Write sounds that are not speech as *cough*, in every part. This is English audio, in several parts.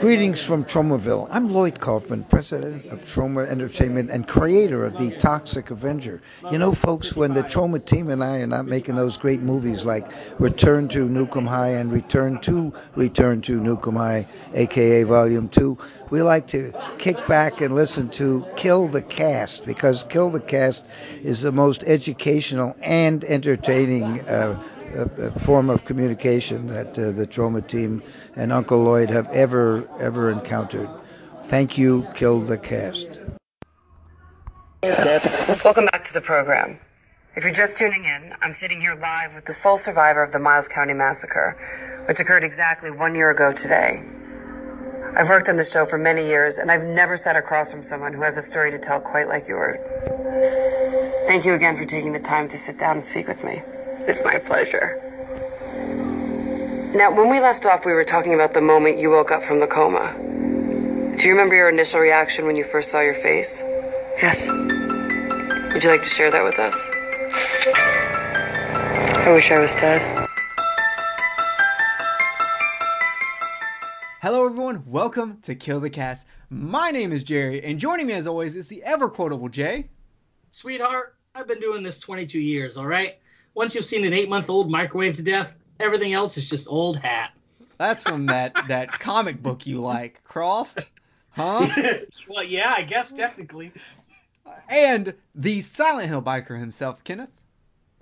Greetings from Tromaville. I'm Lloyd Kaufman, president of Troma Entertainment and creator of The Toxic Avenger. You know, folks, when the Troma team and I are not making those great movies like Return to Nuke 'Em High and Return to Return to Nuke 'Em High, aka Volume 2, we like to kick back and listen to Kill the Cast because Kill the Cast is the most educational and entertaining uh, form of communication that uh, the Troma team and Uncle Lloyd have ever ever encountered. Thank you, Kill the Cast. Welcome back to the program. If you're just tuning in, I'm sitting here live with the sole survivor of the Miles County Massacre, which occurred exactly one year ago today. I've worked on the show for many years, and I've never sat across from someone who has a story to tell quite like yours. Thank you again for taking the time to sit down and speak with me. It's my pleasure. Now, when we left off, we were talking about the moment you woke up from the coma. Do you remember your initial reaction when you first saw your face? Yes. Would you like to share that with us? I wish I was dead. Hello, everyone. Welcome to Kill the Cast. My name is Jerry, and joining me as always is the ever quotable Jay. Sweetheart, I've been doing this 22 years, all right? Once you've seen an eight month old microwave to death, everything else is just old hat. That's from that *laughs* that comic book you like, Crossed, huh? *laughs* well, yeah, I guess technically. And the Silent Hill biker himself, Kenneth.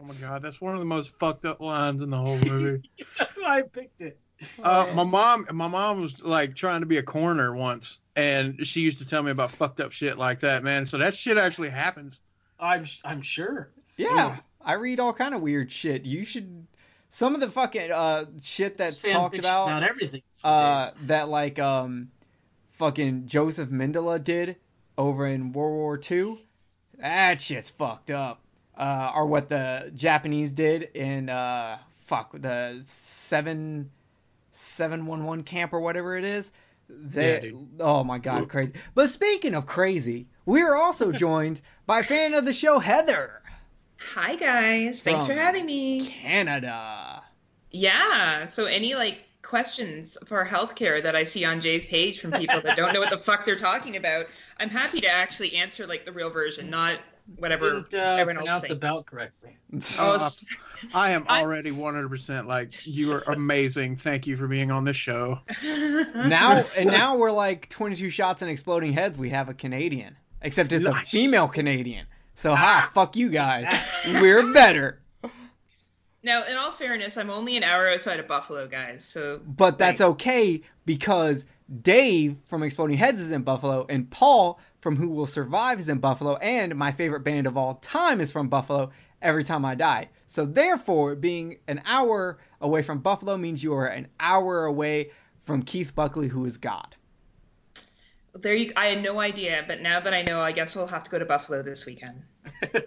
Oh my god, that's one of the most fucked up lines in the whole movie. *laughs* that's why I picked it. Uh, my mom, my mom was like trying to be a coroner once, and she used to tell me about fucked up shit like that, man. So that shit actually happens. I'm, I'm sure. Yeah, I read all kind of weird shit. You should some of the fucking uh shit that's talked about. About everything. Uh, that like um, fucking Joseph Mengele did over in World War II. That shit's fucked up. Uh, or what the Japanese did in uh, fuck the seven seven one one camp or whatever it is. They, Yeah, oh my god, crazy. But speaking of crazy, we are also *laughs* joined by fan of the show Heather. Hi guys, thanks for having me. Canada. Yeah, so any like questions for healthcare that I see on Jay's page from people that don't know what the fuck they're talking about, I'm happy to actually answer like the real version, not whatever Didn't uh, everyone else pronounce thinks. about correctly. *laughs* Oh, Uh, I am already 100% like you are amazing. Thank you for being on this show. *laughs* Now and now we're like 22 shots and exploding heads. We have a Canadian, except it's a female Canadian. So ha, ah. fuck you guys. We're better. *laughs* now, in all fairness, I'm only an hour outside of Buffalo, guys. So But that's okay because Dave from Exploding Heads is in Buffalo, and Paul from Who Will Survive is in Buffalo, and my favorite band of all time is from Buffalo. Every time I die. So therefore, being an hour away from Buffalo means you are an hour away from Keith Buckley, who is God. There you. I had no idea, but now that I know, I guess we'll have to go to Buffalo this weekend. *laughs*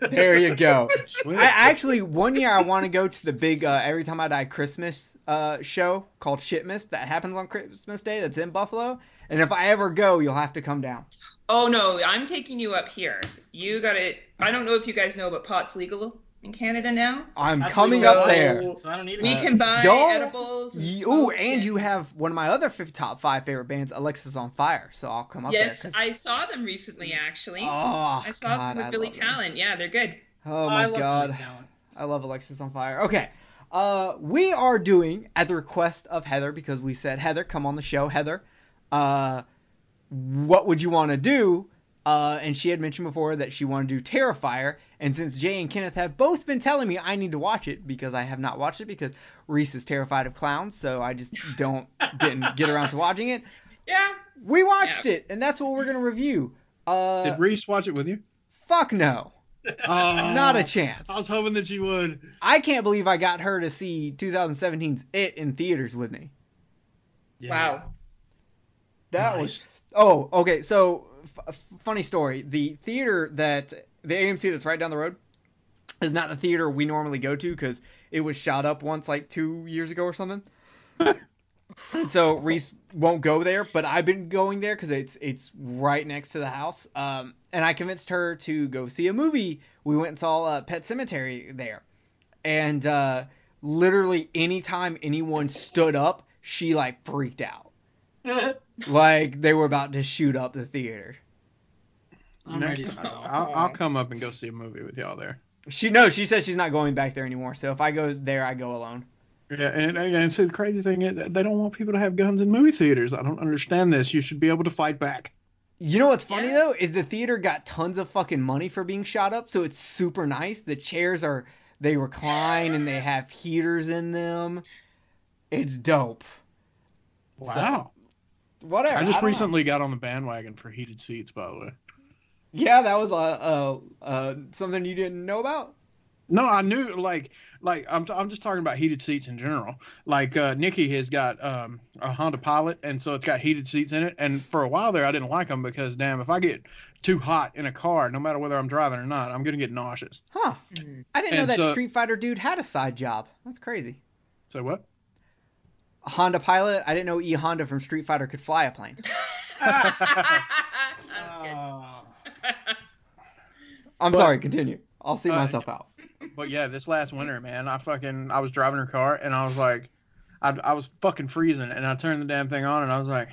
There you go. I actually one year I want to go to the big uh, Every Time I Die Christmas uh, show called Shitmas that happens on Christmas Day. That's in Buffalo. And if I ever go, you'll have to come down. Oh no, I'm taking you up here. You got to I don't know if you guys know, but pot's legal in Canada now. I'm That's coming so- up there. So I don't need We it. can buy y'all- edibles. and You, smoke and you have one of my other 50 top five favorite bands, Alexisonfire. So I'll come up there. Yes, there. 'cause- I saw them recently actually. Oh, I saw God, them with I Billy love them. Talent. Yeah, they're good. Oh my love god. Billy I love Alexisonfire. Okay. Uh, we are doing, at the request of Heather, because we said, Heather, come on the show. Heather, uh, what would you want to do? Uh, and she had mentioned before that she wanted to do Terrifier. And since Jay and Kenneth have both been telling me I need to watch it because I have not watched it because Reese is terrified of clowns, so I just *laughs* don't didn't get around to watching it. Yeah. We watched Yeah. it, and that's what we're gonna review. Uh, Did Reese watch it with you? fuck no, *laughs* Oh, not a chance. I was hoping that she would. I can't believe I got her to see 2017's It in theaters with me. Wow. That Nice. was oh okay. So f- funny story. The theater that the AMC that's right down the road is not the theater we normally go to because it was shot up once like two years ago or something. *laughs* so Reese won't go there, but I've been going there because it's it's right next to the house. Um, and I convinced her to go see a movie. We went and saw uh, Pet Sematary there, and uh, literally anytime anyone stood up, she like freaked out. *laughs* like they were about to shoot up the theater. I'm Next ready. time, I'll, I'll come up and go see a movie with y'all there. She no, she says she's not going back there anymore. So if I go there, I go alone. Yeah, and and see the crazy thing is they don't want people to have guns in movie theaters. I don't understand this. You should be able to fight back. You know what's funny Yeah. though is the theater got tons of fucking money for being shot up, so it's super nice. The chairs are they recline and they have heaters in them. It's dope. Wow. Whatever. I just don't know. recently got on the bandwagon for heated seats, by the way. Yeah, that was a uh, uh, something you didn't know about. No, I knew like like I'm t- I'm just talking about heated seats in general. Like uh, Nikki has got um, a Honda Pilot, and so it's got heated seats in it. And for a while there, I didn't like them because damn, if I get too hot in a car, no matter whether I'm driving or not, I'm gonna get nauseous. Huh. Mhm. I didn't know that so- Street Fighter dude had a side job. That's crazy. So what? A Honda pilot. I didn't know E Honda from Street Fighter could fly a plane. *laughs* *laughs* That's good. Uh, *laughs* I'm But- sorry. Continue. I'll see Uh, myself out. But yeah, this last winter, man, I fucking I was driving her car and I was like, I, I was fucking freezing and I turned the damn thing on and I was like,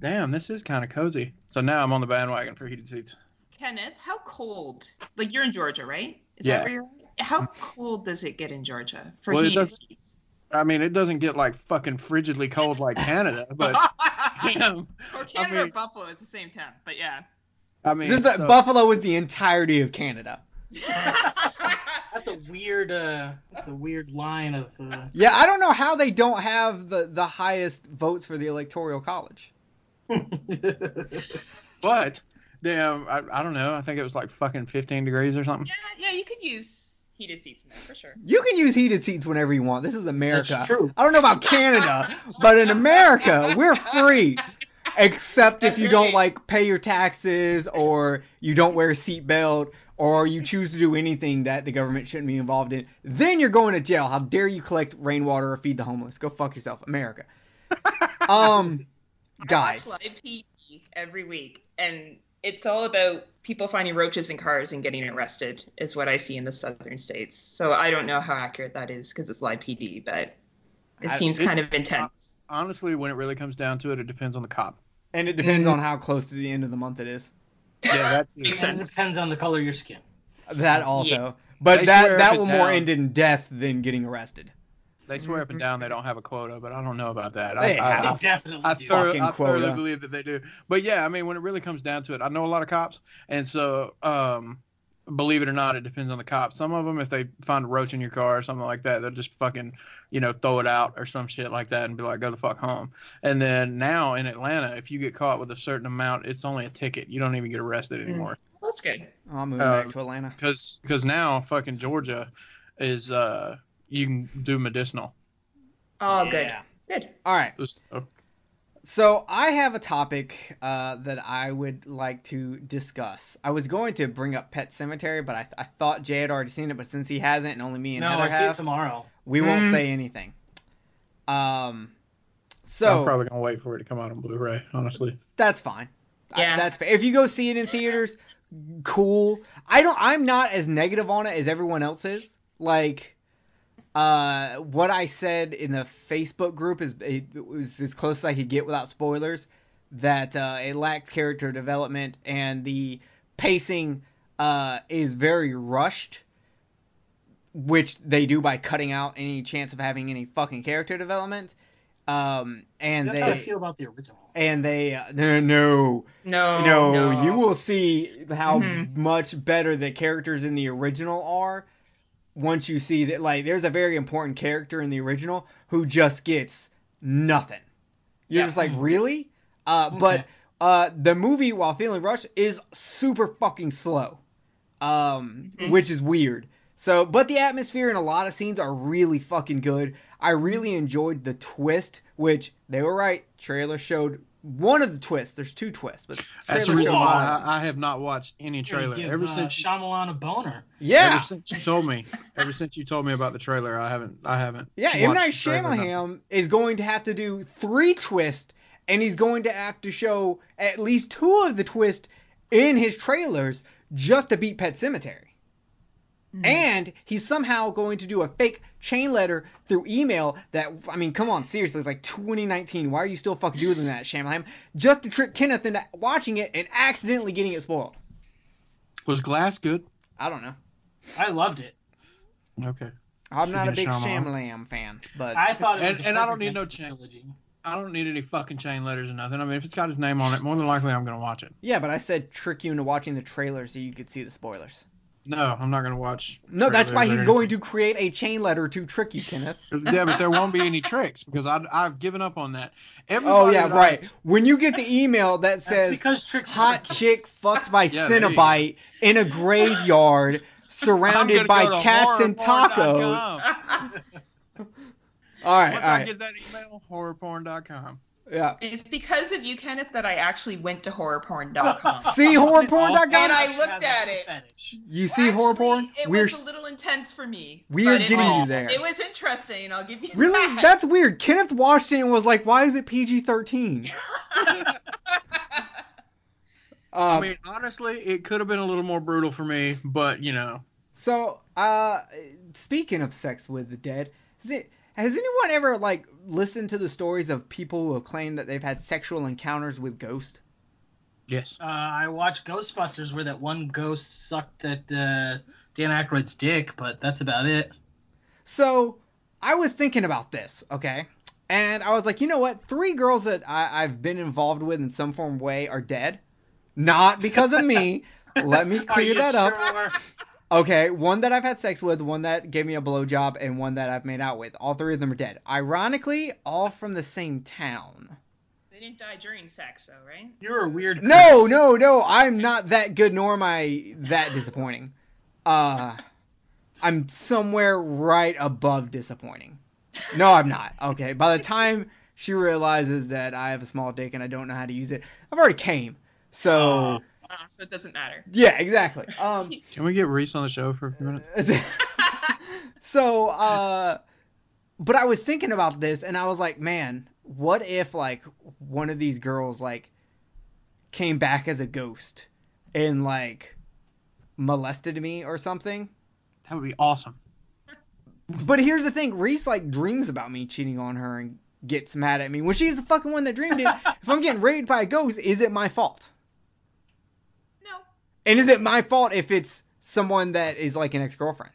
damn, this is kind of cozy. So now I'm on the bandwagon for heated seats. Kenneth, how cold? Like you're in Georgia, right? Is Yeah. that where you're? How cold does it get in Georgia for Well, heated seats? I mean, it doesn't get like fucking frigidly cold like Canada, but *laughs* damn, or Canada or mean- Buffalo is the same temp, but yeah. I mean, This is, so- Buffalo is the entirety of Canada. *laughs* that's a weird. Uh, that's a weird line of. Uh, Yeah, I don't know how they don't have the, the highest votes for the electoral college. *laughs* but damn, I, I don't know. I think it was like fucking 15 degrees or something. yeah, yeah, you could use heated seats in there for sure. You can use heated seats whenever you want. This is America. That's true. I don't know about Canada, but in America, we're free. *laughs* Except if you don't like pay your taxes or you don't wear a seatbelt or you choose to do anything that the government shouldn't be involved in, then you're going to jail. How dare you collect rainwater or feed the homeless? Go fuck yourself, America. *laughs* Um, guys. I watch live TV every week, and it's all about people finding roaches in cars and getting arrested, is what I see in the southern states. So I don't know how accurate that is because it's live PD, but it I- seems it- kind of intense. Honestly, when it really comes down to it, it depends on the cop. And it depends on how close to the end of the month it is. Yeah, that Makes and it depends on the color of your skin. That also. Yeah. But They that that will and more down. end in death than getting arrested. they swear up and down they don't have a quota, but I don't know about that. They I, I, have I, They definitely I, do. thor- Fucking I thoroughly believe that they do. But yeah, I mean, when it really comes down to it, I know a lot of cops, and so um, believe it or not, it depends on the cop. Some of them, if they find a roach in your car or something like that, they'll just fucking, you know, throw it out or some shit like that and be like, go the fuck home. And then now in Atlanta, if you get caught with a certain amount, it's only a ticket. You don't even get arrested anymore. That's good. I'm moving Uh, back to Atlanta. Because because now fucking Georgia is uh you can do medicinal. Oh, Yeah. good. Good. All right. So, So I have a topic uh, that I would like to discuss. I was going to bring up Pet Sematary, but I, th- I thought Jay had already seen it. But since he hasn't, and only me and no, Heather I see it have, tomorrow. we won't Mm. say anything. Um, so I'm probably gonna wait for it to come out on Blu-ray. Honestly. that's fine. I- Yeah. that's fair. If you go see it in theaters, cool. I don't. I'm not as negative on it as everyone else is. Like, uh, what I said in the Facebook group is it was as close as I could get without spoilers. That uh, it lacked character development and the pacing uh, is very rushed, which they do by cutting out any chance of having any fucking character development. Um, and That's how I they feel about the original. and they uh, no no No. no, no. you will see how Mhm. much better the characters in the original are once you see that like there's a very important character in the original who just gets nothing. You're Yeah. just like, really? Uh, but uh, the movie, while feeling rushed, is super fucking slow, um, Mhm. which is weird. So, but the atmosphere and a lot of scenes are really fucking good. I really enjoyed the twist, which they were right. Trailer showed one of the twists. There's two twists, but That's the reason showed one of why. I, I have not watched any trailer Give, ever uh, since. Shyamalan a boner. Yeah, Ever since you told me, ever since you told me about the trailer, I haven't, I haven't. *laughs* yeah. M watched Night the trailer, nothing. Shyamalan is going to have to do three twists, and he's going to have to show at least two of the twists in his trailers just to beat Pet Sematary. Mm-hmm. And he's somehow going to do a fake chain letter through email that, I mean, come on, seriously, it's like 2019. Why are you still fucking doing that, Shamlam? Just to trick Kenneth into watching it and accidentally getting it spoiled. Was Glass good? I don't know. I loved it. Okay. I'm Should not a a big Shyamalan. Shyamalan fan, but I thought it was And- and I don't need no ending to the chain. trilogy. I don't need any fucking chain letters or nothing. I mean, if it's got his name on it, more than likely I'm gonna watch it. yeah, but I said trick you into watching the trailer so you could see the spoilers. No, I'm not gonna watch. No, that's why he's going to create a chain letter to trick you, Kenneth. *laughs* Yeah, but there won't be any tricks because I, I've given up on that. Oh yeah, that I- right. When you get the email that says because tricks hot chick fucked by *laughs* Yeah, there. Cenobite in a graveyard *laughs* surrounded by go cats and tacos. All right, Once all I right. get that email, horrorporn.com. Yeah. It's because of you, Kenneth, that I actually went to horrorporn.com. *laughs* See horrorporn.com? And I looked at it. Fetish. You see horror Actually, porn? It We're was a little intense for me. we are it, getting Oh. you there. It was interesting. I'll give you Really? that. That's weird. Kenneth watched it and was like, "Why is it PG-13?" *laughs* I Um, mean, honestly, it could have been a little more brutal for me, but you know, So, uh, speaking of sex with the dead, is it, has anyone ever like listened to the stories of people who have claimed that they've had sexual encounters with ghosts? yes. Uh, I watched Ghostbusters where that one ghost sucked that uh, Dan Aykroyd's dick, but that's about it. So, I was thinking about this, okay, and I was like, you know what? Three girls that I, I've been involved with in some form of way are dead, not because of me. *laughs* Let me Are clear you that up. Sure? Okay, one that I've had sex with, one that gave me a blowjob, and one that I've made out with. All three of them are dead. Ironically, all from the same town. They didn't die during sex, though, right? You're a weird. No, person. no, no. I'm not that good, nor am I that disappointing. Uh, I'm somewhere right above disappointing. No, I'm not. Okay, by the time she realizes that I have a small dick and I don't know how to use it, I've already came. So Ah, so it doesn't matter. yeah, exactly. Um, *laughs* Can we get Reese on the show for a few minutes? *laughs* so uh but I was thinking about this and I was like, man, what if like one of these girls like came back as a ghost and like molested me or something? That would be awesome. But here's the thing, Reese like dreams about me cheating on her and gets mad at me when she's the fucking one that dreamed it. if I'm getting raped by a ghost, is it my fault? And is it my fault if it's someone that is like an ex-girlfriend?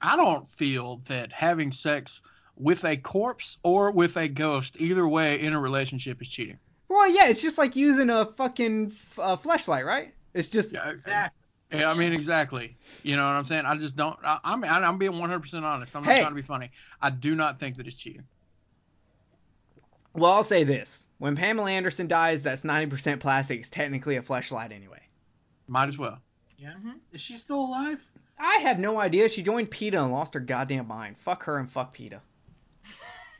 I don't feel that having sex with a corpse or with a ghost, either way, in a relationship is cheating. Well, yeah, it's just like using a fucking f- uh, flashlight, right? It's just Yeah, Exactly. Yeah, I mean exactly. You know what I'm saying? I just don't. I, I'm I'm being 100% honest. I'm not Hey. trying to be funny. I do not think that it's cheating. Well, I'll say this: when Pamela Anderson dies, that's 90% plastic. It's technically a flashlight anyway. Might as well. Yeah. Is she still alive? I have no idea. She joined PETA and lost her goddamn mind. Fuck her and fuck PETA.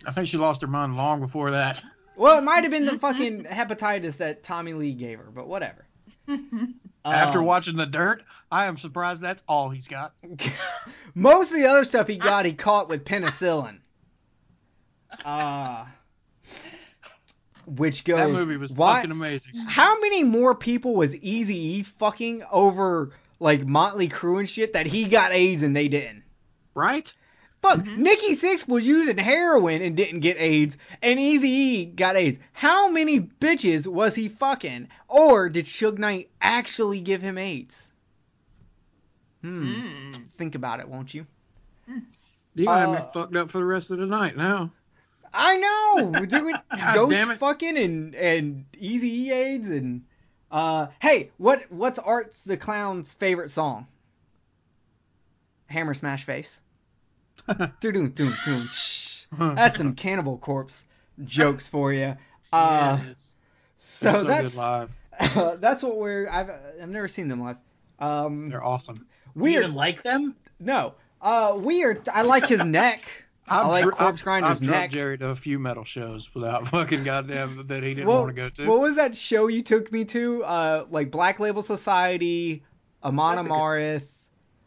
I think she lost her mind long before that. Well, it might have been the fucking hepatitis that Tommy Lee gave her, but whatever. *laughs* After Um, watching The Dirt, I am surprised that's all he's got. *laughs* most of the other stuff he got, he caught with penicillin. *laughs* Uh, which goes. That movie was why, fucking amazing. How many more people was Easy E fucking over like Motley Crue and shit that he got AIDS and they didn't? Right? Fuck, Nikki Sixx was using heroin and didn't get AIDS, and Easy E got AIDS. How many bitches was he fucking? Or did Suge Knight actually give him AIDS? Hmm. Mm. Think about it, won't you? You got me Uh, fucked up for the rest of the night now. I know. We're doing *laughs* ghost fucking and and Easy AIDS and uh hey, what what's Art's the Clown's favorite song? Hammer Smash Face. *laughs* Doo-doo, doo, doo. That's some Cannibal Corpse jokes for you. Uh, yes. so, so that's good live. *laughs* that's what we're. I've I've never seen them live. Um, They're awesome. Do you weird. like them? No. Uh, weird. I like his neck. I like dr- Corpse I've- Grinder's I've neck. Jerry to a few metal shows without *laughs* fucking goddamn that he didn't What- want to go to. What was that show you took me to? Uh, like Black Label Society, Amon That's good- Amarth.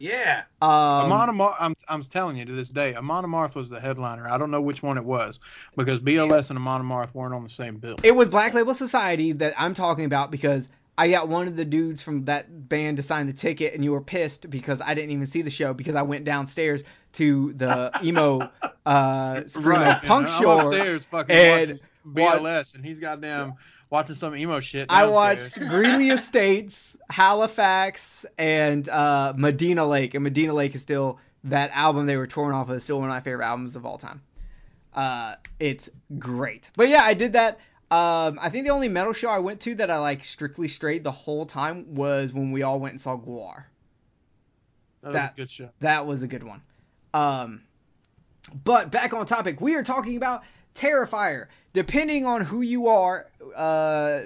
Yeah. Um, Amon Amarth, I'm, I'm telling you to this day, Amon Amarth was the headliner. I don't know which one it was because BLS and Amon Amarth weren't on the same bill. it was Black Label Society that I'm talking about because I got one of the dudes from that band to sign the ticket, and you were pissed because I didn't even see the show because I went downstairs to the *laughs* emo uh, Right. punk show. upstairs fucking and BLS, and he's goddamn watching some emo shit. I watched Greeley Estates, Halifax, and uh, Medina Lake. And Medina Lake is still that album they were torn off of is still one of my favorite albums of all time. Uh, it's great. But yeah, I did that. Um, I think the only metal show I went to that I like strictly straight the whole time was when we all went and saw Gwar. That was that- a good show. That was a good one. Um, but back on topic, we are talking about Terrifier. Depending on who you are, uh,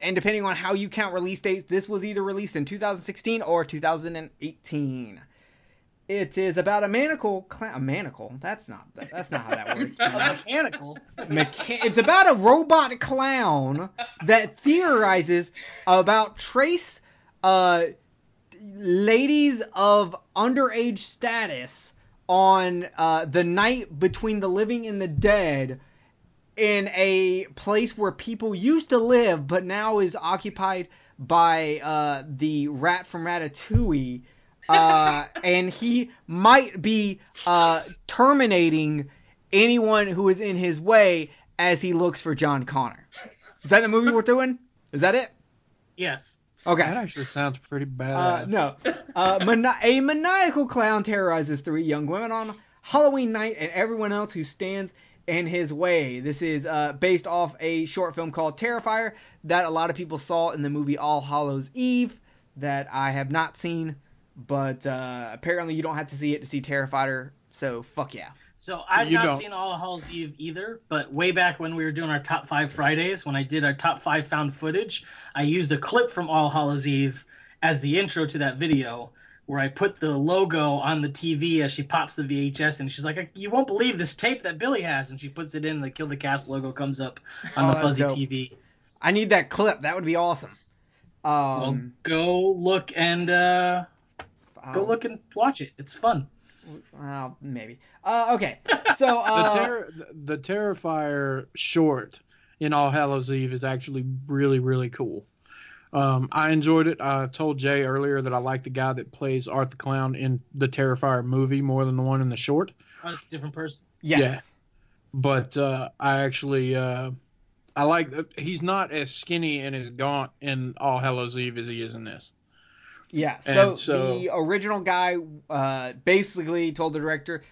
and depending on how you count release dates, this was either released in 2016 or 2018. It is about a manacle clown. A manacle? That's not. That's not how that *laughs* works. Mechanical. Mecha- it's about a robot clown that theorizes about trace uh, ladies of underage status on uh, the night between the living and the dead in a place where people used to live but now is occupied by uh, the rat from Ratatouille. Uh, and he might be uh, terminating anyone who is in his way as he looks for John Connor. Is that the movie we're doing? Is that it? Yes. Okay. That actually sounds pretty Uh, badass. no. Uh, mani- a maniacal clown terrorizes three young women on Halloween night and everyone else who stands in his way. This is uh, based off a short film called Terrifier that a lot of people saw in the movie All Hallows Eve that I have not seen, but uh, apparently you don't have to see it to see Terrifier, so fuck yeah. So I've You not don't. seen All Hallows Eve either, but way back when we were doing our top five Fridays, when I did our top five found footage, I used a clip from All Hallows Eve as the intro to that video, where I put the logo on the TV as she pops the VHS, and she's like, "You won't believe this tape that Billy has," and she puts it in, and the Kill the Cast logo comes up on Oh, the fuzzy dope. TV. I need that clip. That would be awesome. Well, Um, go look and uh, go look and watch it. It's fun. Well, maybe. Uh, okay. So, *laughs* the, uh, ter- the the Terrifier short in All Hallows Eve is actually really really cool. Um, I enjoyed it. I told Jay earlier that I like the guy that plays Art the Clown in the Terrifier movie more than the one in the short. Oh, it's a different person. yes. yeah. But uh, I actually uh, I like he's not as skinny and as gaunt in All Hallows Eve as he is in this. Yeah. So, so- the original guy uh, basically told the director,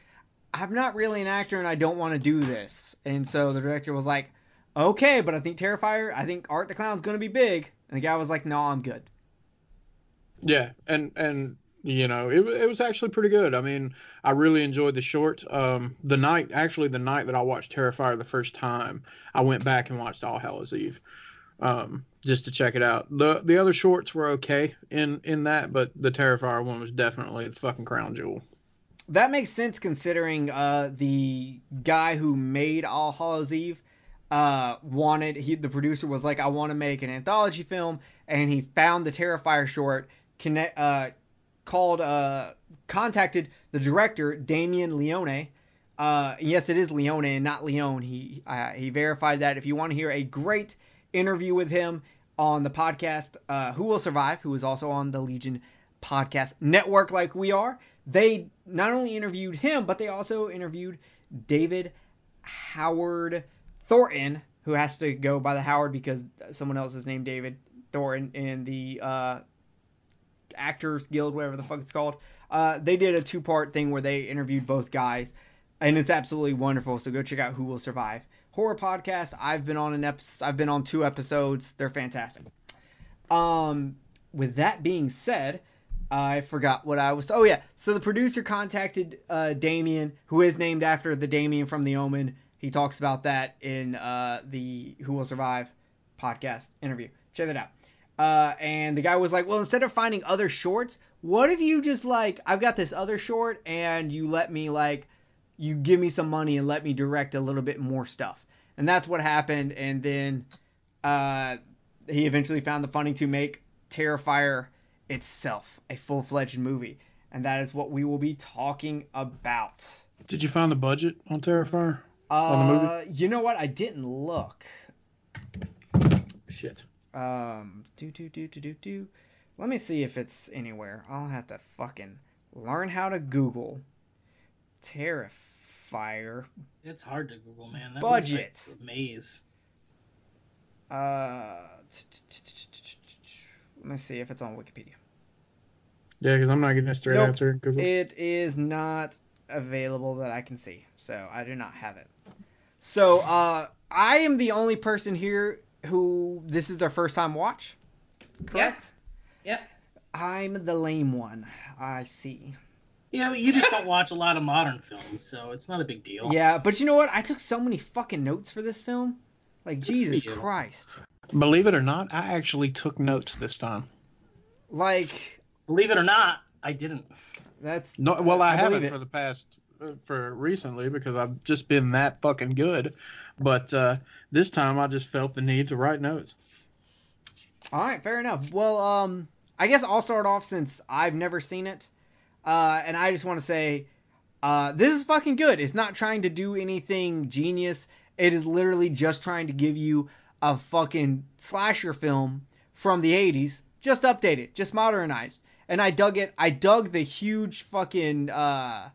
"I'm not really an actor and I don't want to do this." And so the director was like, "Okay, but I think Terrifier, I think Art the Clown's gonna be big." And the guy was like, "No, I'm good." Yeah, and and you know it it was actually pretty good. I mean, I really enjoyed the short. Um, the night actually the night that I watched Terrifier the first time, I went back and watched All Hallows Eve, um, just to check it out. the The other shorts were okay in in that, but the Terrifier one was definitely the fucking crown jewel. That makes sense considering uh, the guy who made All Hallows Eve uh, wanted he the producer was like I want to make an anthology film and he found the Terrifier short connect uh, called uh, contacted the director Damien Leone. Uh, yes, it is Leone and not Leone. He uh, he verified that. If you want to hear a great interview with him on the podcast, uh, Who Will Survive, who is also on the Legion podcast network like we are, they not only interviewed him, but they also interviewed David Howard Thornton, who has to go by the Howard because someone else is named David Thornton in the uh, Actors Guild, whatever the fuck it's called. Uh, they did a two part thing where they interviewed both guys, and it's absolutely wonderful. So go check out Who Will Survive horror podcast. I've been on an episode. I've been on two episodes. They're fantastic. Um, with that being said, I forgot what I was. Oh yeah, so the producer contacted uh, Damien, who is named after the Damien from The Omen. He talks about that in uh, the Who Will Survive podcast interview. Check that out. Uh, and the guy was like, "Well, instead of finding other shorts, what if you just like I've got this other short, and you let me like you give me some money and let me direct a little bit more stuff." And that's what happened. And then uh, he eventually found the funding to make Terrifier itself a full fledged movie. And that is what we will be talking about. Did you find the budget on Terrifier? Uh, On the movie? You know what? I didn't look. Shit. Um, do do do do do do. Let me see if it's anywhere. I'll have to fucking learn how to Google Terrifier. It's hard to Google, man. That Budget. website's a maze. Uh, let me see if it's on Wikipedia. Yeah, because I'm not getting a straight Nope. answer. Google. It is not available that I can see, so I do not have it. So, uh, I am the only person here who this is their first time watch. Correct. Yep. I'm the lame one. I see. Yeah, but you just don't watch a lot of modern films, so it's not a big deal. Yeah, but you know what? I took so many fucking notes for this film. Like Jesus. Christ. Believe it or not, I actually took notes this time. Like Believe it or not, I didn't. that's No, well, I, I haven't it. for the past uh, for recently because I've just been that fucking good. But uh, this time I just felt the need to write notes. All right, fair enough. Well, um, I guess I'll start off since I've never seen it, uh, and I just want to say, uh, this is fucking good. It's not trying to do anything genius. It is literally just trying to give you a fucking slasher film from the '80s, just updated, just modernized. And I dug it. I dug the huge fucking uh,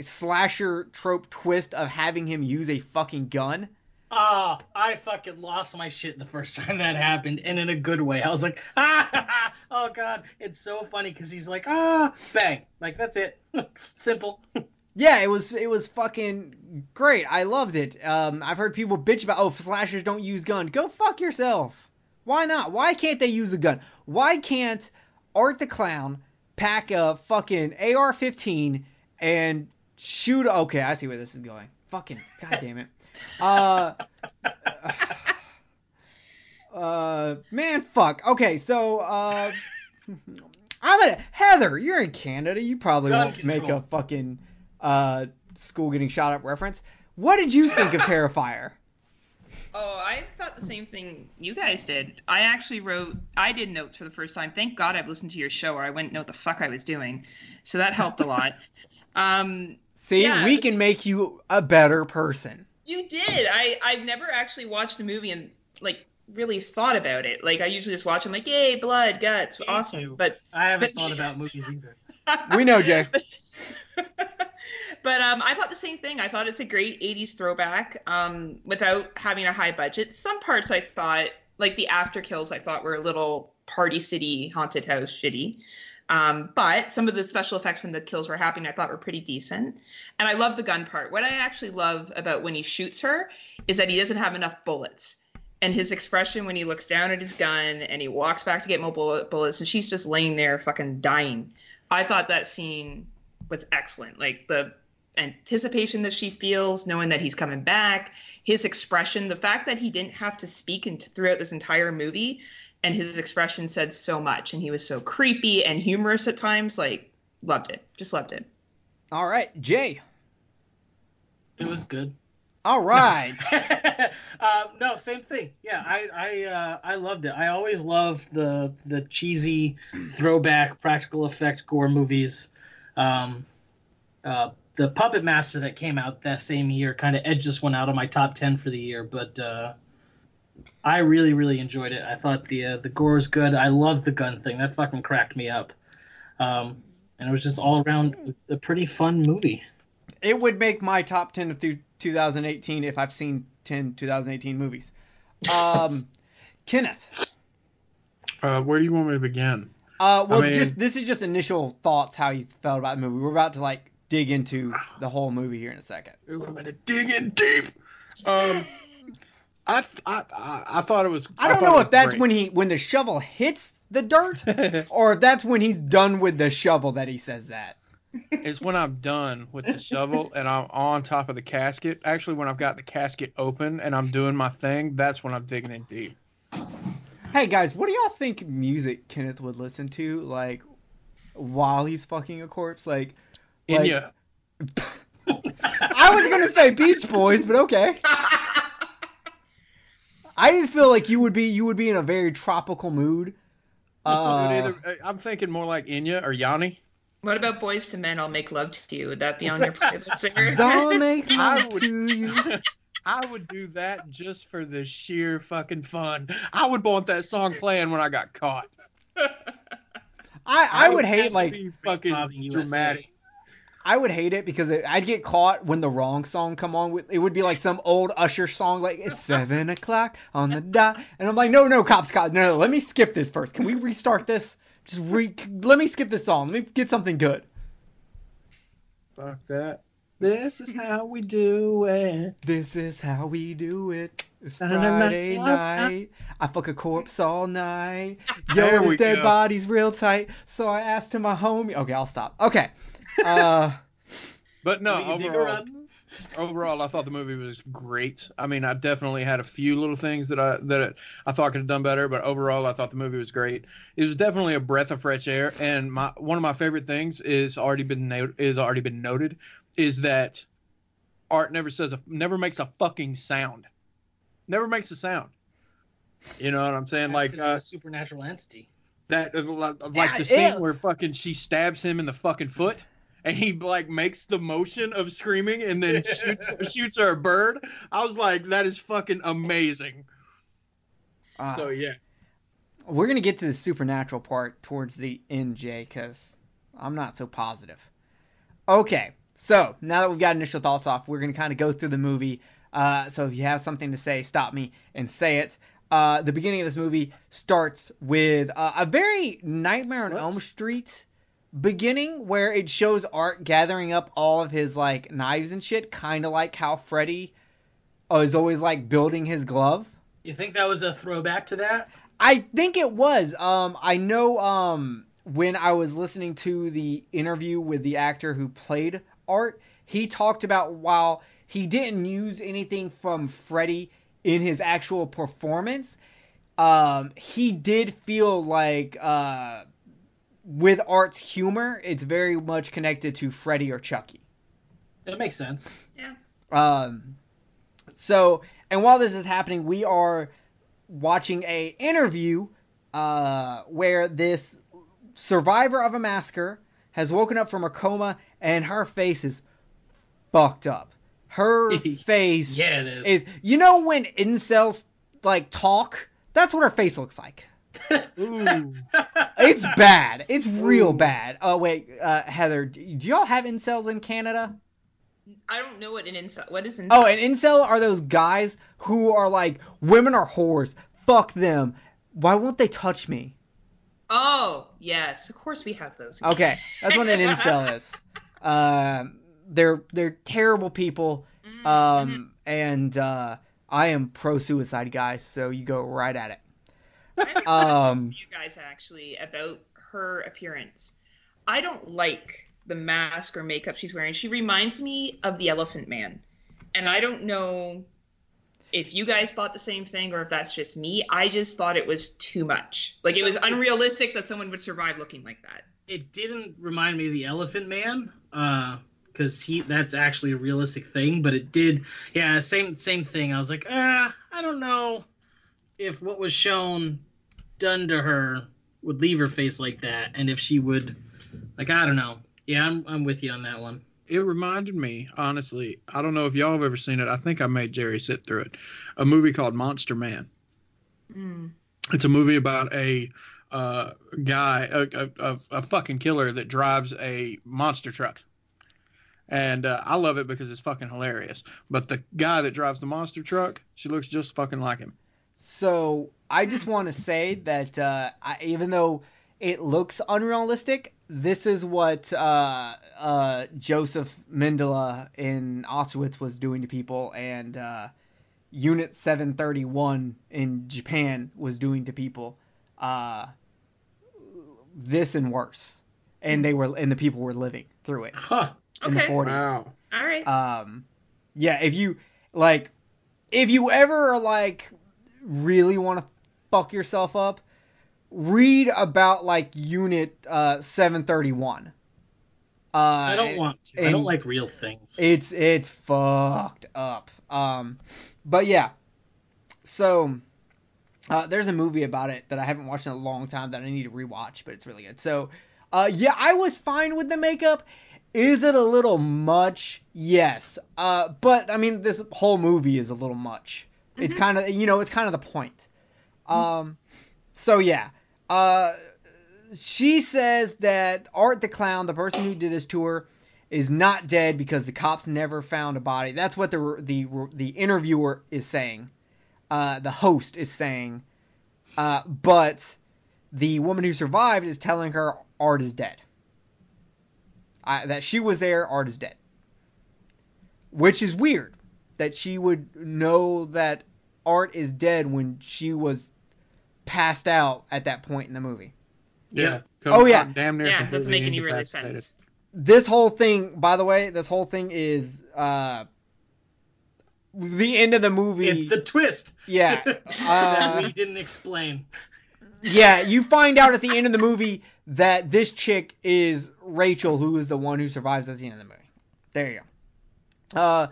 slasher trope twist of having him use a fucking gun. Ah, I fucking lost my shit the first *laughs* time that happened, and in a good way. I was like, ah, *laughs* oh god, it's so funny because he's like, ah, bang, like that's it, *laughs* simple. Yeah, it was it was fucking great. I loved it. Um, I've heard people bitch about oh slashers don't use gun. Go fuck yourself. Why not? Why can't they use the gun? Why can't Art the Clown pack a fucking AR-15 and shoot? Okay, I see where this is going. Fucking god damn it. Uh, uh, man, fuck. Okay, so uh, I'm gonna Heather. You're in Canada. You probably Gun won't make a fucking uh school getting shot up reference. What did you think of Terrifier? Oh, I thought the same thing you guys did. I actually wrote, I did notes for the first time. Thank God I've listened to your show, or I wouldn't know what the fuck I was doing. So that helped a lot. *laughs* Um, See, Yeah. we can make you a better person. You did. I I've never actually watched a movie and like really thought about it. Like I usually just watch them like, yay, blood, guts, Me awesome. too. But I haven't But- thought about movies either. *laughs* We know, Jay. *laughs* but um, I thought the same thing. I thought it's a great 80s throwback um, without having a high budget. Some parts I thought, like the after kills, I thought were a little Party City haunted house shitty. Um, but some of the special effects when the kills were happening, I thought were pretty decent. And I love the gun part. What I actually love about when he shoots her is that he doesn't have enough bullets. And his expression when he looks down at his gun and he walks back to get more bullet, bullets and she's just laying there fucking dying. I thought that scene was excellent. Like the anticipation that she feels, knowing that he's coming back, his expression, the fact that he didn't have to speak throughout this entire movie, and his expression said so much, and he was so creepy and humorous at times. Like, loved it. Just loved it. All right, Jay. It was good. All right. uh, *laughs* no, same thing. Yeah, I I uh, I loved it. I always love the the cheesy throwback practical effect gore movies. Um, uh, the Puppet Master that came out that same year kind of edged this one out of my top ten for the year, but uh, I really really enjoyed it. I thought the uh, the gore was good. I loved the gun thing. That fucking cracked me up. Um, and it was just all around a pretty fun movie. it would make my top 10 of th- 2018 if I've seen 10 2018 movies. Um, *laughs* Kenneth. Uh, where do you want me to begin? Uh, well, mean- just this is just initial thoughts how you felt about the movie. We're about to like dig into the whole movie here in a second. Ooh, I'm gonna dig in deep. Um, *laughs* I, I I I thought it was. I don't thought know if that's great. when he when the shovel hits the dirt *laughs* or if that's when he's done with the shovel that he says that. It's when I'm done with the shovel and I'm on top of the casket. Actually, when I've got the casket open and I'm doing my thing, that's when I'm digging in deep. Hey guys, what do y'all think music Kenneth would listen to like while he's fucking a corpse? Like, like Enya. *laughs* I was gonna say Beach Boys, but okay. *laughs* I just feel like you would be you would be in a very tropical mood. Uh, would either- I'm thinking more like Enya or Yanni. What about Boyz II Men? I'll make love to you. Would that be on your *laughs* playlist? I'll make love would- to you. *laughs* I would do that just for the sheer fucking fun. I would want that song playing when I got caught. I, I would hate have to like be fucking Bobbing USA. Dramatic. I would hate it because it, I'd get caught when the wrong song come on. With, it would be like some old Usher song, like it's *laughs* seven o'clock on the dot, and I'm like, no, no, cops, cops, no, no, let me skip this first. Can we restart this? Just re, let me skip this song. Let me get something good. Fuck that. This is how we do it. This is how we do it. It's Friday night. I fuck a corpse all night. There Yo, we his dead go. body's real tight. So I asked him my homie. Okay, I'll stop. Okay. Uh, But no, Will you dig overall, overall, I thought the movie was great. I mean, I definitely had a few little things that I that I thought could have done better, but overall, I thought the movie was great. It was definitely a breath of fresh air, and my one of my favorite things is already been noted is already been noted is that art never says a never makes a fucking sound, never makes a sound. You know what I'm saying? Like uh, a supernatural entity. that uh, like Yeah, the scene yeah. where fucking she stabs him in the fucking foot and he like makes the motion of screaming and then *laughs* shoots shoots her a bird i was like that is fucking amazing uh, so yeah we're gonna get to the supernatural part towards the end, Jay, because I'm not so positive. Okay, so now that we've got initial thoughts off, we're gonna kind of go through the movie. Uh, so if you have something to say, stop me and say it. Uh, the beginning of this movie starts with uh, a very Nightmare on What? Elm Street beginning, where it shows Art gathering up all of his like knives and shit, kind of like how Freddy uh, is always like building his glove. You think that was a throwback to that? I think it was. Um, I know. Um, when I was listening to the interview with the actor who played Art, he talked about while he didn't use anything from Freddy in his actual performance, um, he did feel like uh, with Art's humor, it's very much connected to Freddy or Chucky. That makes sense. Yeah. Um, so, and while this is happening, we are watching a interview uh, where this survivor of a massacre has woken up from a coma and her face is fucked up. Her *laughs* face Yeah, it is. is you know when incels like talk? That's what her face looks like. Ooh. It's bad. It's real bad. Oh wait, uh, Heather, do y'all have incels in Canada? I don't know what an incel. What is incel? Oh, an incel are those guys who are like, women are whores. Fuck them. Why won't they touch me? Oh, yes. Of course we have those. Okay, that's what an *laughs* incel is. Um, they're they're terrible people. Mm-hmm. Um, and uh, I am pro suicide, guys. So you go right at it. I have a question Um, for you guys actually about her appearance. I don't like the mask or makeup she's wearing. She reminds me of the Elephant Man, and I don't know if you guys thought the same thing or if that's just me. I just thought it was too much. Like it was unrealistic that someone would survive looking like that. it didn't remind me of the Elephant Man, because he that's actually a realistic thing. But it did, yeah, same same thing. I was like, ah, I don't know if what was shown done to her would leave her face like that, and if she would, like, I don't know. Yeah, I'm I'm with you on that one. it reminded me honestly i don't know if y'all have ever seen it i think i made jerry sit through it a movie called monster man Mm. it's a movie about a uh, guy, a, a, a, a fucking killer that drives a monster truck. And uh, I love it because it's fucking hilarious. But the guy that drives the monster truck, she looks just fucking like him. So I just want to say that uh, I, even though it looks unrealistic, this is what uh, uh, Joseph Mengele in Auschwitz was doing to people, and uh, Unit 731 in Japan was doing to people. Uh, this and worse, and they were and the people were living through it Huh. in the Okay. 40s. All right. Um, yeah, if you like, if you ever like really want to fuck yourself up, read about like Unit uh 731. Uh, I don't want to. I don't like real things. It's it's fucked up. Um, but yeah, so uh, there's a movie about it that I haven't watched in a long time that I need to rewatch, but it's really good. So, uh, yeah, I was fine with the makeup. Is it a little much? Yes. Uh, but I mean, this whole movie is a little much. It's kind of, you know, it's kind of the point. Um, so yeah. Uh, she says that Art the Clown, the person who did this to her, is not dead because the cops never found a body. That's what the the the interviewer is saying. Uh, the host is saying. Uh, but the woman who survived is telling her Art is dead. I, that she was there, Art is dead. Which is weird that she would know that Art is dead when she was passed out at that point in the movie. Yeah. Oh, yeah. Damn near Yeah, it doesn't make any really sense. This whole thing, by the way, this whole thing is uh, the end of the movie. It's the twist yeah, *laughs* that uh, we didn't explain. yeah. You find out at the end of the movie that this chick is Rachel, who is the one who survives at the end of the movie. There you go. Uh,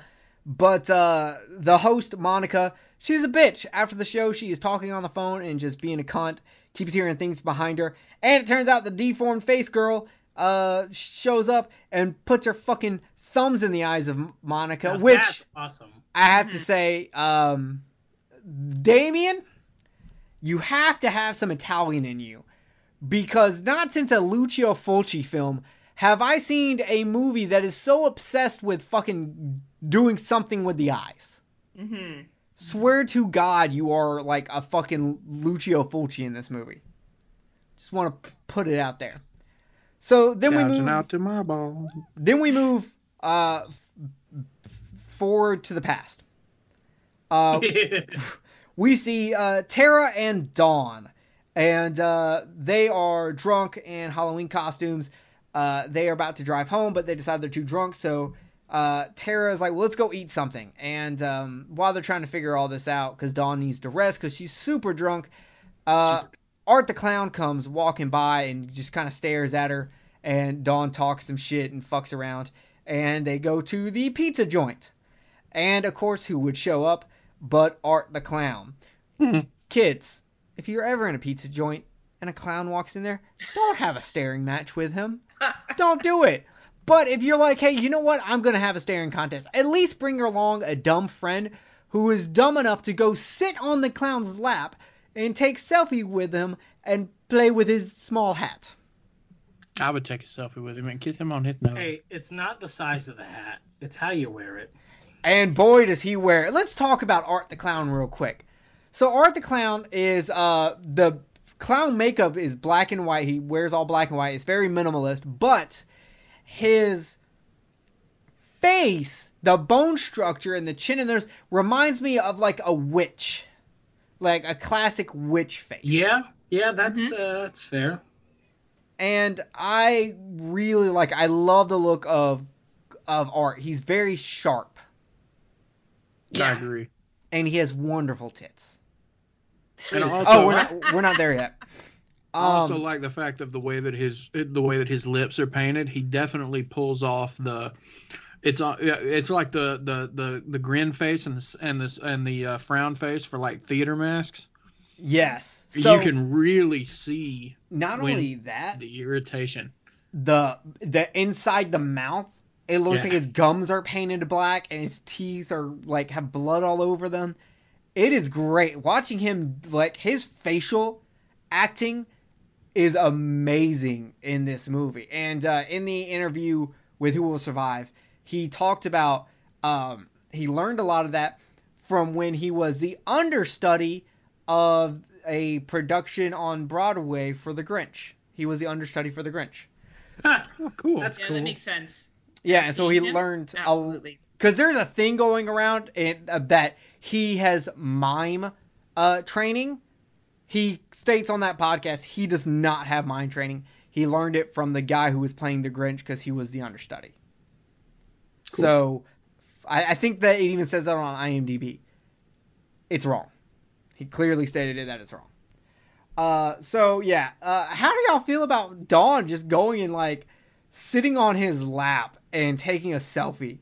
but uh, the host Monica, she's a bitch. After the show, she is talking on the phone and just being a cunt. Keeps hearing things behind her, and it turns out the deformed face girl uh shows up and puts her fucking thumbs in the eyes of Monica, Now which that's awesome. I have to say, um, Damien, you have to have some Italian in you. Because not since a Lucio Fulci film have I seen a movie that is so obsessed with fucking doing something with the eyes. hmm Swear to God, you are like a fucking Lucio Fulci in this movie. Just want to put it out there. So then we move. out to my ball. Then we move uh, f- forward to the past. Uh, *laughs* we see uh, Tara and Dawn, and uh, they are drunk in Halloween costumes. Uh, they are about to drive home, but they decide they're too drunk, so uh, Tara is like, well, let's go eat something. And um, while they're trying to figure all this out, because Dawn needs to rest because she's super drunk, uh, Art the Clown comes walking by and just kind of stares at her, and Dawn talks some shit and fucks around, and they go to the pizza joint. And of course, who would show up but Art the Clown? Kids, if you're ever in a pizza joint and a clown walks in there, don't have a staring match with him. *laughs* Don't do it. But if you're like, hey, you know what? I'm going to have a staring contest. At least bring along a dumb friend who is dumb enough to go sit on the clown's lap and take selfie with him and play with his small hat. I would take a selfie with him and kiss him on his nose. hey, it's not the size of the hat; it's how you wear it. And boy, does he wear it. Let's talk about Art the Clown real quick. So Art the Clown is uh the clown makeup is black and white. He wears all black and white. It's very minimalist, but his face, the bone structure and the chin and there's reminds me of like a witch. Like a classic witch face. Yeah, yeah, that's uh, that's fair. and I really like. I love the look of of Art. He's very sharp, Yeah. I agree. and he has wonderful tits. And also- Oh, we're *laughs* not we're not there yet. I also Um, like the fact of the way that his the way that his lips are painted. He definitely pulls off the. It's uh, it's like the the the the grin face and the and the and the uh, frown face for like theater masks. yes. So you can really see not only that, the irritation. the the inside the mouth, it looks Yeah. like his gums are painted black and his teeth are like have blood all over them. It is great watching him like his facial acting is amazing in this movie. And uh, in the interview with Who Will Survive, he talked about um, he learned a lot of that from when he was the understudy of a production on Broadway for The Grinch. He was the understudy for The Grinch. *laughs* Oh, cool. That's Yeah, cool. that makes sense. Yeah, and so he him? learned Absolutely. because there's a thing going around in, uh, that he has mime uh, training. He states on that podcast he does not have mind training. He learned it from the guy who was playing the Grinch because he was the understudy. Cool. So I, I think that it even says that on IMDb. It's wrong. He clearly stated it that it's wrong. Uh, so yeah, uh, how do y'all feel about Dawn just going and like sitting on his lap and taking a selfie?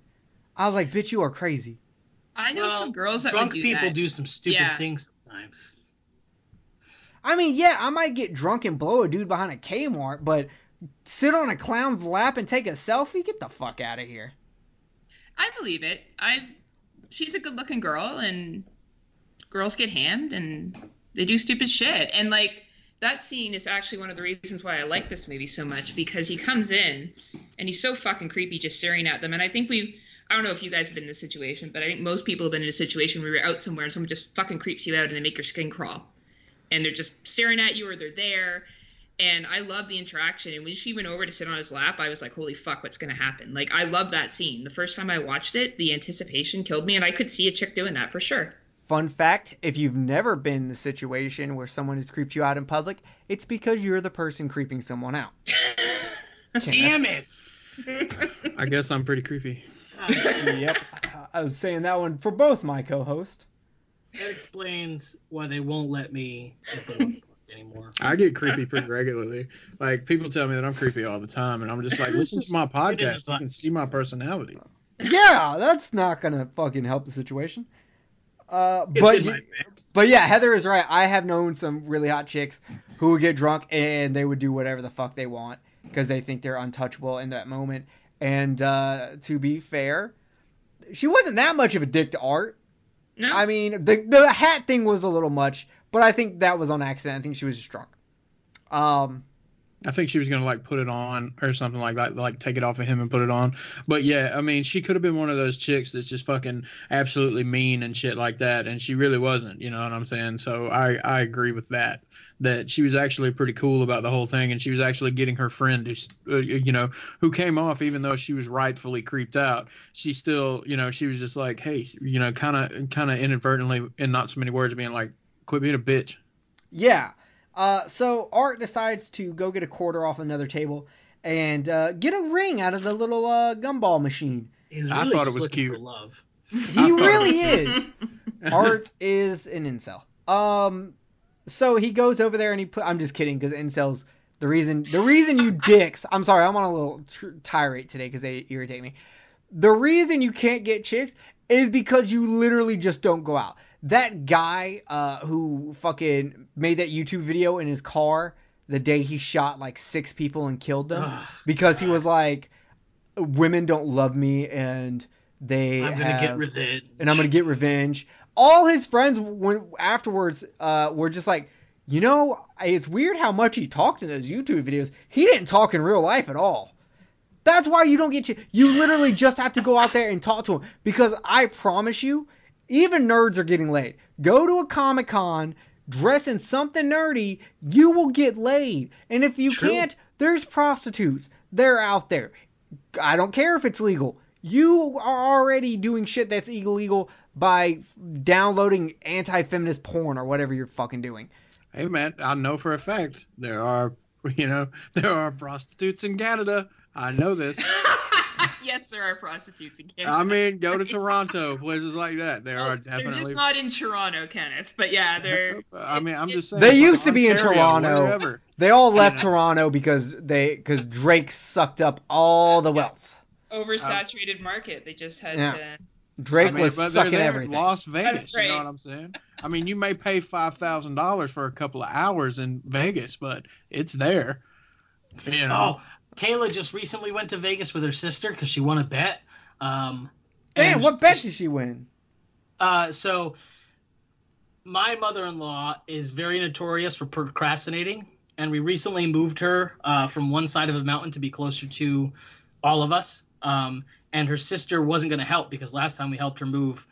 I was like, bitch, you are crazy. I know Well, some girls that drunk would do people that. do some stupid Yeah. things sometimes. I mean, yeah, I might get drunk and blow a dude behind a Kmart, but sit on a clown's lap and take a selfie? Get the fuck out of here. I believe it. I she's a good looking girl and girls get hammed and they do stupid shit. And like that scene is actually one of the reasons why I like this movie so much because he comes in and he's so fucking creepy just staring at them. And I think we I don't know if you guys have been in this situation, but I think most people have been in a situation where you're out somewhere and someone just fucking creeps you out and they make your skin crawl. And they're just staring at you or they're there. And I love the interaction. And when she went over to sit on his lap, I was like, holy fuck, what's going to happen? Like, I love that scene. The first time I watched it, the anticipation killed me. And I could see a chick doing that for sure. Fun fact if you've never been in the situation where someone has creeped you out in public, it's because you're the person creeping someone out. *laughs* Damn it! I guess I'm pretty creepy. yep. I was saying that one for both my co host. That explains why they won't let me *laughs* anymore. I get creepy pretty regularly. Like people tell me that I'm creepy all the time, and I'm just like, *laughs* listen to my podcast. You can see my personality. Yeah, that's not gonna fucking help the situation. Uh, but in y- my mix. but yeah, Heather is right. I have known some really hot chicks who would get drunk and they would do whatever the fuck they want because they think they're untouchable in that moment. And uh, to be fair, she wasn't that much of a dick to Art. No. I mean, the the hat thing was a little much, but I think that was on accident. I think she was just drunk. Um, I think she was gonna like put it on or something like that, like take it off of him and put it on. But yeah, I mean, she could have been one of those chicks that's just fucking absolutely mean and shit like that, and she really wasn't. You know what I'm saying? So I I agree with that. That she was actually pretty cool about the whole thing, and she was actually getting her friend, who's, uh, you know, who came off even though she was rightfully creeped out. She still, you know, she was just like, hey, you know, kind of kind of inadvertently, in not so many words, being like, quit being a bitch. Yeah. Uh, so Art decides to go get a quarter off another table and uh, get a ring out of the little uh, gumball machine. He's I thought it was cute. For love. He really is. Art is an incel. Um, so he goes over there and he put. I'm just kidding because incels. The reason the reason you dicks. I'm sorry. I'm on a little tirade today because they irritate me. The reason you can't get chicks is because you literally just don't go out. That guy uh, who fucking made that YouTube video in his car the day he shot like six people and killed them Ugh. because he was like, women don't love me and they I'm gonna have, get revenge. and I'm gonna get revenge. All his friends when afterwards uh, were just like, you know, it's weird how much he talked in those YouTube videos. He didn't talk in real life at all. That's why you don't get you. You literally just have to go out there and talk to him because I promise you, even nerds are getting laid. Go to a comic con, dress in something nerdy, you will get laid. And if you True. can't, there's prostitutes. They're out there. I don't care if it's legal. You are already doing shit that's illegal by downloading anti-feminist porn or whatever you're fucking doing. Hey man, I know for a fact there are *laughs* you know there are prostitutes in Canada. I know this. *laughs* yes, there are prostitutes in Canada. I mean, go to Toronto, places like that. There Well, are they're just not in Toronto, Kenneth. But yeah, they're. *laughs* I mean, I'm just saying. They used to be in Toronto. wherever. They all left uh, Toronto because they because Drake sucked up all the wealth. Oversaturated market. They just had Yeah. to. Drake I mean, was but they're sucking there in everything. Las Vegas, you know what I'm saying? I mean, you may pay five thousand dollars for a couple of hours in Vegas, but it's there. You know. Oh, Kayla just recently went to Vegas with her sister because she won a bet. Um, Damn, and what bet did she win? Uh, so my mother-in-law is very notorious for procrastinating, and we recently moved her uh, from one side of a mountain to be closer to all of us. Um, and her sister wasn't going to help because last time we helped her move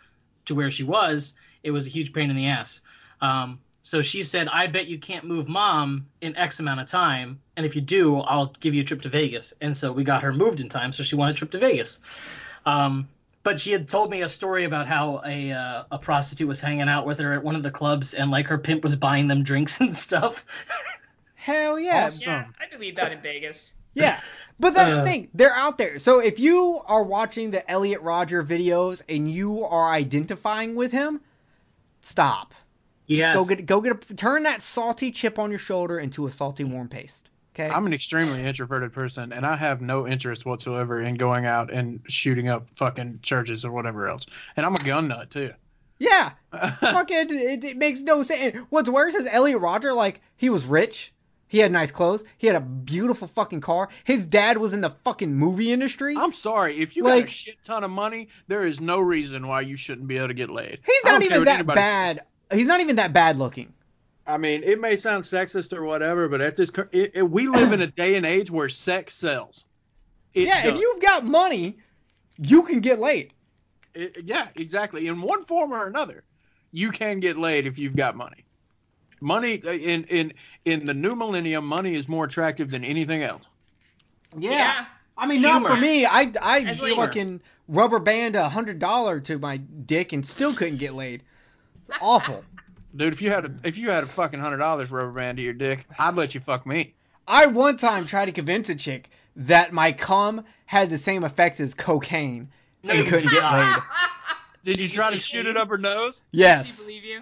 to where she was, it was a huge pain in the ass. Um, so she said, "I bet you can't move mom in X amount of time, and if you do, I'll give you a trip to Vegas." And so we got her moved in time, so she won a trip to Vegas. Um, but she had told me a story about how a uh, a prostitute was hanging out with her at one of the clubs, and like her pimp was buying them drinks *laughs* and stuff. Hell yeah, Awesome. Yeah, I believe that in Vegas. yeah. But that's the Uh. thing, they're out there. So if you are watching the Elliot Rodger videos and you are identifying with him, stop. yes. Go get go get a turn that salty chip on your shoulder into a salty warm paste. Okay. I'm an extremely introverted person, and I have no interest whatsoever in going out and shooting up fucking churches or whatever else. And I'm a gun nut too. yeah. *laughs* Fuck it, it, it makes no sense. What's worse is Elliot Rodger, like, he was rich. He had nice clothes. He had a beautiful fucking car. His dad was in the fucking movie industry. I'm sorry. If you got a shit ton of money, there is no reason why you shouldn't be able to get laid. He's not even that anybody says. bad. He's not even that bad looking. I mean, it may sound sexist or whatever, but at this, cur- it, it, we live in a day and age where sex sells. It yeah, if you've got money, you can get laid. It- yeah, exactly. In one form or another, you can get laid if you've got money. Money uh, in in in the new millennium, money is more attractive than anything else. Yeah. I mean, not for me. I I fucking rubber band a hundred dollar to my dick and still couldn't get laid. It's *laughs* awful. Dude, if you had a if you had a fucking hundred dollars rubber band to your dick, I'd let you fuck me. I one time tried to convince a chick that my cum had the same effect as cocaine No, and you couldn't get laid. *laughs* Did you Did try to shoot it up her nose? Does Yes. she believe you?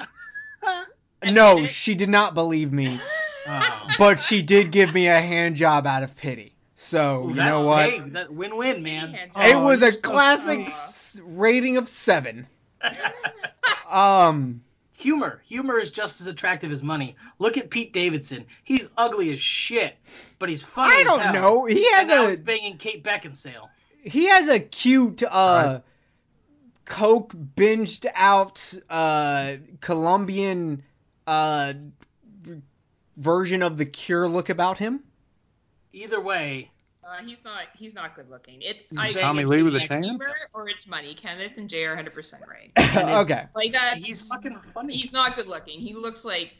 *laughs* No, she did not believe me, Oh. but she did give me a hand job out of pity. So you know what? Hey, that win-win, man. Hand it job. was you're a so classic sweet. s- rating of seven. *laughs* Um. humor. Humor is just as attractive as money. Look at Pete Davidson. He's ugly as shit, but he's funny I as don't hell. know. He has and now a he's banging Kate Beckinsale. he has a cute uh Right. coke binged out uh Colombian uh version of the cure look about him. Either way, Uh, he's not. He's not good looking. It's He's I Tommy it's Lee with a either tan? or it's money. Kenneth and Jay are 100 percent right. *laughs* okay. Like that. he's fucking funny. He's not good looking. He looks like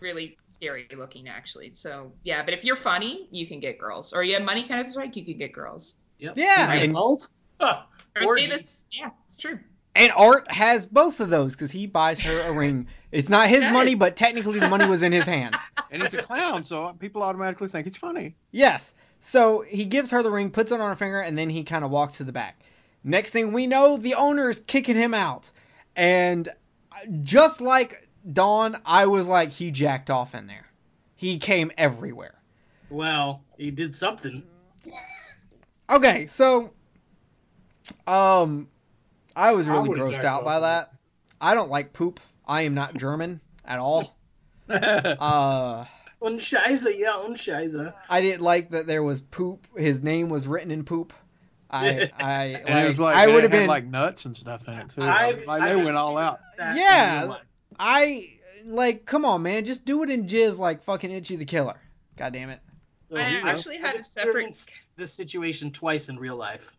really scary looking actually. So yeah, but if you're funny, you can get girls. Or you have money, Kenneth is right. You can get girls. Yep. Yeah, Right. and- Both? Huh. Or say this. Yeah, it's true. And Art has both of those because he buys her a ring. It's not his Yes. money, but technically the money was in his hand. *laughs* And he's a clown, so people automatically think he's funny. Yes. So he gives her the ring, puts it on her finger, and then he kind of walks to the back. Next thing we know, the owner is kicking him out. And just like Dawn, I was like, he jacked off in there. He came everywhere. Well, he did something. Okay, so um I was really would've grossed out by in that. I don't like poop. I am not German at all. *laughs* Uh Unscheiße, yeah, unscheiße. I didn't like that there was poop. His name was written in poop. I *laughs* I and it was like I would have been like nuts and stuff in it too. I've- like they I've went all out. Yeah. real life. I like come on man, just do it in jizz like fucking Ichi the Killer. God damn it. I actually had I've a separate- experienced this situation twice in real life.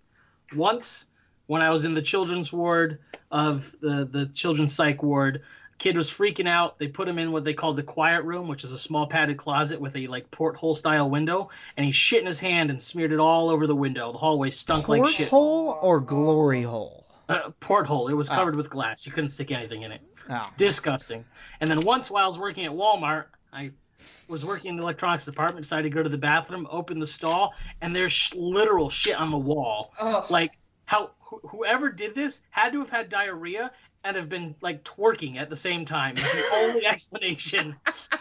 Once when I was in the children's ward of the the children's psych ward, kid was freaking out. They put him in what they called the quiet room, which is a small padded closet with a like porthole style window, and he shit in his hand and smeared it all over the window. The hallway stunk like shit. Porthole or glory hole? Uh, porthole. It was Oh. covered with glass. You couldn't stick anything in it. Oh. Disgusting. And then once while I was working at Walmart, I was working in the electronics department, decided to go to the bathroom, open the stall, and there's sh- literal shit on the wall. Oh, Like how wh- whoever did this had to have had diarrhea and have been like twerking at the same time. It's the only explanation.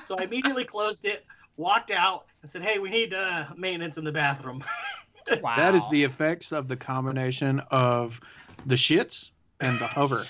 So I immediately closed it, walked out, and said, "Hey, we need uh, maintenance in the bathroom." Wow. *laughs* That is the effects of the combination of the shits and the hover.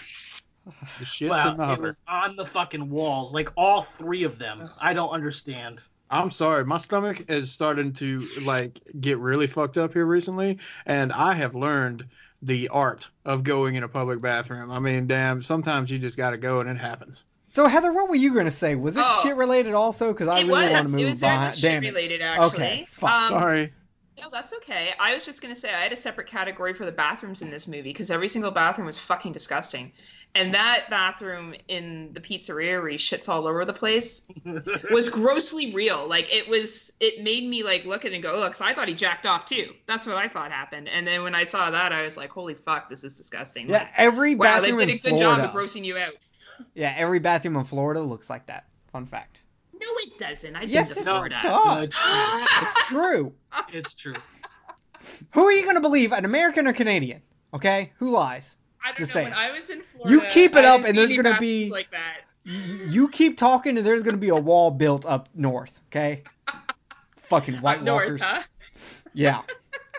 The shits wow, and the hover. it was on the fucking walls, like all three of them. I don't understand. I'm sorry, my stomach is starting to like get really fucked up here recently, and I have learned the art of going in a public bathroom. I mean, damn, sometimes you just gotta go and it happens. So Heather, what were you gonna say? Was this Oh. shit related also? Because I really was. want to move it was very behind. much shit Damn it. related actually. Okay, fuck, Um, sorry. No, that's okay. I was just gonna say I had a separate category for the bathrooms in this movie because every single bathroom was fucking disgusting, and that bathroom in the pizzeria where he shits all over the place *laughs* was grossly real. Like it was, it made me like look at it and go, look. So I thought he jacked off too. That's what I thought happened. And then when I saw that, I was like, holy fuck, this is disgusting. Yeah, Like, every wow, they bathroom did a good Florida. job of grossing you out. yeah, every bathroom in Florida looks like that. Fun fact. No, it doesn't. I've Yes, been it to Florida. does. it's true. *laughs* It's true. It's true. Who are you gonna believe, an American or Canadian? Okay, who lies? I don't Just know. saying. When I was in Florida, You keep it up and there's gonna be- like that. You keep talking, and there's gonna be a wall built up north. Okay. *laughs* Fucking White Up north, Walkers. huh? Yeah. *laughs*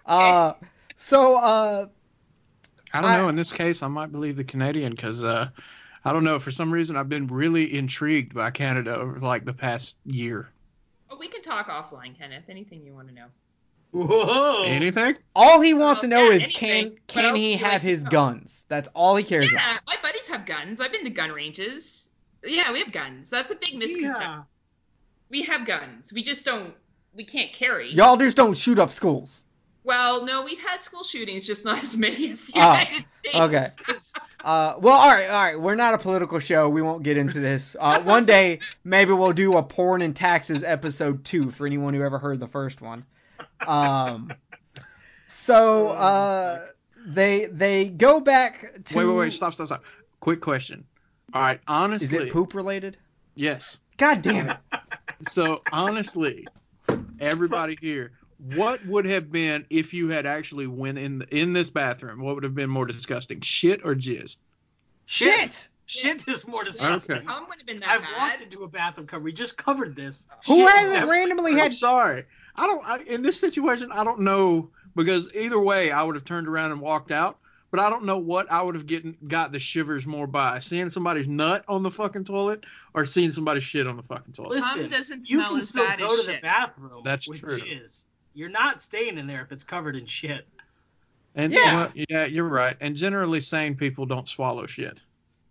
Uh, so uh, I don't I- know. In this case, I might believe the Canadian because uh, I don't know. For some reason, I've been really intrigued by Canada over like the past year. Oh, we can talk offline, Kenneth. Anything you want to know? Whoa. Anything? All he wants Oh, to know yeah, is can anything. What can he would like have his guns? That's all he cares about. Yeah, my buddies have guns. I've been to gun ranges. Yeah, we have guns. That's a big misconception. Yeah. We have guns. We just don't. We can't carry. Y'all just don't shoot up schools. Well, no, we've had school shootings, just not as many as the Oh, United States. okay. Uh, well, all right, all right. We're not a political show. We won't get into this. Uh, one day, maybe we'll do a porn and taxes episode two for anyone who ever heard the first one. Um, so uh, they they go back to. Wait, wait, wait. Stop, stop, stop. Quick question. All right. Honestly, is it poop related? Yes. God damn it! *laughs* So honestly, everybody here, what would have been if you had actually went in in this bathroom? What would have been more disgusting, shit or jizz? Shit! Shit is more disgusting. Okay. Home would have been that I've bad. walked into a bathroom cover. We just covered this. Who Shit hasn't definitely- randomly I'm had? sorry. I don't. I, in this situation, I don't know because either way, I would have turned around and walked out. But I don't know what I would have getting got the shivers more by seeing somebody's nut on the fucking toilet or seeing somebody's shit on the fucking toilet. Listen, Cum doesn't you smell can as still bad go as to the bathroom That's with true. jizz. You're not staying in there if it's covered in shit. And Yeah. well, yeah, you're right. And generally, sane people don't swallow shit.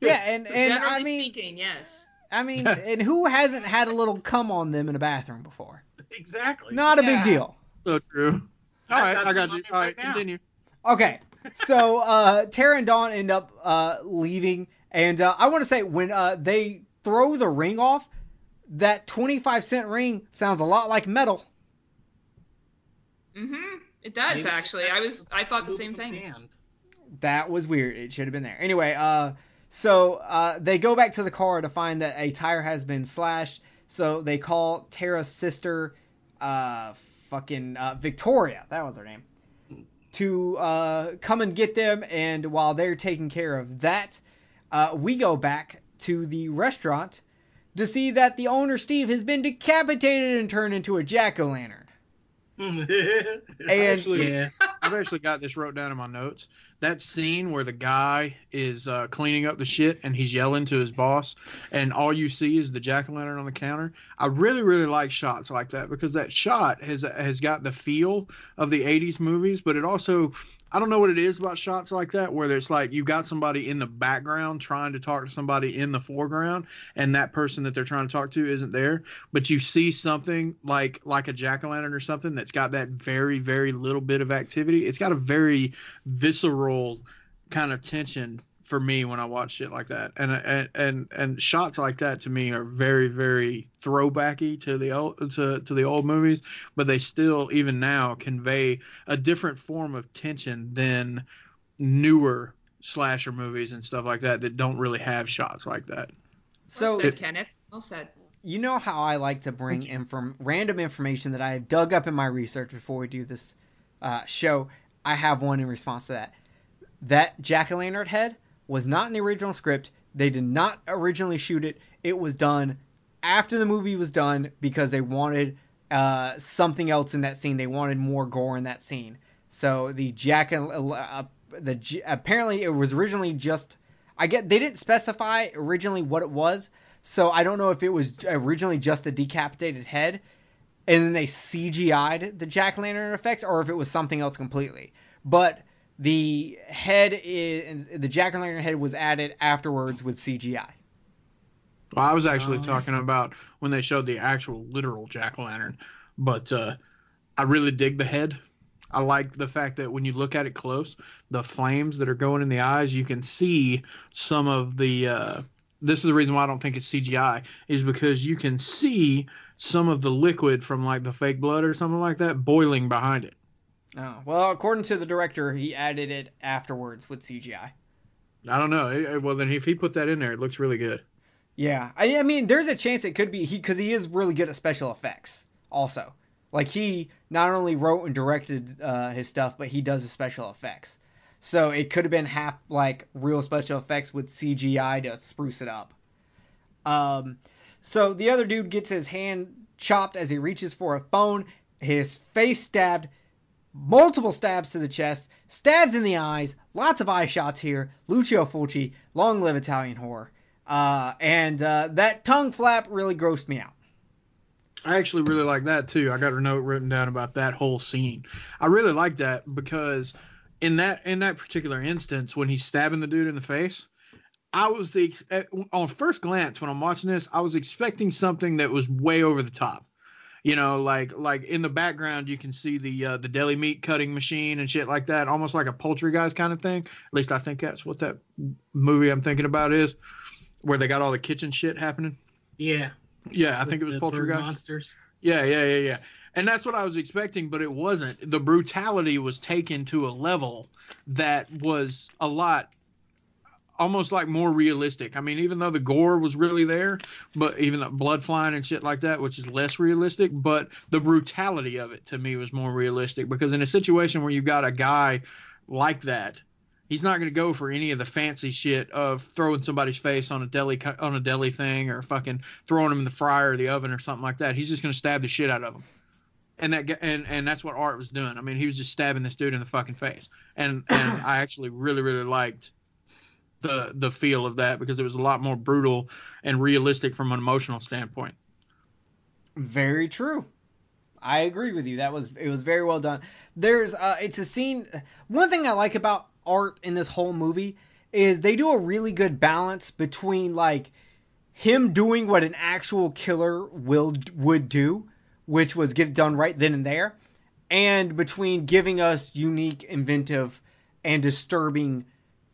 Yeah, and and Generally I mean, speaking, yes. I mean, *laughs* and who hasn't had a little cum on them in a bathroom before? Exactly. Not a Yeah. big deal. So true. All I've right, got I got you. All right right, continue. Okay, so uh, Tara and Dawn end up uh, leaving, and uh, I want to say when uh, they throw the ring off, that 25 cent ring sounds a lot like metal. Mm-hmm. It does Maybe actually. I was. I thought the same thing. That was weird. It should have been there. Anyway, uh, so uh, they go back to the car to find that a tire has been slashed. So they call Tara's sister, uh, fucking uh, Victoria. That was her name. To uh, come and get them. And while they're taking care of that, uh, we go back to the restaurant to see that the owner Steve has been decapitated and turned into a jack o' lantern. *laughs* And Actually, yeah. I've actually got this wrote down in my notes. That scene where the guy is uh, cleaning up the shit and he's yelling to his boss, and all you see is the jack o' lantern on the counter. I really, really like shots like that because that shot has has got the feel of the '80s movies, but it also I don't know what it is about shots like that where it's like you've got somebody in the background trying to talk to somebody in the foreground, and that person that they're trying to talk to isn't there, but you see something like like a jack o' lantern or something that's got that very, very little bit of activity. It's got a very visceral kind of tension for me when I watch shit like that, and and and, and shots like that to me are very, very throwbacky to the old to, to the old movies, but they still even now convey a different form of tension than newer slasher movies and stuff like that that don't really have shots like that. so well said, Kenneth. Well said. you know how I like to bring inform random information that I have dug up in my research before we do this uh, show. I have one in response to that. That jack o' lantern head was not in the original script. They did not originally shoot it. It was done after the movie was done because they wanted uh, something else in that scene. They wanted more gore in that scene. So the jack o' uh, the apparently it was originally just I get they didn't specify originally what it was. So I don't know if it was originally just a decapitated head, and then they CGI'd the jack lantern effects, or if it was something else completely. But the head is the jack o' lantern head was added afterwards with CGI. Well, I was actually Oh. talking about when they showed the actual literal jack o' lantern, but uh, I really dig the head. I like the fact that when you look at it close, the flames that are going in the eyes, you can see some of the. Uh, this is the reason why I don't think it's CGI, is because you can see some of the liquid from like the fake blood or something like that boiling behind it. Oh, well, according to the director, he added it afterwards with CGI. I don't know. Well, then if he put that in there, it looks really good. Yeah, I, I mean, there's a chance it could be he because he is really good at special effects. Also, like he not only wrote and directed uh, his stuff, but he does the special effects. So it could have been half like real special effects with CGI to spruce it up. Um, so the other dude gets his hand chopped as he reaches for a phone. His face stabbed, multiple stabs to the chest, stabs in the eyes, lots of eye shots here. Lucio Fulci, long live Italian horror. Uh, and uh, that tongue flap really grossed me out. I actually really like that too. I got a note written down about that whole scene. I really like that because in that in that particular instance, when he's stabbing the dude in the face, I was the on first glance when I'm watching this, I was expecting something that was way over the top. You know, like like in the background you can see the uh, the deli meat cutting machine and shit like that, almost like a Poultrygeist kind of thing. At least I think that's what that movie I'm thinking about is, where they got all the kitchen shit happening. Yeah. Yeah, I think it was Poultrygeist. monsters. Yeah, yeah, yeah, yeah. And that's what I was expecting, but it wasn't. The brutality was taken to a level that was a lot almost like more realistic. I mean, even though the gore was really there, but even the blood flying and shit like that, which is less realistic, but the brutality of it to me was more realistic because in a situation where you've got a guy like that, he's not going to go for any of the fancy shit of throwing somebody's face on a deli on a deli thing or fucking throwing him in the fryer or the oven or something like that. He's just going to stab the shit out of him. And that and and that's what Art was doing. I mean, he was just stabbing this dude in the fucking face. And and I actually really really liked the the feel of that because it was a lot more brutal and realistic from an emotional standpoint. Very true. I agree with you. That was it was very well done. There's uh it's a scene one thing I like about art in this whole movie is they do a really good balance between like him doing what an actual killer will would do, which was get it done right then and there, and between giving us unique, inventive, and disturbing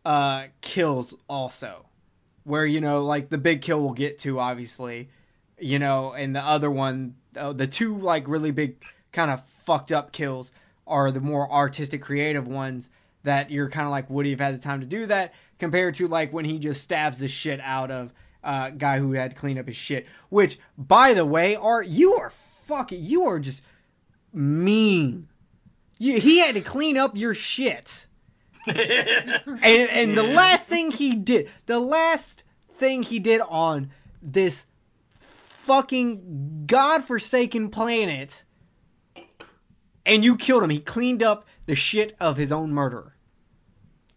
uh kills also. Where you know like the big kill we'll get to obviously you know, and the other one, uh, the two like really big kind of fucked up kills are the more artistic, creative ones that you're kind of like, would he have had the time to do that? Compared to like when he just stabs the shit out of uh, guy who had to clean up his shit. Which, by the way, Art, you are fucking, you are just mean. You, he had to clean up your shit. And, and the last thing he did, the last thing he did on this fucking godforsaken planet, and you killed him. He cleaned up the shit of his own murderer.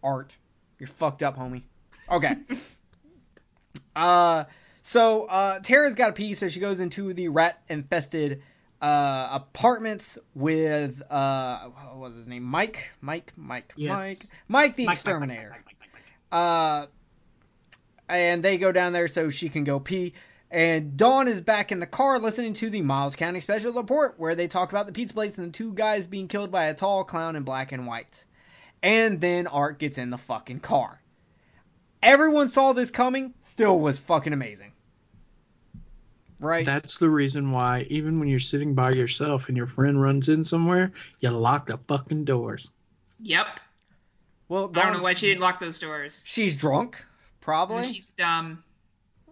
Art, you're fucked up, homie. Okay. *laughs* uh, so uh, Tara's got a pee, so she goes into the rat-infested uh, apartments with uh, what was his name? Mike, Mike, Mike, Yes. Mike, Mike the Mike, exterminator. Mike. Uh, and they go down there so she can go pee. And Dawn is back in the car listening to the Miles County Special Report, where they talk about the pizza place and the two guys being killed by a tall clown in black and white. And then Art gets in the fucking car. Everyone saw this coming, still was fucking amazing. Right? That's the reason why even when you're sitting by yourself and your friend runs in somewhere, you lock the fucking doors. Yep. well, I don't know why she didn't lock those doors. She's drunk, probably. She's dumb.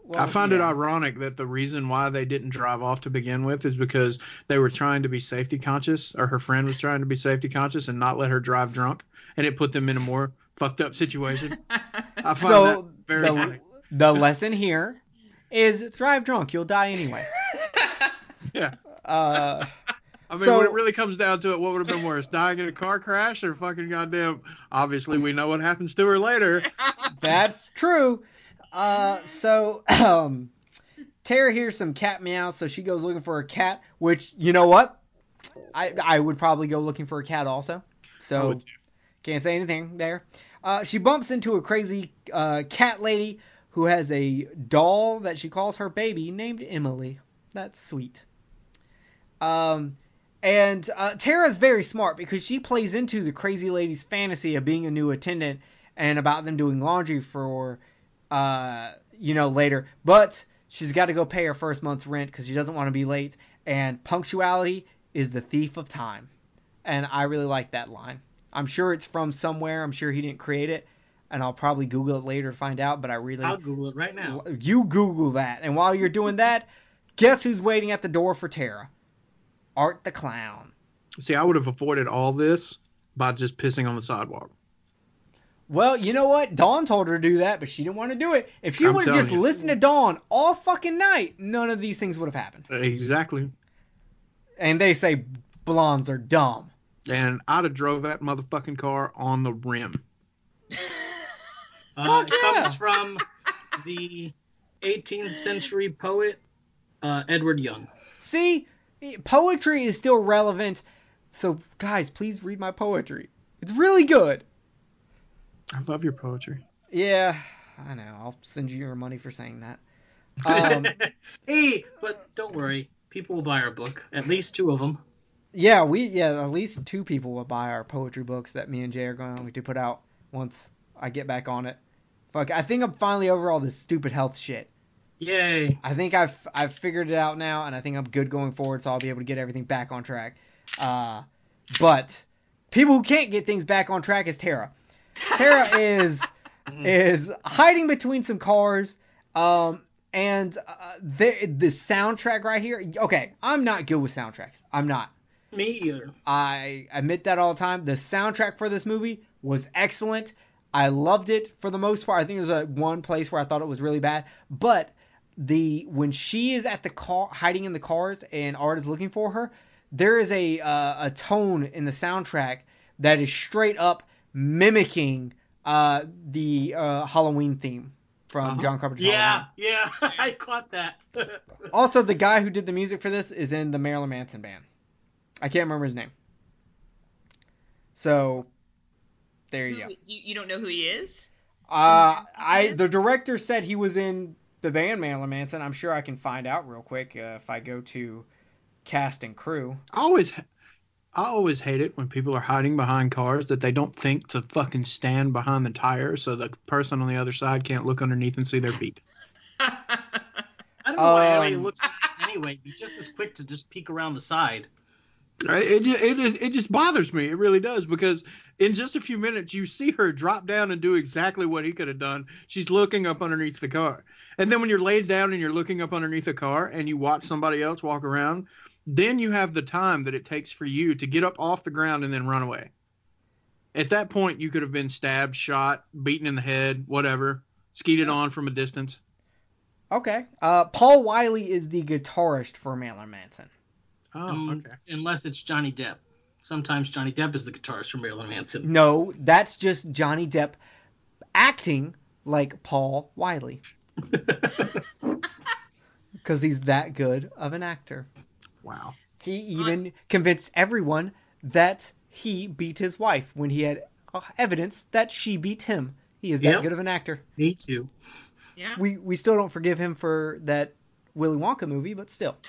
Well, I find it ironic that the reason why they didn't drive off to begin with is because they were trying to be safety conscious, or her friend was trying to be safety conscious and not let her drive drunk, and it put them in a more fucked up situation. *laughs* I find So that very the, funny. the lesson here is drive drunk, you'll die anyway. *laughs* Yeah. Uh, I mean, So- when it really comes down to it, what would have been worse, dying in a car crash or fucking goddamn? Obviously, we know what happens to her later. *laughs* that's true. Uh, so um, Tara hears some cat meows, so she goes looking for a cat. Which you know what, I I would probably go looking for a cat also. So can't say anything there. Uh, she bumps into a crazy uh, cat lady who has a doll that she calls her baby named Emily. That's sweet. Um, and uh, Tara's very smart because she plays into the crazy lady's fantasy of being a new attendant and about them doing laundry for, uh, you know, later. But she's got to go pay her first month's rent because she doesn't want to be late. And punctuality is the thief of time. And I really like that line. I'm sure it's from somewhere. I'm sure he didn't create it. And I'll probably Google it later to find out. But I really I'll Google it right now. you Google that. And while you're doing that, guess who's waiting at the door for Tara? Art the Clown. See, I would have avoided all this by just pissing on the sidewalk. Well, you know what? Dawn told her to do that, but she didn't want to do it. If she I'm would have just you. listened to Dawn all fucking night, none of these things would have happened. Exactly. And they say blondes are dumb. And I'd have drove that motherfucking car on the rim. *laughs* Uh, it yeah. comes from *laughs* the 18th century poet uh, Edward Young. See, poetry is still relevant. So guys, please read my poetry. It's really good. I love your poetry. Yeah, I know. I'll send you your money for saying that. *laughs* Um, hey, but don't worry, people will buy our book. At least two of them. yeah, we yeah at least two people will buy our poetry books that me and Jay are going to put out once I get back on it. Fuck, I think I'm finally over all this stupid health shit. Yay! I think I've I've figured it out now, and I think I'm good going forward, so I'll be able to get everything back on track. Uh, but people who can't get things back on track is Tara. Tara *laughs* is is hiding between some cars, um, and uh, the the soundtrack right here. Okay, I'm not good with soundtracks. I'm not. Me either. I admit that all the time. The soundtrack for this movie was excellent. I loved it for the most part. I think there's a one place where I thought it was really bad, but the when she is at the car hiding in the cars and Art is looking for her, there is a uh, a tone in the soundtrack that is straight up mimicking uh, the uh, Halloween theme from Uh-huh. John Carpenter's Yeah, Halloween. yeah, *laughs* I caught that. *laughs* Also, the guy who did the music for this is in the Marilyn Manson band. I can't remember his name. So, there you go. Who- you, you don't know who he is? Uh, I the director said he was in the band Marilyn Manson. I'm sure I can find out real quick uh, if I go to cast and crew. I always, I always hate it when people are hiding behind cars that they don't think to fucking stand behind the tire, so the person on the other side can't look underneath and see their feet. *laughs* I don't know why anybody Um, looks anyway. Be just as quick to just peek around the side. It it it just bothers me. It really does because in just a few minutes you see her drop down and do exactly what he could have done. She's looking up underneath the car, and then when you're laid down and you're looking up underneath a car and you watch somebody else walk around, then you have the time that it takes for you to get up off the ground and then run away. At that point, you could have been stabbed, shot, beaten in the head, whatever, skeeted on from a distance. Okay. Uh, Paul Wiley is the guitarist for Marilyn Manson. Oh, Um, okay. Unless it's Johnny Depp. Sometimes Johnny Depp is the guitarist for Marilyn Manson. No, that's just Johnny Depp acting like Paul Wiley *laughs* *laughs* because he's that good of an actor. Wow. He even convinced everyone that he beat his wife when he had uh, evidence that she beat him. He is that Yep. good of an actor. Me too. Yeah. We we still don't forgive him for that Willy Wonka movie, but still. *laughs*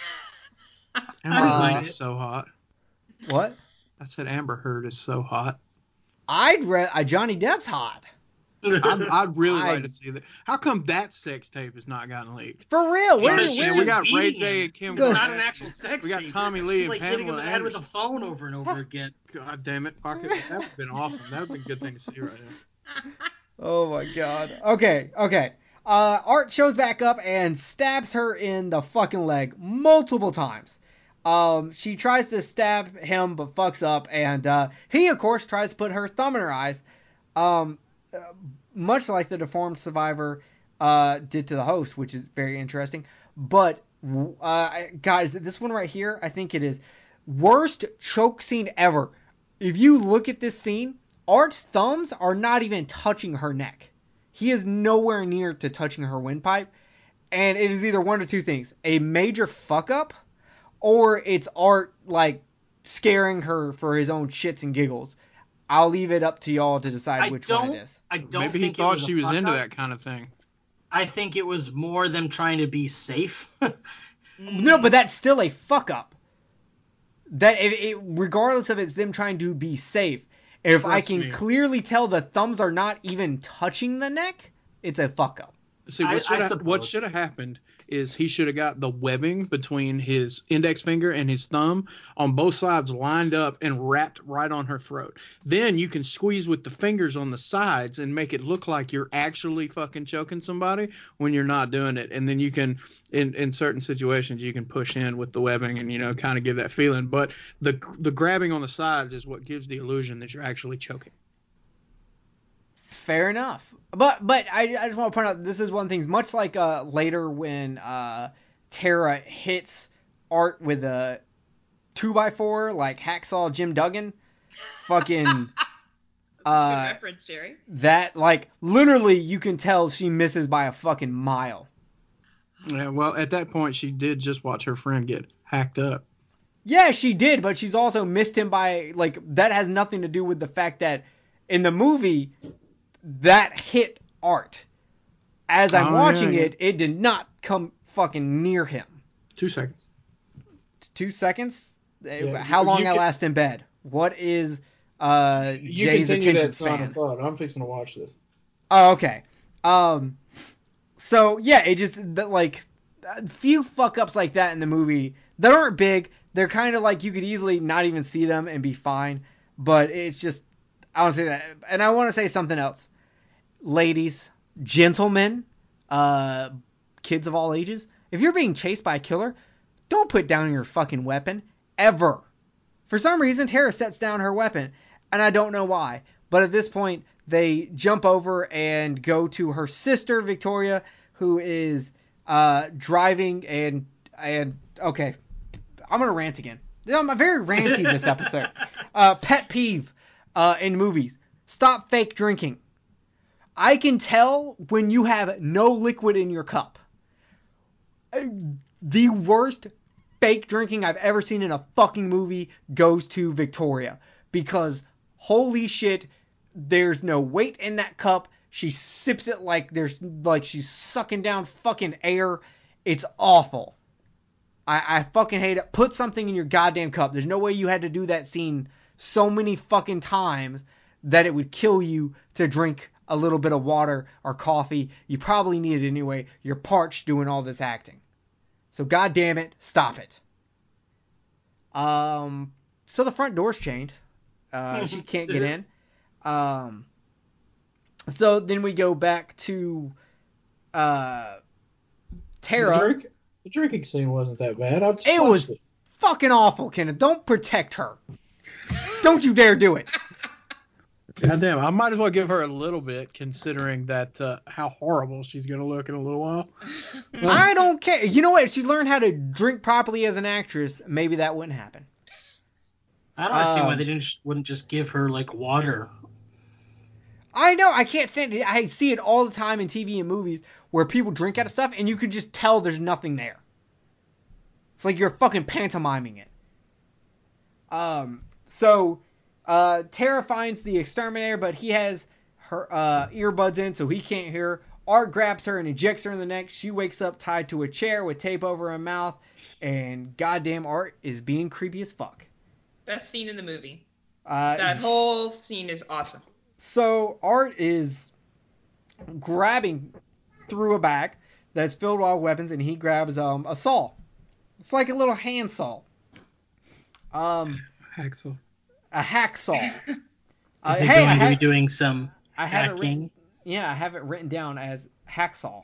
Amber Uh, Heard is so hot. What? I said Amber Heard is so hot. I'd read uh, Johnny Depp's hot. I'd, I'd really *laughs* I- like to see that. How come that sex tape has not gotten leaked? For real. Where, Because Yeah, she's where we got just Ray beating J and Kim. Good. Not Kardashian. an actual sex We got tape. Tommy Lee She's and like hitting him in the head with a phone over and over again. *laughs* God damn it, Pocket. That would have been awesome. That would be a good thing to see right now. *laughs* Oh my god. Okay, okay. Uh, Art shows back up and stabs her in the fucking leg multiple times. Um, she tries to stab him but fucks up, and uh, he of course tries to put her thumb in her eyes. Um, uh, much like the deformed survivor uh, did to the host, which is very interesting. But uh, guys, this one right here, I think it is worst choke scene ever. If you look at this scene, Art's thumbs are not even touching her neck. He is nowhere near to touching her windpipe, and it is either one of two things: a major fuck up, or it's Art like scaring her for his own shits and giggles. I'll leave it up to y'all to decide I which don't. one it is. I don't Maybe he think it thought was she was into up. that kind of thing. I think it was more them trying to be safe. *laughs* No, but that's still a fuck up. That it, it, regardless of it's them trying to be safe, if I can me. clearly tell the thumbs are not even touching the neck, it's a fuck up. See, what should I have what suppose. should have happened is he should have got the webbing between his index finger and his thumb on both sides lined up and wrapped right on her throat. Then you can squeeze with the fingers on the sides and make it look like you're actually fucking choking somebody when you're not doing it. And then you can in in certain situations you can push in with the webbing and you know kind of give that feeling. But the the grabbing on the sides is what gives the illusion that you're actually choking. Fair enough. But but I, I just want to point out this is one of the things much like uh later when uh Tara hits Art with a two by four like hacksaw Jim Duggan, fucking *laughs* Good uh reference, Jerry. that like literally you can tell she misses by a fucking mile. Yeah, well, at that point, she did just watch her friend get hacked up. Yeah, she did, but she's also missed him by like that has nothing to do with the fact that in the movie that hit art. As I'm Oh, watching yeah, yeah. it, it did not come fucking near him. Two seconds. Two seconds? Yeah, How you- long you I can- last in bed? What is uh You Jay's attention span? I'm fixing to watch this. Oh, okay. Um, so yeah, it just that like a few fuck ups like that in the movie that aren't big. They're kind of like you could easily not even see them and be fine. But it's just I want to say that, and I want to say something else, ladies, gentlemen, uh, kids of all ages. If you're being chased by a killer, don't put down your fucking weapon ever. For some reason, Tara sets down her weapon, and I don't know why. But at this point, they jump over and go to her sister Victoria, who is uh, driving and and okay, I'm gonna rant again. I'm very ranty this episode. *laughs* Uh, pet peeve uh, in movies: stop fake drinking. I can tell when you have no liquid in your cup. The worst fake drinking I've ever seen in a fucking movie goes to Victoria because holy shit, there's no weight in that cup. She sips it like there's like she's sucking down fucking air. It's awful. I, I fucking hate it. Put something in your goddamn cup. There's no way you had to do that scene so many fucking times that it would kill you to drink a little bit of water or coffee. You probably need it anyway. You're parched doing all this acting. So goddamn it, stop it. Um, so the front door's chained. Uh, *laughs* she can't get in. Um, so then we go back to uh, Tara. The, drink, the drinking scene wasn't that bad. It was fucking awful, Kenneth. Don't protect her. Don't you dare do it. *laughs* God damn, I might as well give her a little bit, considering that uh, how horrible she's gonna look in a little while. *laughs* I don't care. You know what? If she learned how to drink properly as an actress, maybe that wouldn't happen. I don't understand why Um, they didn't just, wouldn't just give her like water. I know. I can't stand it. I see it all the time in TV and movies where people drink out of stuff and you can just tell there's nothing there. It's like you're fucking pantomiming it. Um. So, uh, Tara finds the exterminator, but he has her uh, earbuds in, so he can't hear. Art grabs her and ejects her in the neck. She wakes up tied to a chair with tape over her mouth, and goddamn Art is being creepy as fuck. Best scene in the movie. Uh, That whole scene is awesome. So Art is grabbing through a bag that's filled with all weapons, and he grabs um a saw. It's like a little hand saw. Um, Hacksaw. a hacksaw. *laughs* Uh, Is it hey, going I to be doing some I have it written. hacking? Yeah, I have it written down as hacksaw.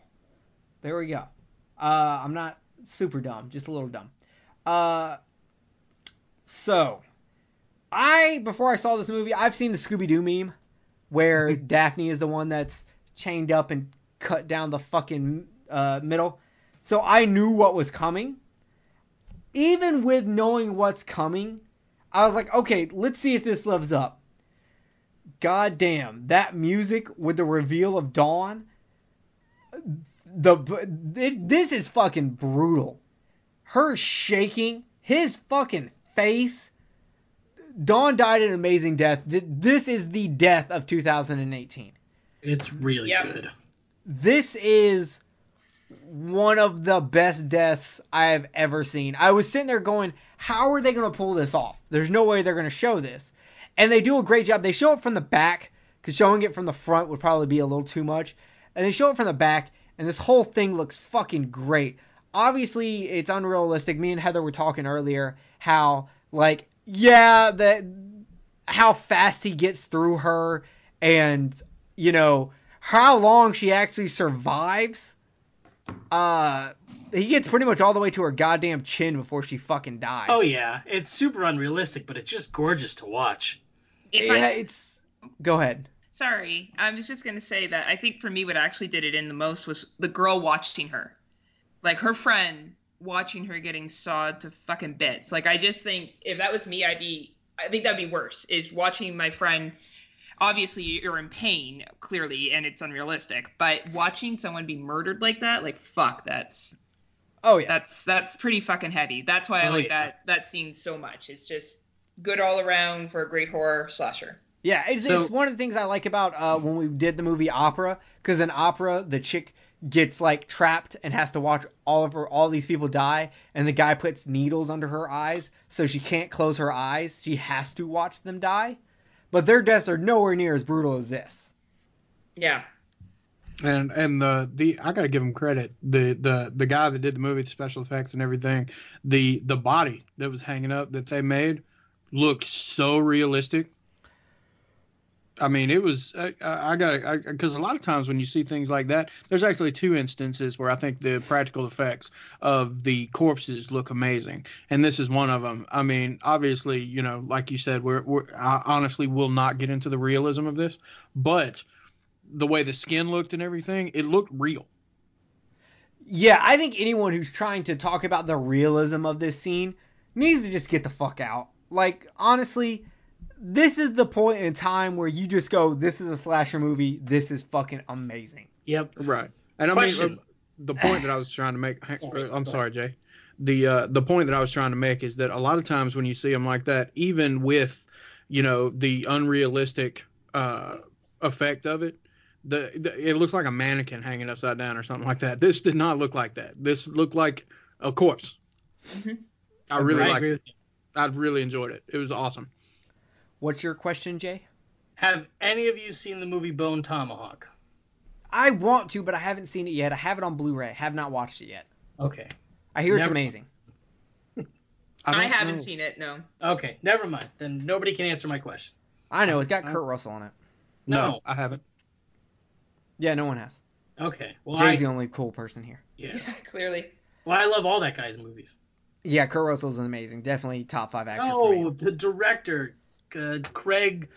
There we go. Uh, I'm not super dumb, just a little dumb. Uh, so I before I saw this movie, I've seen the Scooby Doo meme where *laughs* Daphne is the one that's chained up and cut down the fucking uh, middle. So I knew what was coming. Even with knowing what's coming, I was like, okay, let's see if this lives up. God damn, that music with the reveal of Dawn. The it, this is fucking brutal. Her shaking, his fucking face. Dawn died an amazing death. This is the death of 2018. It's really Yep. good. This is one of the best deaths I have ever seen. I was sitting there going, how are they going to pull this off? There's no way they're going to show this. And they do a great job. They show it from the back, because showing it from the front would probably be a little too much. And they show it from the back, and this whole thing looks fucking great. Obviously, it's unrealistic. Me and Heather were talking earlier how, like, yeah, that how fast he gets through her, and you know how long she actually survives. Uh, he gets pretty much all the way to her goddamn chin before she fucking dies. Oh yeah, it's super unrealistic, but it's just gorgeous to watch. If I- yeah. It's. Go ahead. Sorry, I was just gonna say that I think for me, what actually did it in the most was the girl watching her, like her friend watching her getting sawed to fucking bits. Like I just think if that was me, I'd be. I think that'd be worse. Is watching my friend. Obviously, you're in pain, clearly, and it's unrealistic. But watching someone be murdered like that, like fuck, that's Oh yeah. That's that's pretty fucking heavy. That's why I Oh, like yeah. that that scene so much. It's just good all around for a great horror slasher. Yeah, it's, So- it's one of the things I like about uh, when we did the movie Opera, because in Opera the chick gets like trapped and has to watch all of her all these people die, and the guy puts needles under her eyes so she can't close her eyes. She has to watch them die, but their deaths are nowhere near as brutal as this. Yeah. And and the the I gotta give him credit. The the the guy that did the movie, the special effects and everything, the the body that was hanging up that they made looked so realistic. I mean, it was. I, I got because a lot of times when you see things like that, there's actually two instances where I think the practical effects of the corpses look amazing, and this is one of them. I mean, obviously, you know, like you said, we're, we're I honestly will not get into the realism of this, but the way the skin looked and everything, it looked real. Yeah, I think anyone who's trying to talk about the realism of this scene needs to just get the fuck out. Like, honestly, this is the point in time where you just go, this is a slasher movie. This is fucking amazing. Yep. Right. And I mean, uh, the point that I was trying to make. hang- Sorry, uh, I'm sorry, Jay. The uh, the point that I was trying to make is that a lot of times when you see them like that, even with you know the unrealistic uh, effect of it, the, the it looks like a mannequin hanging upside down or something like that. This did not look like that. This looked like a corpse. Mhm. I really I liked it. I really enjoyed it. It was awesome. What's your question, Jay? Have any of you seen the movie Bone Tomahawk? I want to, but I haven't seen it yet. I have it on Blu-ray. Have not watched it yet. Okay. I hear it's amazing. *laughs* I, don't haven't know. seen it. No. Okay. Never mind. Then nobody can answer my question. I know it's got I- Kurt Russell on it. No, No. I haven't. Yeah, no one has. Okay. Well, Jay's I, the only cool person here. yeah. *laughs* Clearly. Well, I love all that guy's movies. Yeah, Kurt Russell's amazing. Definitely top five actor. for oh, me. Oh, the director, uh, Craig,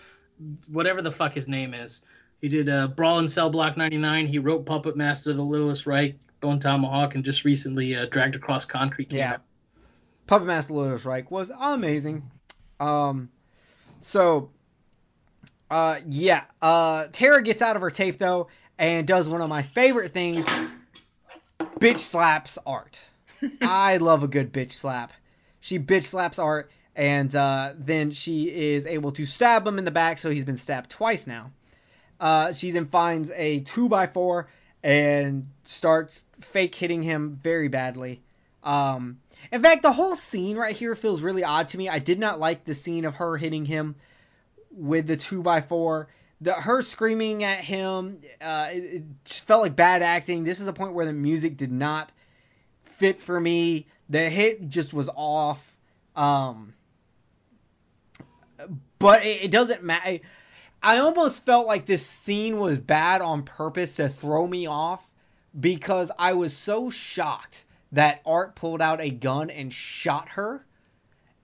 whatever the fuck his name is. He did uh, Brawl in Cell Block 99. He wrote Puppet Master, The Littlest Reich, Bone Tomahawk, and just recently uh, Dragged Across Concrete. came Yeah. out. Puppet Master The Littlest Reich was amazing. Um, so, uh, yeah, uh, Tara gets out of her tape though and does one of my favorite things: bitch slaps art. *laughs* I love a good bitch slap. She bitch slaps art, and uh, then she is able to stab him in the back. So he's been stabbed twice now. Uh, she then finds a two by four and starts fake hitting him very badly. Um, in fact, the whole scene right here feels really odd to me. I did not like the scene of her hitting him with the two by four. The her screaming at him, uh, it, it felt like bad acting. This is a point where the music did not fit for me. The hit just was off. Um, but it, it doesn't matter. I almost felt like this scene was bad on purpose to throw me off because I was so shocked that Art pulled out a gun and shot her.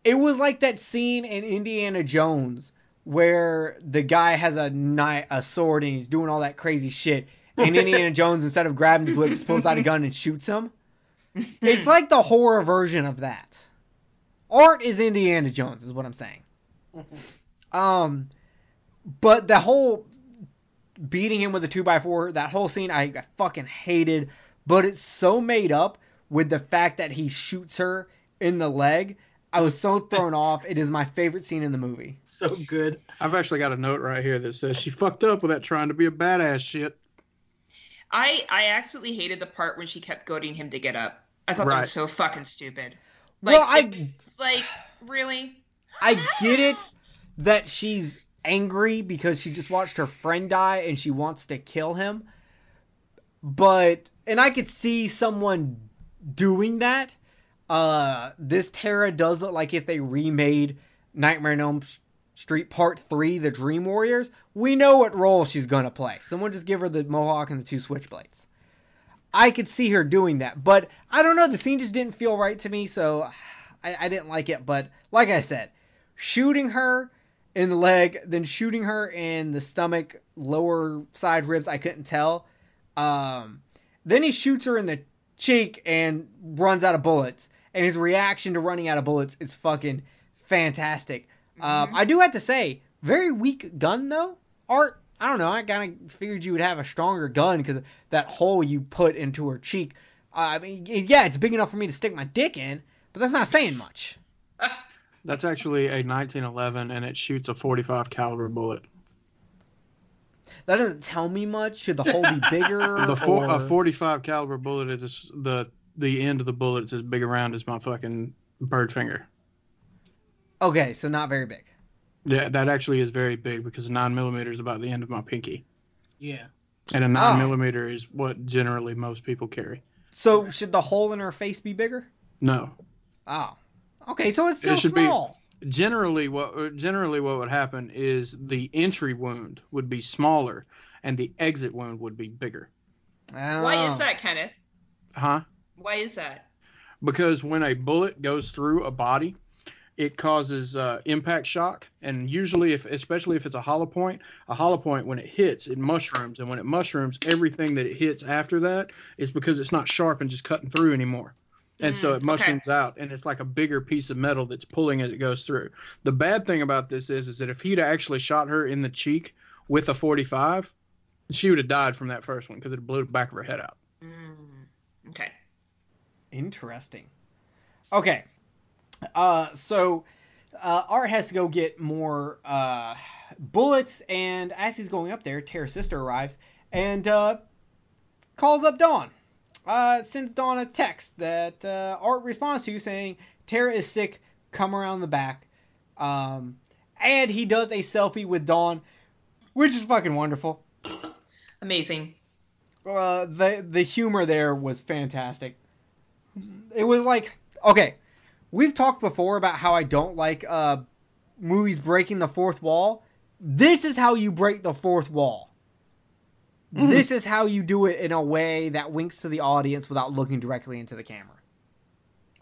It was like that scene in Indiana Jones where the guy has a knife, a sword, and he's doing all that crazy shit. And *laughs* Indiana Jones, instead of grabbing his whip, pulls out a gun and shoots him. It's like the horror version of that. Art is Indiana Jones, is what I'm saying. *laughs* Um, but the whole beating him with a two by four, that whole scene, I, I fucking hated. But it's so made up with the fact that he shoots her in the leg. I was so thrown *laughs* off. It is my favorite scene in the movie. So good. I've actually got a note right here that says she fucked up with that trying to be a badass shit. I I absolutely hated the part when she kept goading him to get up. I thought that was so fucking stupid. Like, well, I it- like really. I get it that she's angry because she just watched her friend die and she wants to kill him. But and I could see someone doing that. Uh this Tara does look like if they remade Nightmare on Elm Street Part 3 The Dream Warriors, we know what role she's to play. Someone just give her the mohawk and the two switchblades. I could see her doing that, but I don't know. The scene just didn't feel right to me, so I, I didn't like it. But like I said, shooting her in the leg, then shooting her in the stomach, lower side ribs, I couldn't tell. Um, then he shoots her in the cheek and runs out of bullets. And his reaction to running out of bullets is fucking fantastic. Um, I do have to say, very weak gun though. Art, I don't know. I kind of figured you would have a stronger gun because that hole you put into her cheek. I mean, yeah, it's big enough for me to stick my dick in, but that's not saying much. That's actually a 1911, and it shoots a 45 caliber bullet. That doesn't tell me much. Should the hole be *laughs* bigger? The four, a 45 caliber bullet is the the end of the bullet is as big around as my fucking bird finger. Okay, so not very big. Yeah, that actually is very big because a nine millimeter is about the end of my pinky, Yeah. and a nine Oh. millimeter is what generally most people carry. So should the hole in her face be bigger? No, Oh, okay, so it's still It should be- small. generally what generally what would happen is the entry wound would be smaller and the exit wound would be bigger. Why Oh. is that, Kenneth? Huh? Why is that? Because when a bullet goes through a body, it causes uh, impact shock, and usually, if especially if it's a hollow point, a hollow point when it hits, it mushrooms, and when it mushrooms, everything that it hits after that is because it's not sharp and just cutting through anymore. And so Mm, it mushrooms out, and it's like a bigger piece of metal that's pulling as it goes through. The bad thing about this is, is that if he'd actually shot her in the cheek with a 45, she would have died from that first one because it blew the back of her head out. Mm, okay. Interesting. Okay. Uh, so uh, Art has to go get more uh, bullets, and as he's going up there, Tara's sister arrives and uh, calls up Dawn. Uh, sends Dawn a text that uh, Art responds to saying, Tara is sick, come around the back. Um, and he does a selfie with Dawn, which is fucking wonderful. Amazing. uh, the the humor there was fantastic. It was like okay, we've talked before about how I don't like uh, movies breaking the fourth wall. This is how you break the fourth wall. This is how you do it in a way that winks to the audience without looking directly into the camera.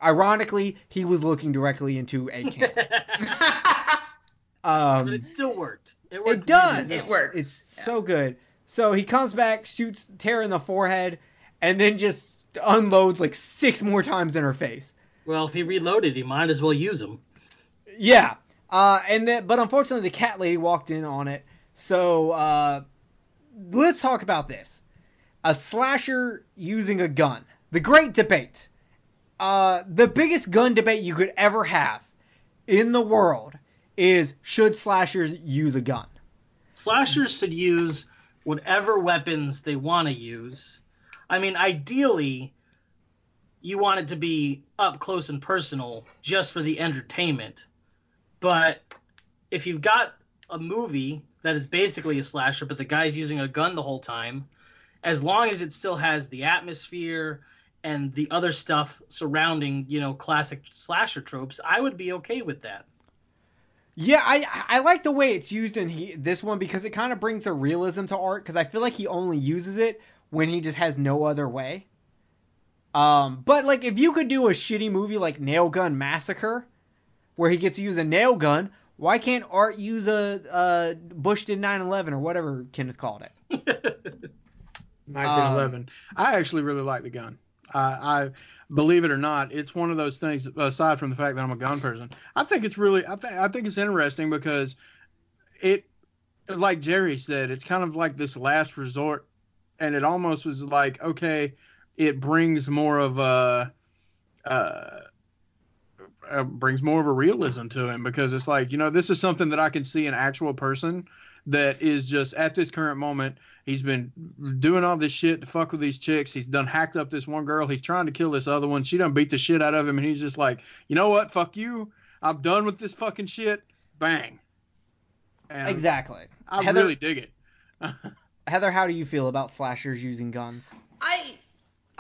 Ironically, he was looking directly into a *laughs* camera. Um, but it still worked. It worked. it does. really It It's, works. It's so good. So he comes back, shoots Tara in the forehead, and then just unloads like six more times in her face. Well, if he reloaded, he might as well use them. Yeah. Uh, and then, but unfortunately, the cat lady walked in on it. So uh, let's talk about this: a slasher using a gun. The great debate. Uh, the biggest gun debate you could ever have in the world is should slashers use a gun? Slashers should use whatever weapons they want to use. I mean, ideally, you want it to be up close and personal just for the entertainment. But if you've got a movie that is basically a slasher, but the guy's using a gun the whole time, as long as it still has the atmosphere and the other stuff surrounding, you know, classic slasher tropes, I would be okay with that. Yeah, I I like the way it's used in he, this one because it kind of brings a realism to art because I feel like he only uses it when he just has no other way. Um, but like if you could do a shitty movie like Nail Gun Massacre, where he gets to use a nail gun, why can't Art use a, a Bush did 9/11 or whatever Kenneth called it? *laughs* 1911. I actually really like the gun. I, I believe it or not, it's one of those things. Aside from the fact that I'm a gun person, I think it's really. I think I think it's interesting because it, like Jerry said, it's kind of like this last resort, and it almost was like okay, it brings more of a. Uh, uh, brings more of a realism to him because it's like you know this is something that I can see an actual person that is just at this current moment he's been doing all this shit to fuck with these chicks. He's done hacked up this one girl. He's trying to kill this other one. She done beat the shit out of him and he's just like you know what? Fuck you. I'm done with this fucking shit. Bang. And Exactly. I Heather- really dig it. *laughs* Heather, how do you feel about slashers using guns? I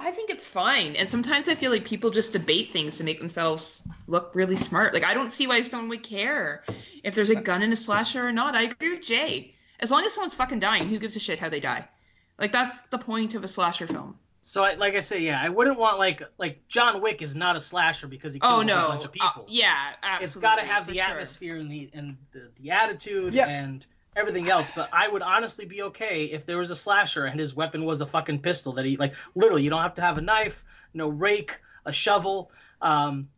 I think it's fine. And sometimes I feel like people just debate things to make themselves look really smart. Like I don't see why someone would care if there's a gun in a slasher or not. I agree with Jay. As long as someone's fucking dying, who gives a shit how they die? Like that's the point of a slasher film. So, I, like I say, yeah, I wouldn't want like like John Wick is not a slasher because he kills Oh a no. whole bunch of people. Uh, yeah, absolutely. it's got to have for the sure. atmosphere and the and the, the attitude Yeah. and everything else. But I would honestly be okay if there was a slasher and his weapon was a fucking pistol that he like literally you don't have to have a knife, no rake, a shovel. Um,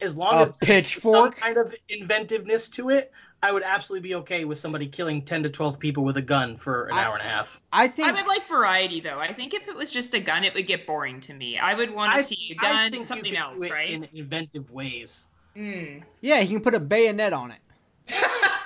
as long A as pitchfork? some kind of inventiveness to it, I would absolutely be okay with somebody killing 10 to 12 people with a gun for an I- hour and a half. I think I would like variety though. I think if it was just a gun, it would get boring to me. I would want to I- see a I gun and something else, right? In inventive ways. Mm. yeah, he can put a bayonet on it. *laughs*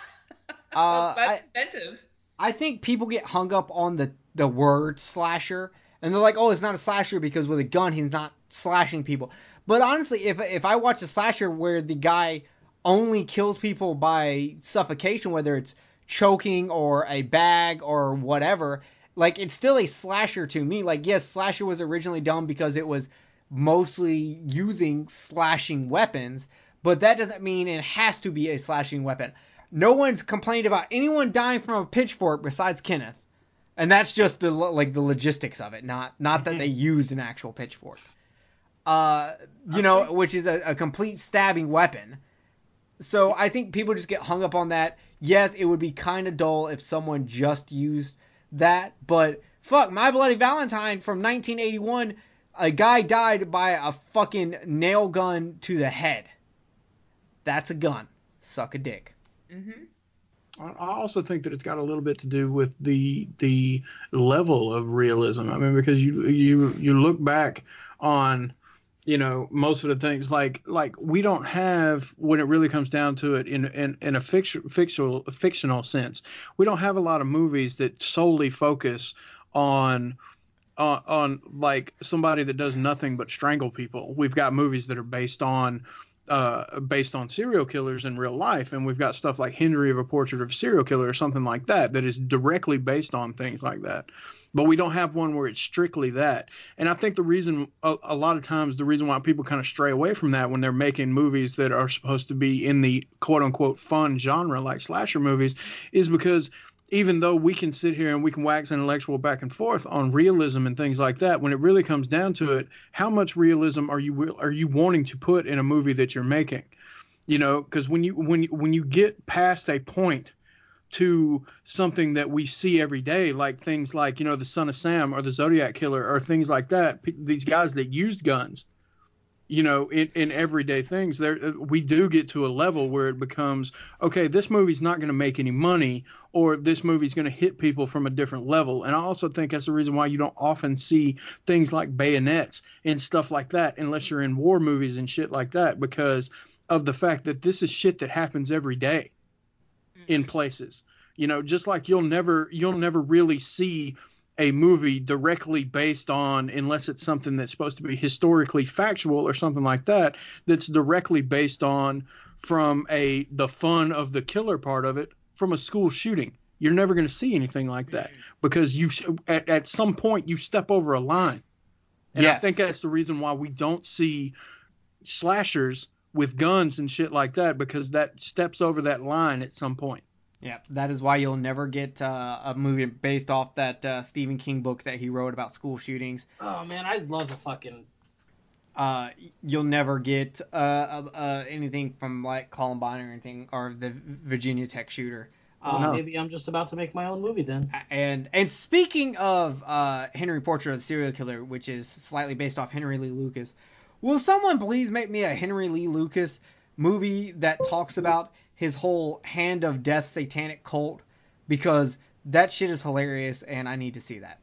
Uh, I, expensive. I think people get hung up on the the word slasher, and they're like, "Oh, it's not a slasher because with a gun he's not slashing people." But honestly, if if I watch a slasher where the guy only kills people by suffocation, whether it's choking or a bag or whatever, like it's still a slasher to me. Like, yes, slasher was originally done because it was mostly using slashing weapons, but that doesn't mean it has to be a slashing weapon. No one's complained about anyone dying from a pitchfork besides Kenneth, and that's just the like the logistics of it, not not that they used an actual pitchfork. Uh, you know, which is a, a complete stabbing weapon. So I think people just get hung up on that. Yes, it would be kind of dull if someone just used that, but fuck, My Bloody Valentine from 1981, a guy died by a fucking nail gun to the head. That's a gun. Suck a dick. Hmm I I also think that it's got a little bit to do with the the level of realism. I mean, because you you you look back on you know most of the things like like we don't have when it really comes down to it in in, in a fiction, fictional fictional sense we don't have a lot of movies that solely focus on on, on like somebody that does nothing but strangle people we've got movies that are based on uh, based on serial killers in real life, and we've got stuff like Henry of a Portrait of a Serial Killer or something like that that is directly based on things like that. But we don't have one where it's strictly that. And I think the reason, a, a lot of times, the reason why people kind of stray away from that when they're making movies that are supposed to be in the quote unquote fun genre like slasher movies is because even though we can sit here and we can wax intellectual back and forth on realism and things like that, when it really comes down to it, how much realism are you are you wanting to put in a movie that you're making? You know, because when you when you, when you get past a point to something that we see every day, like things like you know the Son of Sam or the Zodiac Killer or things like that, these guys that used guns, you know, in, in everyday things, there uh, we do get to a level where it becomes okay. This movie's not going to make any money, or this movie's going to hit people from a different level. And I also think that's the reason why you don't often see things like bayonets and stuff like that unless you're in war movies and shit like that because of the fact that this is shit that happens every day in mm-hmm. places. You know, just like you'll never you'll never really see a movie directly based on unless it's something that's supposed to be historically factual or something like that that's directly based on from a the fun of the killer part of it from a school shooting. You're never going to see anything like that because you at, at some point you step over a line. And I think that's the reason why we don't see slashers with guns and shit like that because that steps over that line at some point. Yeah, that is why you'll never get uh, a movie based off that uh, Stephen King book that he wrote about school shootings. Oh man, I love the fucking Uh, you'll never get uh, uh, uh, anything from like Columbine or anything or the Virginia Tech shooter. Well, Um, No. maybe I'm just about to make my own movie then. And and speaking of uh, Henry Portrait of the Serial Killer, which is slightly based off Henry Lee Lucas, will someone please make me a Henry Lee Lucas movie that talks about his whole Hand of Death satanic cult? Because that shit is hilarious, and I need to see that.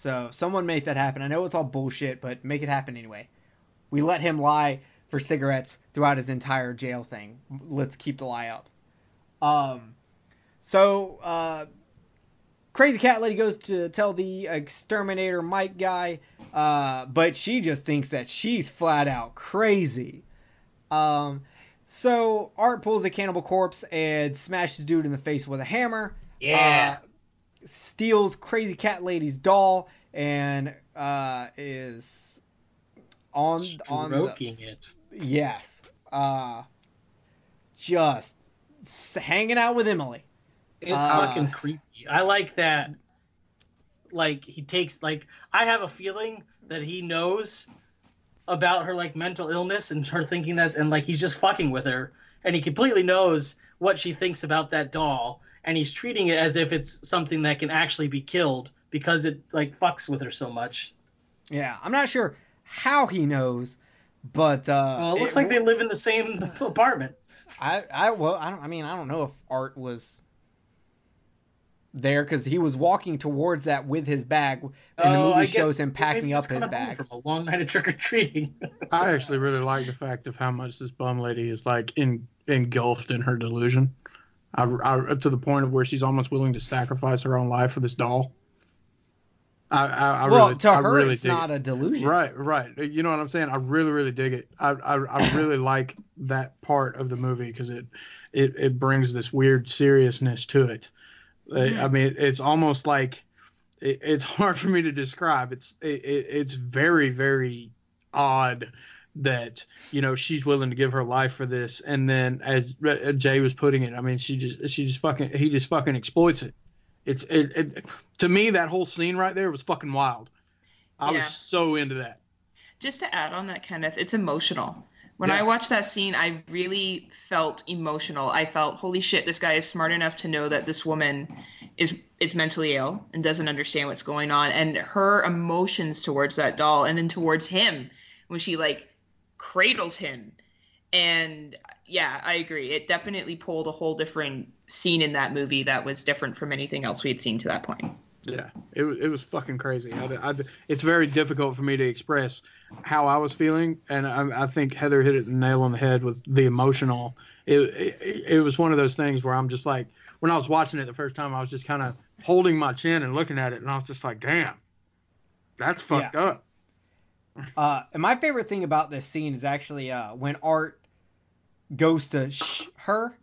So someone make that happen. I know it's all bullshit, but make it happen anyway. We let him lie for cigarettes throughout his entire jail thing. Let's keep the lie up. Um, so uh, Crazy Cat Lady goes to tell the exterminator Mike guy, uh, but she just thinks that she's flat out crazy. Um, so Art pulls a cannibal corpse and smashes dude in the face with a hammer. Yeah. Uh, steals Crazy Cat Lady's doll and uh, is on on the, Stroking it. yes, uh, just hanging out with Emily. It's Uh, fucking creepy. I like that. Like he takes like I have a feeling that he knows about her like mental illness and her thinking that's and like he's just fucking with her and he completely knows what she thinks about that doll and he's treating it as if it's something that can actually be killed because it like fucks with her so much. Yeah, I'm not sure how he knows, But uh, Well, it looks like they live in the same *laughs* apartment. I, I well, I don't. I mean, I don't know if Art was there because he was walking towards that with his bag, and the Oh, movie I shows him packing up his bag. from a long night of trick or treating. *laughs* I actually really like the fact of how much this bum lady is like in, engulfed in her delusion. I, I, to the point of where she's almost willing to sacrifice her own life for this doll. I, I, I well, really, to her, really it's not it. a delusion. Right, right. You know what I'm saying? I really, really dig it. I, I, I *coughs* really like that part of the movie because it, it, it brings this weird seriousness to it. I- I mm-hmm. mean, it's almost like it, it's *laughs* hard for me to describe. It's, it, it, it's very, very odd that you know she's willing to give her life for this, and then as uh, Jay was putting it, I mean, she just, she just fucking, he just fucking exploits it. It's, it, it to me that whole scene right there was fucking wild. I Yeah. was so into that. just to add on that, Kenneth, it's emotional. When Yeah. I watched that scene, I really felt emotional. I felt, holy shit, this guy is smart enough to know that this woman is is mentally ill and doesn't understand what's going on, and her emotions towards that doll, and then towards him when she like cradles him. And yeah, I agree. It definitely pulled a whole different scene in that movie that was different from anything else we had seen to that point. Yeah, it was it was fucking crazy. I, I- it's very difficult for me to express how I was feeling, and I, I think Heather hit it the nail on the head with the emotional. It, it it was one of those things where I'm just like, when I was watching it the first time, I was just kind of holding my chin and looking at it, and I was just like, damn, that's fucked up. Uh, and my favorite thing about this scene is actually uh, when Art goes to sh- her.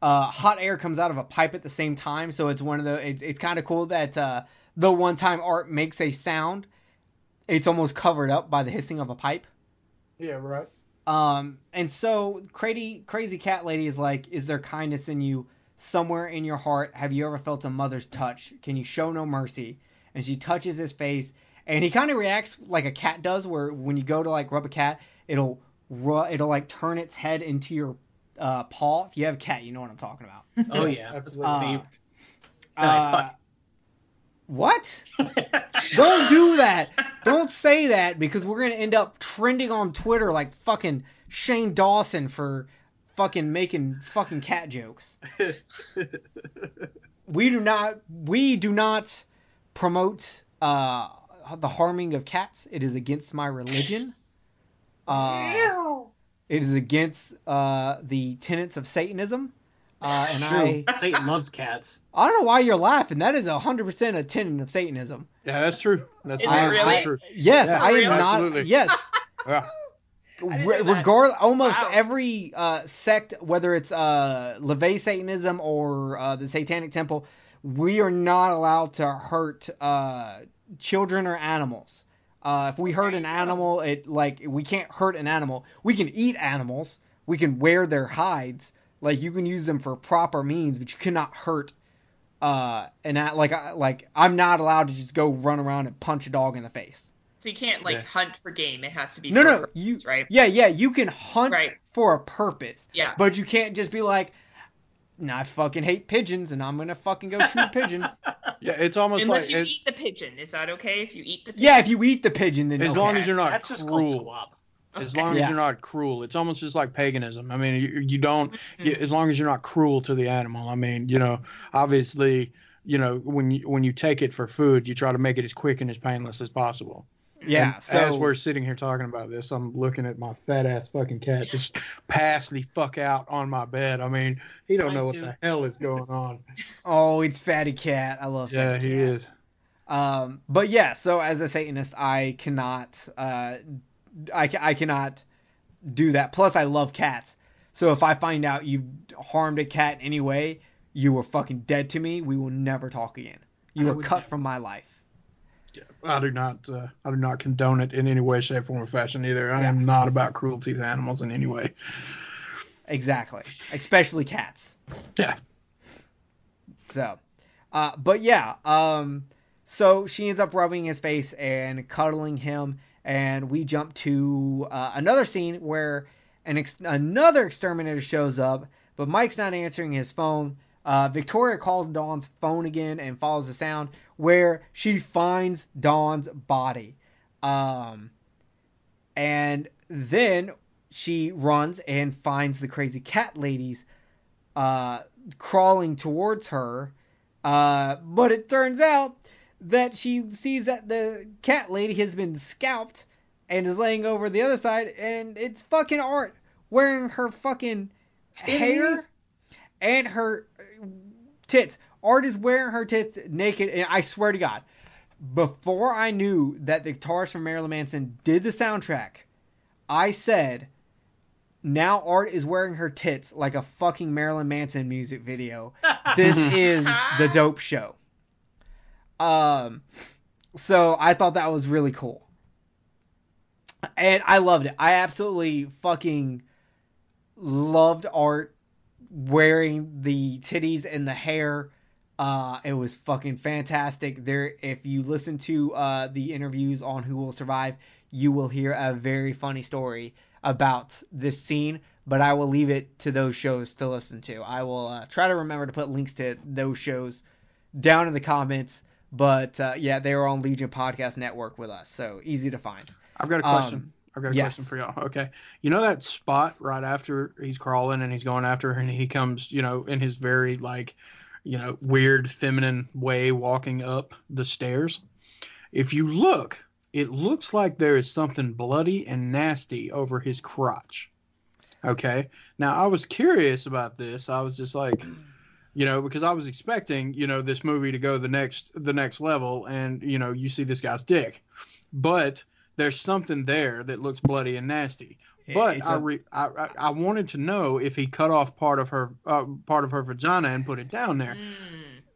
Uh, hot air comes out of a pipe at the same time, so it's one of the. It's, it's kind of cool that uh, the one time Art makes a sound, it's almost covered up by the hissing of a pipe. Yeah, right. Um, and so crazy, crazy cat lady is like, is there kindness in you somewhere in your heart? Have you ever felt a mother's touch? Can you show no mercy? And she touches his face, and he kind of reacts like a cat does, where when you go to like rub a cat, it'll ru- it'll like turn its head into your uh, paw. If you have a cat, you know what I'm talking about. *laughs* Oh yeah, absolutely. Uh, uh, what? *laughs* Don't do that. Don't say that because we're gonna end up trending on Twitter like fucking Shane Dawson for fucking making fucking cat jokes. *laughs* We do not we do not promote uh the harming of cats. It is against my religion. *laughs* Uh, it is against uh the tenets of Satanism. Uh, and I *laughs* Satan loves cats. I don't know why you're laughing. That is 100% a tenet of Satanism. Yeah, that's true. That's Is it very really? true. Yes, Yeah, I am real? not. Absolutely. Yes, *laughs* Yeah. Re- regard almost Wow. every uh, sect, whether it's uh, LaVey Satanism or uh, the Satanic Temple, we are not allowed to hurt uh, children or animals. Uh, if we hurt an animal, it like we can't hurt an animal. We can eat animals. We can wear their hides. Like you can use them for proper means, but you cannot hurt. Uh, and that, like I, like I'm not allowed to just go run around and punch a dog in the face. So you can't like Yeah. hunt for game. It has to be No, for no, purpose, you right? Yeah, yeah, you can hunt Right. for a purpose. Yeah. But you can't just be like, nah, I fucking hate pigeons and I'm gonna fucking go shoot a pigeon. *laughs* Yeah, it's almost Unless like you it's, eat the pigeon, is that okay? If you eat the pigeon? yeah, if you eat the pigeon, then as okay. long as you're not That's just called cruel. swab. As long Yeah. as you're not cruel, it's almost just like paganism. I mean, you, you don't. Mm-hmm. You, as long as you're not cruel to the animal. I mean, you know, obviously, you know, when you when you take it for food, you try to make it as quick and as painless as possible. Yeah. And So as we're sitting here talking about this, I'm looking at my fat ass fucking cat just *laughs* pass the fuck out on my bed. I mean, he don't Mine know what too. the hell is going on. *laughs* oh, it's Fatty Cat. I love yeah, Fatty he Cat. is. Um, but yeah, so as a Satanist, I cannot, uh, I, ca- I cannot do that. Plus, I love cats. So if I find out you harmed a cat in any way, you were fucking dead to me. We will never talk again. You I are cut never. from my life. I do not. Uh, I do not condone it in any way, shape, form, or fashion either. I am not about cruelty to animals in any way. Exactly. Especially cats. Yeah. So, uh, but yeah, um, so she ends up rubbing his face and cuddling him, and we jump to uh, another scene where an ex- another exterminator shows up, but Mike's not answering his phone. Uh, Victoria calls Dawn's phone again and follows the sound where she finds Dawn's body. Um, and then she runs and finds the crazy cat ladies uh, crawling towards her. Uh, but it turns out that she sees that the cat lady has been scalped and is laying over the other side, and it's fucking Art wearing her fucking hair? And her tits. Art is wearing her tits naked, and I swear to God, before I knew that the guitarist from Marilyn Manson did the soundtrack, I said, now Art is wearing her tits like a fucking Marilyn Manson music video. This *laughs* is the dope show. Um, so I thought that was really cool. And I loved it. I absolutely fucking loved Art wearing the titties and the hair. Uh, it was fucking fantastic. There, if you listen to uh, the interviews on Who Will Survive, you will hear a very funny story about this scene. But I will leave it to those shows to listen to. I will uh, try to remember to put links to those shows down in the comments. But uh, yeah, they are on Legion Podcast Network with us, so easy to find. I've got a question. Um, I've got a yes. question for y'all. Okay. You know that spot right after he's crawling and he's going after her and he comes, you know, in his very like, you know, weird feminine way walking up the stairs. If you look, it looks like there is something bloody and nasty over his crotch. Okay. Now I was curious about this. I was just like, you know, because I was expecting, you know, this movie to go the next the next level and, you know, you see this guy's dick. But there's something there that looks bloody and nasty. But It's re- I I I wanted to know if he cut off part of her uh, part of her vagina and put it down there.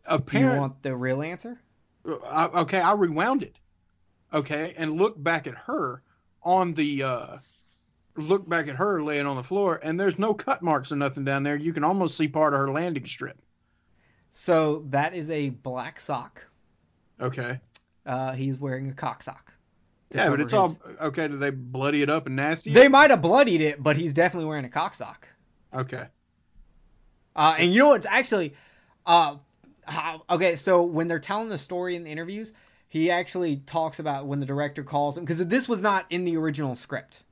Mm. do you want the real answer? I, okay, I rewound it. Okay, and looked back at her on the uh, look back at her laying on the floor, and there's no cut marks or nothing down there. You can almost see part of her landing strip. So that is a black sock. Okay. Uh, he's wearing a cock sock. Yeah, but it's his- all okay. Do they bloody it up and nasty? They might have bloodied it, but he's definitely wearing a cock sock. okay. Uh, and you know what's actually, uh, how, okay, so when they're telling the story in the interviews, he actually talks about when the director calls him because this was not in the original script.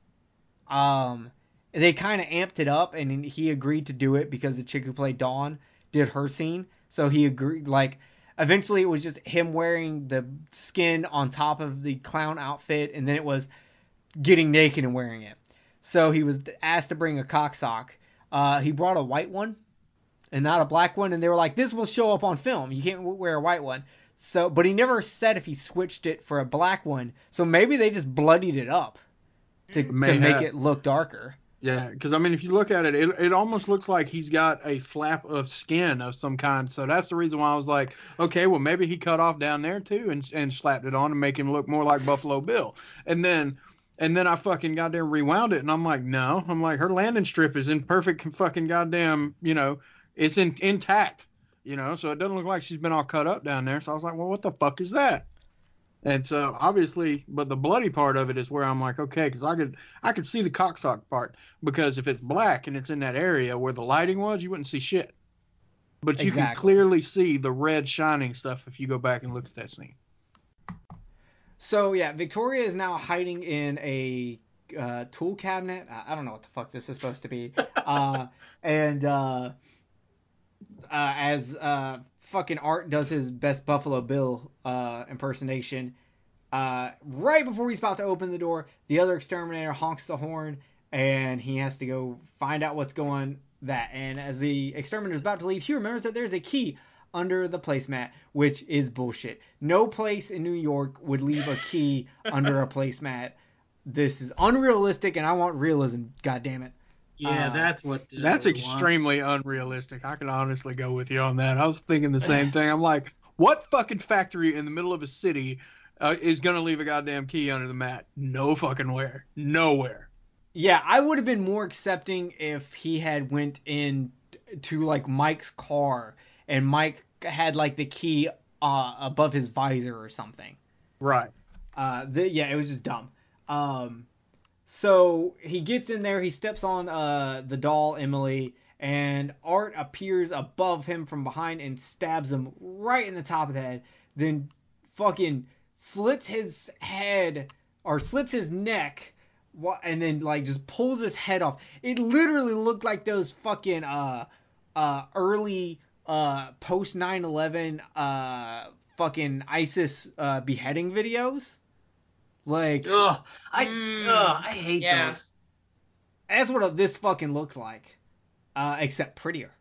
Um, they kind of amped it up, and he agreed to do it because the chick who played Dawn did her scene, so he agreed. Like, eventually, it was just him wearing the skin on top of the clown outfit, and then it was getting naked and wearing it. So he was asked to bring a cock sock. Uh, he brought a white one and not a black one, and they were like, "This will show up on film. You can't wear a white one." So, but he never said if he switched it for a black one. So maybe they just bloodied it up to, to make it look darker. Yeah, because I mean, if you look at it, it, it almost looks like he's got a flap of skin of some kind. So that's the reason why I was like, okay, well maybe he cut off down there too and and slapped it on to make him look more like Buffalo Bill. And then and then I fucking goddamn rewound it, and I'm like, no, I'm like her landing strip is in perfect fucking goddamn, you know, it's in intact, you know, so it doesn't look like she's been all cut up down there. So I was like, well, what the fuck is that? And so obviously, but the bloody part of it is where I'm like, okay, because I could I could see the cocksock part because if it's black and it's in that area where the lighting was, you wouldn't see shit. But you can clearly see the red shining stuff if you go back and look at that scene. So yeah, Victoria is now hiding in a uh, tool cabinet. I I don't know what the fuck this is supposed to be. *laughs* uh, and uh, uh, as uh, fucking Art does his best Buffalo Bill uh, impersonation, uh, right before he's about to open the door, the other exterminator honks the horn, and he has to go find out what's going that. And as the exterminator is about to leave, he remembers that there's a key under the placemat, which is bullshit. No place in New York would leave a key under a placemat. This is unrealistic, and I want realism. God damn it. Yeah, Uh, that's what. That's I want. extremely unrealistic. I can honestly go with you on that. I was thinking the same *laughs* thing. I'm like, what fucking factory in the middle of a city uh, is gonna leave a goddamn key under the mat? No fucking where. Nowhere. Yeah, I would have been more accepting if he had went in to like Mike's car and Mike had like the key uh, above his visor or something. Right. Uh, the, yeah, it was just dumb. Um, so he gets in there, he steps on uh, the doll Emily, and Art appears above him from behind and stabs him right in the top of the head. Then fucking slits his head or slits his neck And then like just pulls his head off. It literally looked like those fucking uh uh early uh post 9/11 uh fucking ISIS uh beheading videos. Like Ugh, I Mm, ugh, I hate yeah. those. that's what this fucking looks like, uh except prettier.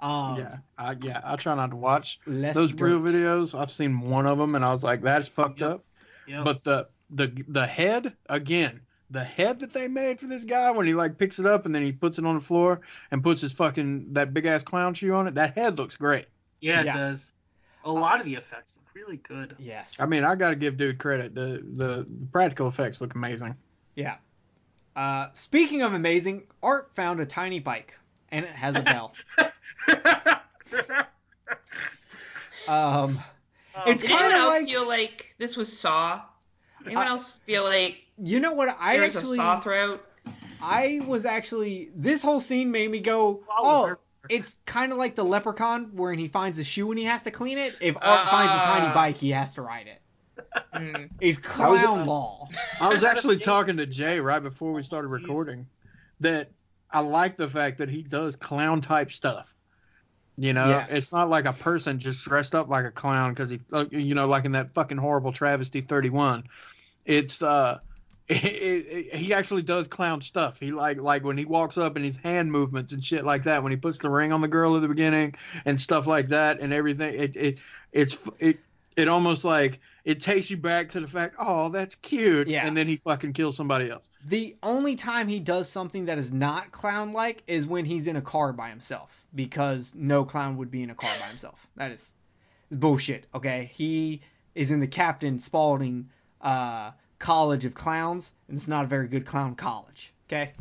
Um, yeah, I, yeah. I try not to watch those drill burnt. videos. I've seen one of them, and I was like, "That's fucked Yep. up." Yep. But the the the head again, the head that they made for this guy when he like picks it up and then he puts it on the floor and puts his fucking that big ass clown shoe on it. That head looks great. yeah, it yeah. does. A lot of the effects look really good. Yes. I mean, I got to give dude credit. The the practical effects look amazing. Yeah. Uh, speaking of amazing, Art found a tiny bike and it has a bell. *laughs* Um, It's Did kinda anyone else like- feel like this was Saw? Anyone I- else feel like you know what? I there was actually, a Saw throughout? I was actually this whole scene made me go, oh, there. It's kind of like the Leprechaun where he finds a shoe and he has to clean it. If Art finds a tiny bike, he has to ride it. Mm. It's I was- clown law. I was actually *laughs* talking to Jay right before we started recording that I like the fact that he does clown type stuff. You know, Yes. it's not like a person just dressed up like a clown because he, uh, you know, like in that fucking horrible travesty 31. It's uh, it, it, he actually does clown stuff. He like like when he walks up and his hand movements and shit like that. When he puts the ring on the girl at the beginning and stuff like that and everything. It it it's it it almost like it takes you back to the fact, oh, that's cute. Yeah. And then he fucking kills somebody else. The only time he does something that is not clown like is when he's in a car by himself. Because no clown would be in a car by himself. That is bullshit, okay? He is in the Captain Spaulding uh, College of Clowns, and it's not a very good clown college, okay?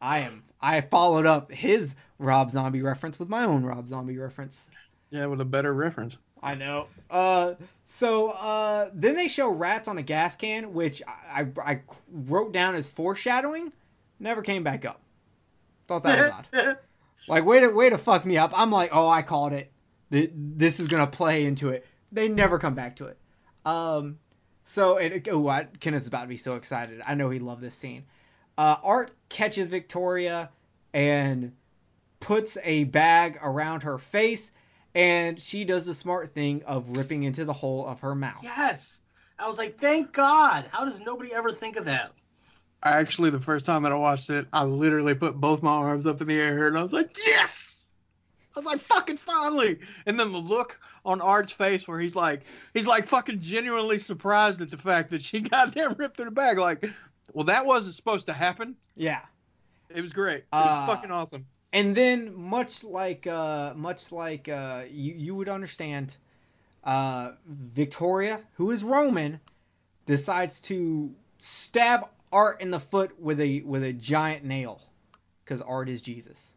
I am. I followed up his Rob Zombie reference with my own Rob Zombie reference. Yeah, with a better reference. I know. Uh, so uh, then they show rats on a gas can, which I, I, I wrote down as foreshadowing. Never came back up. Thought that was odd. *laughs* Like way to way to fuck me up. I'm like, oh, I called it. This is gonna play into it. They never come back to it. Um, so it. Oh, I, Kenneth's about to be so excited. I know he loved this scene. Uh, Art catches Victoria and puts a bag around her face, and she does the smart thing of ripping into the hole of her mouth. Yes. I was like, thank God. How does nobody ever think of that? I actually, the first time that I watched it, I literally put both my arms up in the air and I was like, yes! I was like, fucking finally! And then the look on Art's face where he's like, he's like fucking genuinely surprised at the fact that she *laughs* got there ripped in the bag. Like, well, that wasn't supposed to happen. Yeah. It was great. It Uh, was fucking awesome. And then, much like uh, much like uh, you you would understand, uh, Victoria, who is Roman, decides to stab Art in the foot with a with a giant nail, because Art is Jesus.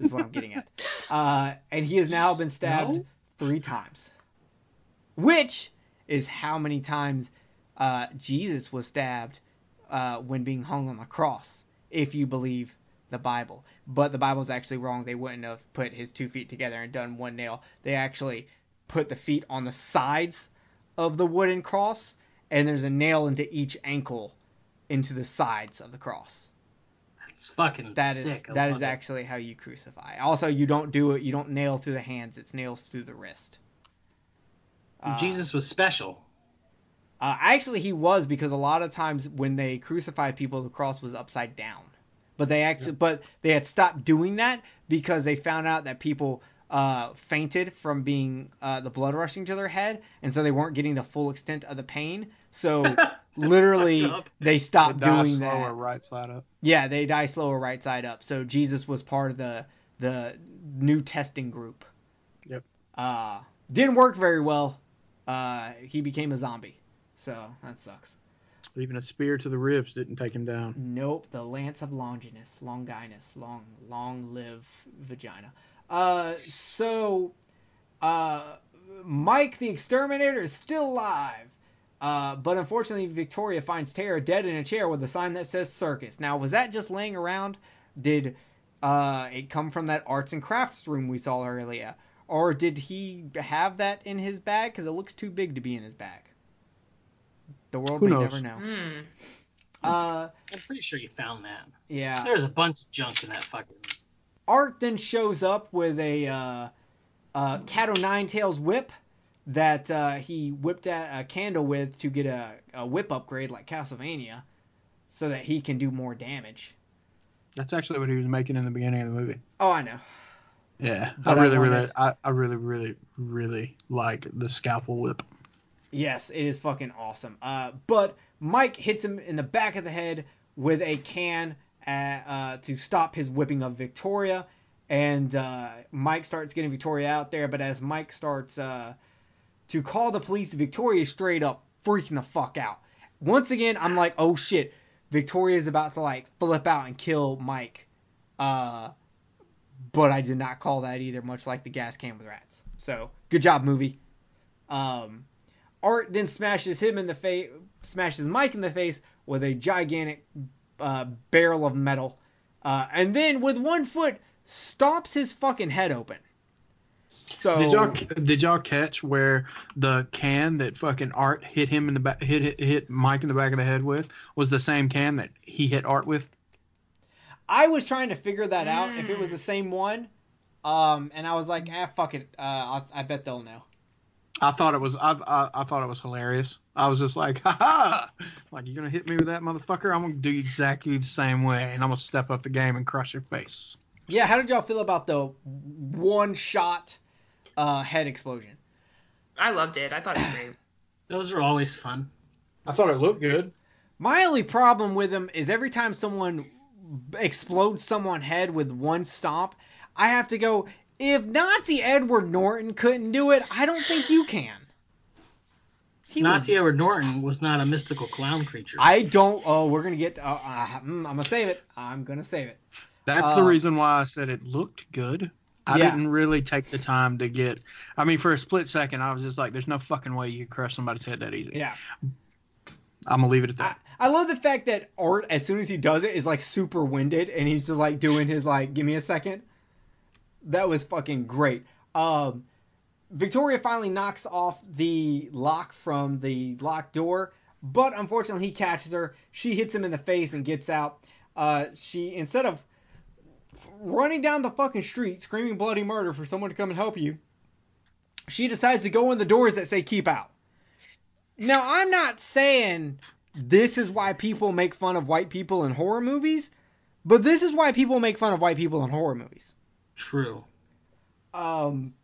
Is what I'm getting at. Uh, and he has now been stabbed No? three times, which is how many times uh, Jesus was stabbed uh, when being hung on the cross, if you believe the Bible. But the Bible's actually wrong. They wouldn't have put his two feet together and done one nail. They actually put the feet on the sides of the wooden cross, and there's a nail into each ankle into the sides of the cross. That's fucking That is sick. I that love is it. actually how you crucify. Also, you don't do it. You don't nail through the hands. It's nails through the wrist. Uh, Jesus was special. Uh, actually, he was because a lot of times when they crucified people, the cross was upside down. But they actually, but they had stopped doing that because they found out that people uh, fainted from being uh, the blood rushing to their head, and so they weren't getting the full extent of the pain. So *laughs* literally, *laughs* Fucked up. they They stopped die doing slower, that. right side up. Yeah, they die slower right side up. So Jesus was part of the the new testing group. Yep. Uh, didn't work very well. Uh, he became a zombie. So that sucks. Even a spear to the ribs didn't take him down. Nope, the Lance of Longinus, Longinus, long, long live vagina. Uh, so, uh, Mike the Exterminator is still alive. Uh, but unfortunately, Victoria finds Tara dead in a chair with a sign that says circus. Now, was that just laying around? Did uh, it come from that arts and crafts room we saw earlier? Or did he have that in his bag? Because it looks too big to be in his bag. The world Who may knows? never know. Hmm. Uh, I'm pretty sure you found that. yeah. There's a bunch of junk in that fucking. Art then shows up with a uh, uh, cat o' nine tails whip that uh, he whipped at a candle with to get a, a whip upgrade like Castlevania, so that he can do more damage. That's actually what he was making in the beginning of the movie. Oh, I know. Yeah, But I I really, really, I, I really, really, really like the scalpel whip. Yes, it is fucking awesome. Uh, but Mike hits him in the back of the head with a can uh, uh, to stop his whipping of Victoria, and uh, Mike starts getting Victoria out there. But as Mike starts uh, to call the police, Victoria straight up freaking the fuck out. Once again, I'm like, oh shit, Victoria's about to like flip out and kill Mike. Uh, but I did not call that either, much like the gas can with rats. So good job, movie. Um, Art then smashes him in the face, smashes Mike in the face with a gigantic uh, barrel of metal, uh, and then with one foot stomps his fucking head open. So Did y'all did y'all catch where the can that fucking Art hit him in the back hit, hit hit Mike in the back of the head with was the same can that he hit Art with? I was trying to figure that out if it was the same one, um, and I was like, ah, fuck it, uh, I'll, I bet they'll know. I thought it was I, I I thought it was hilarious. I was just like, *laughs* ha ha! Like you're gonna hit me with that motherfucker? I'm gonna do exactly the same way, and I'm gonna step up the game and crush your face. Yeah, how did y'all feel about the one shot uh, head explosion? I loved it. I thought it was great. Those are always fun. I thought it looked good. My only problem with them is every time someone explodes someone's head with one stomp, I have to go. If Nazi Edward Norton couldn't do it, I don't think you can. He was- Nazi Edward Norton was not a mystical clown creature. I don't. Oh, we're gonna get. Uh, uh, mm, I'm gonna save it. I'm gonna save it. That's Uh, the reason why I said it looked good. I Yeah. didn't really take the time to get. I mean, for a split second, I was just like, "There's no fucking way you could crush somebody's head that easy." Yeah. I'm gonna leave it at that. I love the fact that Art, as soon as he does it, is like super winded, and he's just like doing his like, give me a second. That was fucking great. Um, Victoria finally knocks off the lock from the locked door, but unfortunately he catches her. She hits him in the face and gets out. Uh, she instead of running down the fucking street screaming bloody murder for someone to come and help you, she decides to go in the doors that say keep out. Now, I'm not saying this is why people make fun of white people in horror movies, but this is why people make fun of white people in horror movies. True. Um,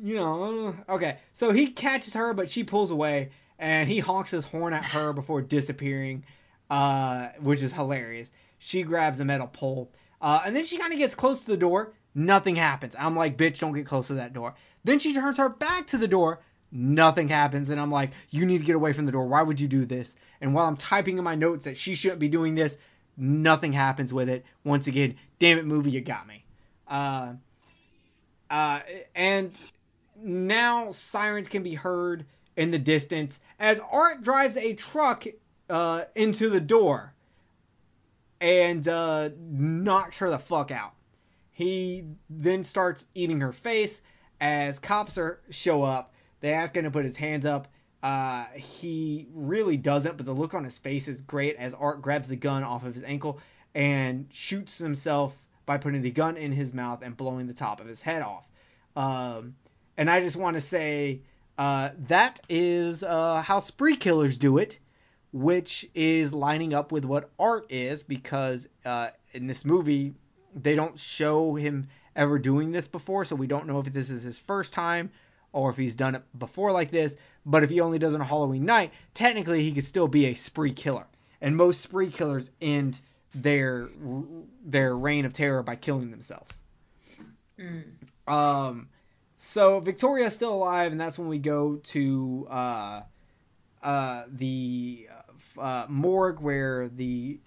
you know, okay. So he catches her, but she pulls away, and he honks his horn at her before disappearing, uh, which is hilarious. She grabs a metal pole, uh, and then she kind of gets close to the door. Nothing happens. I'm like, bitch, don't get close to that door. Then she turns her back to the door. Nothing happens, and I'm like, you need to get away from the door. Why would you do this? And while I'm typing in my notes that she shouldn't be doing this, nothing happens with it. Once again, damn it, movie, you got me. Uh, uh, and now sirens can be heard in the distance as Art drives a truck uh, into the door and uh, knocks her the fuck out. He then starts eating her face as cops are show up. They ask him to put his hands up. Uh, he really doesn't, but the look on his face is great as Art grabs the gun off of his ankle and shoots himself by putting the gun in his mouth and blowing the top of his head off. Um, and I just want to say uh, that is uh, how spree killers do it, which is lining up with what art is because uh, in this movie they don't show him ever doing this before, so we don't know if this is his first time or if he's done it before like this. But if he only does it on Halloween night, technically he could still be a spree killer. And most spree killers end their their reign of terror by killing themselves. Um, so Victoria's still alive, and that's when we go to uh, uh, the uh, morgue where the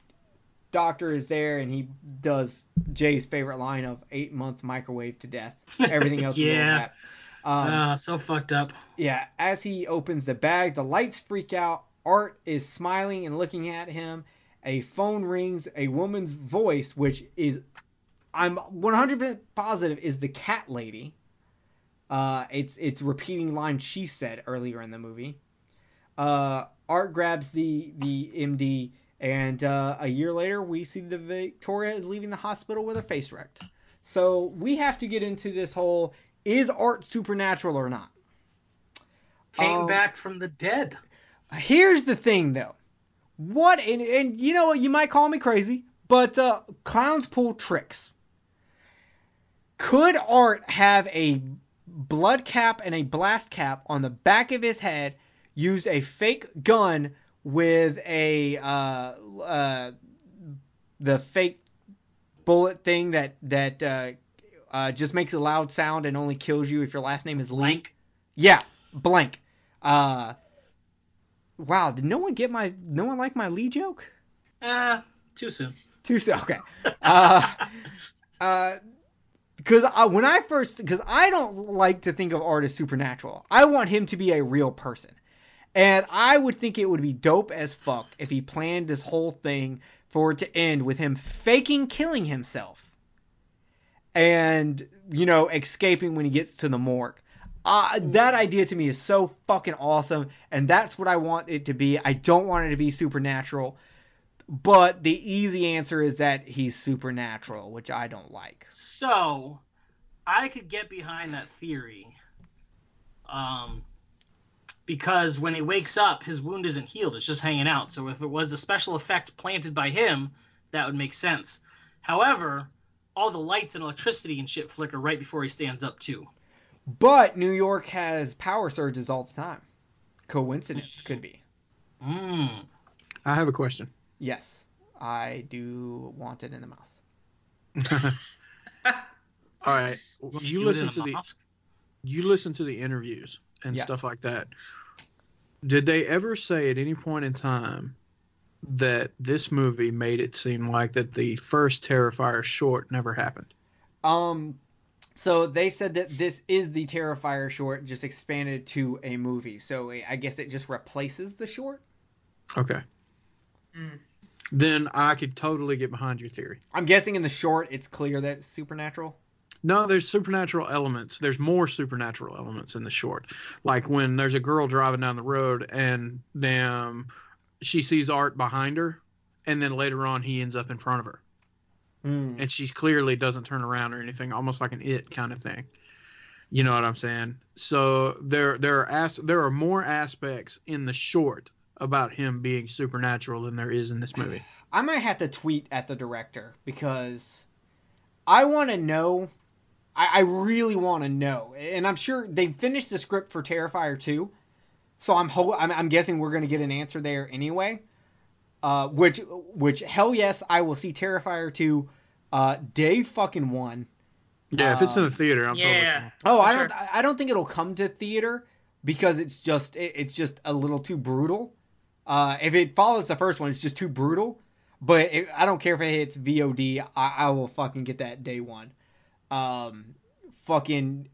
doctor is there, and he does Jay's favorite line of eight month microwave to death. Everything else *laughs* Yeah. Um, Ah, so fucked up. yeah, as he opens the bag, the lights freak out. Art is smiling and looking at him. A phone rings, a woman's voice, which is, I'm 100% positive, is the cat lady. Uh, it's it's repeating lines she said earlier in the movie. Uh, Art grabs the the MD, and uh, a year later, we see the Victoria is leaving the hospital with her face wrecked. So we have to get into this whole: is Art supernatural or not? Came Um, back from the dead. Here's the thing, though. What and, and you know what? You might call me crazy, but uh, clowns pull tricks. Could Art have a blood cap and a blast cap on the back of his head, use a fake gun with a uh, uh, the fake bullet thing that that uh, uh, just makes a loud sound and only kills you if your last name is Lee? Blank. Yeah, blank. Uh, wow, did no one get my no one like my Lee joke? Uh, too soon. Too soon. Okay. *laughs* Uh, uh, because I, when I first, because I don't like to think of art as supernatural. I want him to be a real person, and I would think it would be dope as fuck if he planned this whole thing for it to end with him faking killing himself, and you know escaping when he gets to the morgue. Uh, that idea to me is so fucking awesome, and that's what I want it to be. I don't want it to be supernatural. But the easy answer is that he's supernatural, which I don't like. So, I could get behind that theory. Um, because when he wakes up, his wound isn't healed; it's just hanging out. So, if it was a special effect planted by him, that would make sense. However, all the lights and electricity and shit flicker right before he stands up too. But New York has power surges all the time. Coincidence could be. Mm. I have a question. Yes, I do want it in the mouth. *laughs* All right, you Do it listen in a to the mosque? you listen to the interviews and Yes. stuff like that. Did they ever say at any point in time that this movie made it seem like that the first Terrifier short never happened? Um, so they said that this is the Terrifier short, just expanded to a movie. So I guess it just replaces the short. Okay. Mm. Then I could totally get behind your theory. I'm guessing in the short, it's clear that it's supernatural. No, there's supernatural elements. There's more supernatural elements in the short. Like when there's a girl driving down the road and then she sees Art behind her, and then later on he ends up in front of her. Mm. and she clearly doesn't turn around or anything, almost like an it kind of thing. You know what I'm saying? So there there are as, there are more aspects in the short about him being supernatural than there is in this movie. I might have to tweet at the director because I want to know. I, I really want to know, and I'm sure they finished the script for Terrifier 2, so I'm ho- I'm, I'm guessing we're gonna get an answer there anyway. Uh, which which hell yes, I will see Terrifier 2, uh, day fucking one. Yeah, if it's in Um, the theater, I'm yeah. Oh, For I sure. don't. I don't think it'll come to theater because it's just it, it's just a little too brutal. Uh, if it follows the first one, it's just too brutal. But it, I don't care if it hits VOD. I, I will fucking get that day one. Um, fucking,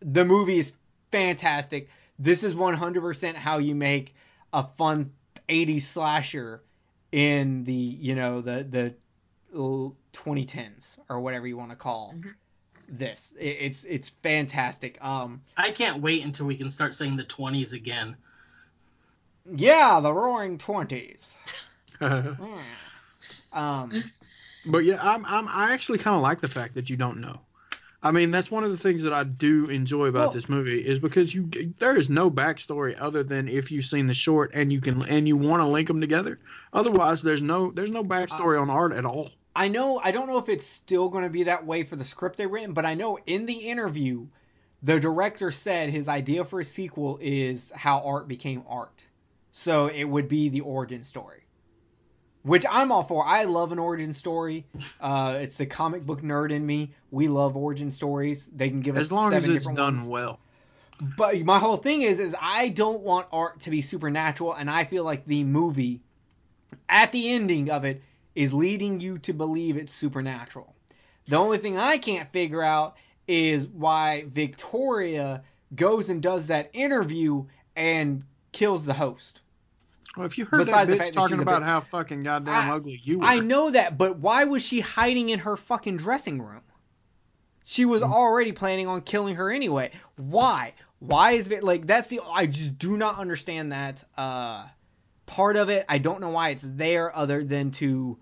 the movie is fantastic. This is 100% how you make a fun 80s slasher in the you know the the 2010s or whatever you want to call this. It, it's it's fantastic. Um, I can't wait until we can start saying the 20s again. yeah, the Roaring Twenties. talking. *laughs* Um, *laughs* but yeah, I'm, I'm I actually kind of like the fact that you don't know. I mean, that's one of the things that I do enjoy about Well- this movie is because you there is no backstory other than if you've seen the short and you can and you want to link them together. Otherwise, there's no there's no backstory uh, on art at all. I know I don't know if it's still going to be that way for the script they written, but I know in the interview, the director said his idea for a sequel is how art became art. So it would be the origin story. Which I'm all for. I love an origin story. Uh, it's the comic book nerd in me. We love origin stories. They can give us As long as seven it's different done ones. well. But my whole thing is, is I don't want art to be supernatural, and I feel like the movie, at the ending of it, is leading you to believe it's supernatural. The only thing I can't figure out is why Victoria goes and does that interview and kills the host. Well, if you heard Besides that bitch talking about bitch. how fucking goddamn I- ugly you were, I know that, but why was she hiding in her fucking dressing room? She was already planning on killing her anyway. Why? Why is it like that's the I just do not understand that uh part of it. I don't know why it's there other than to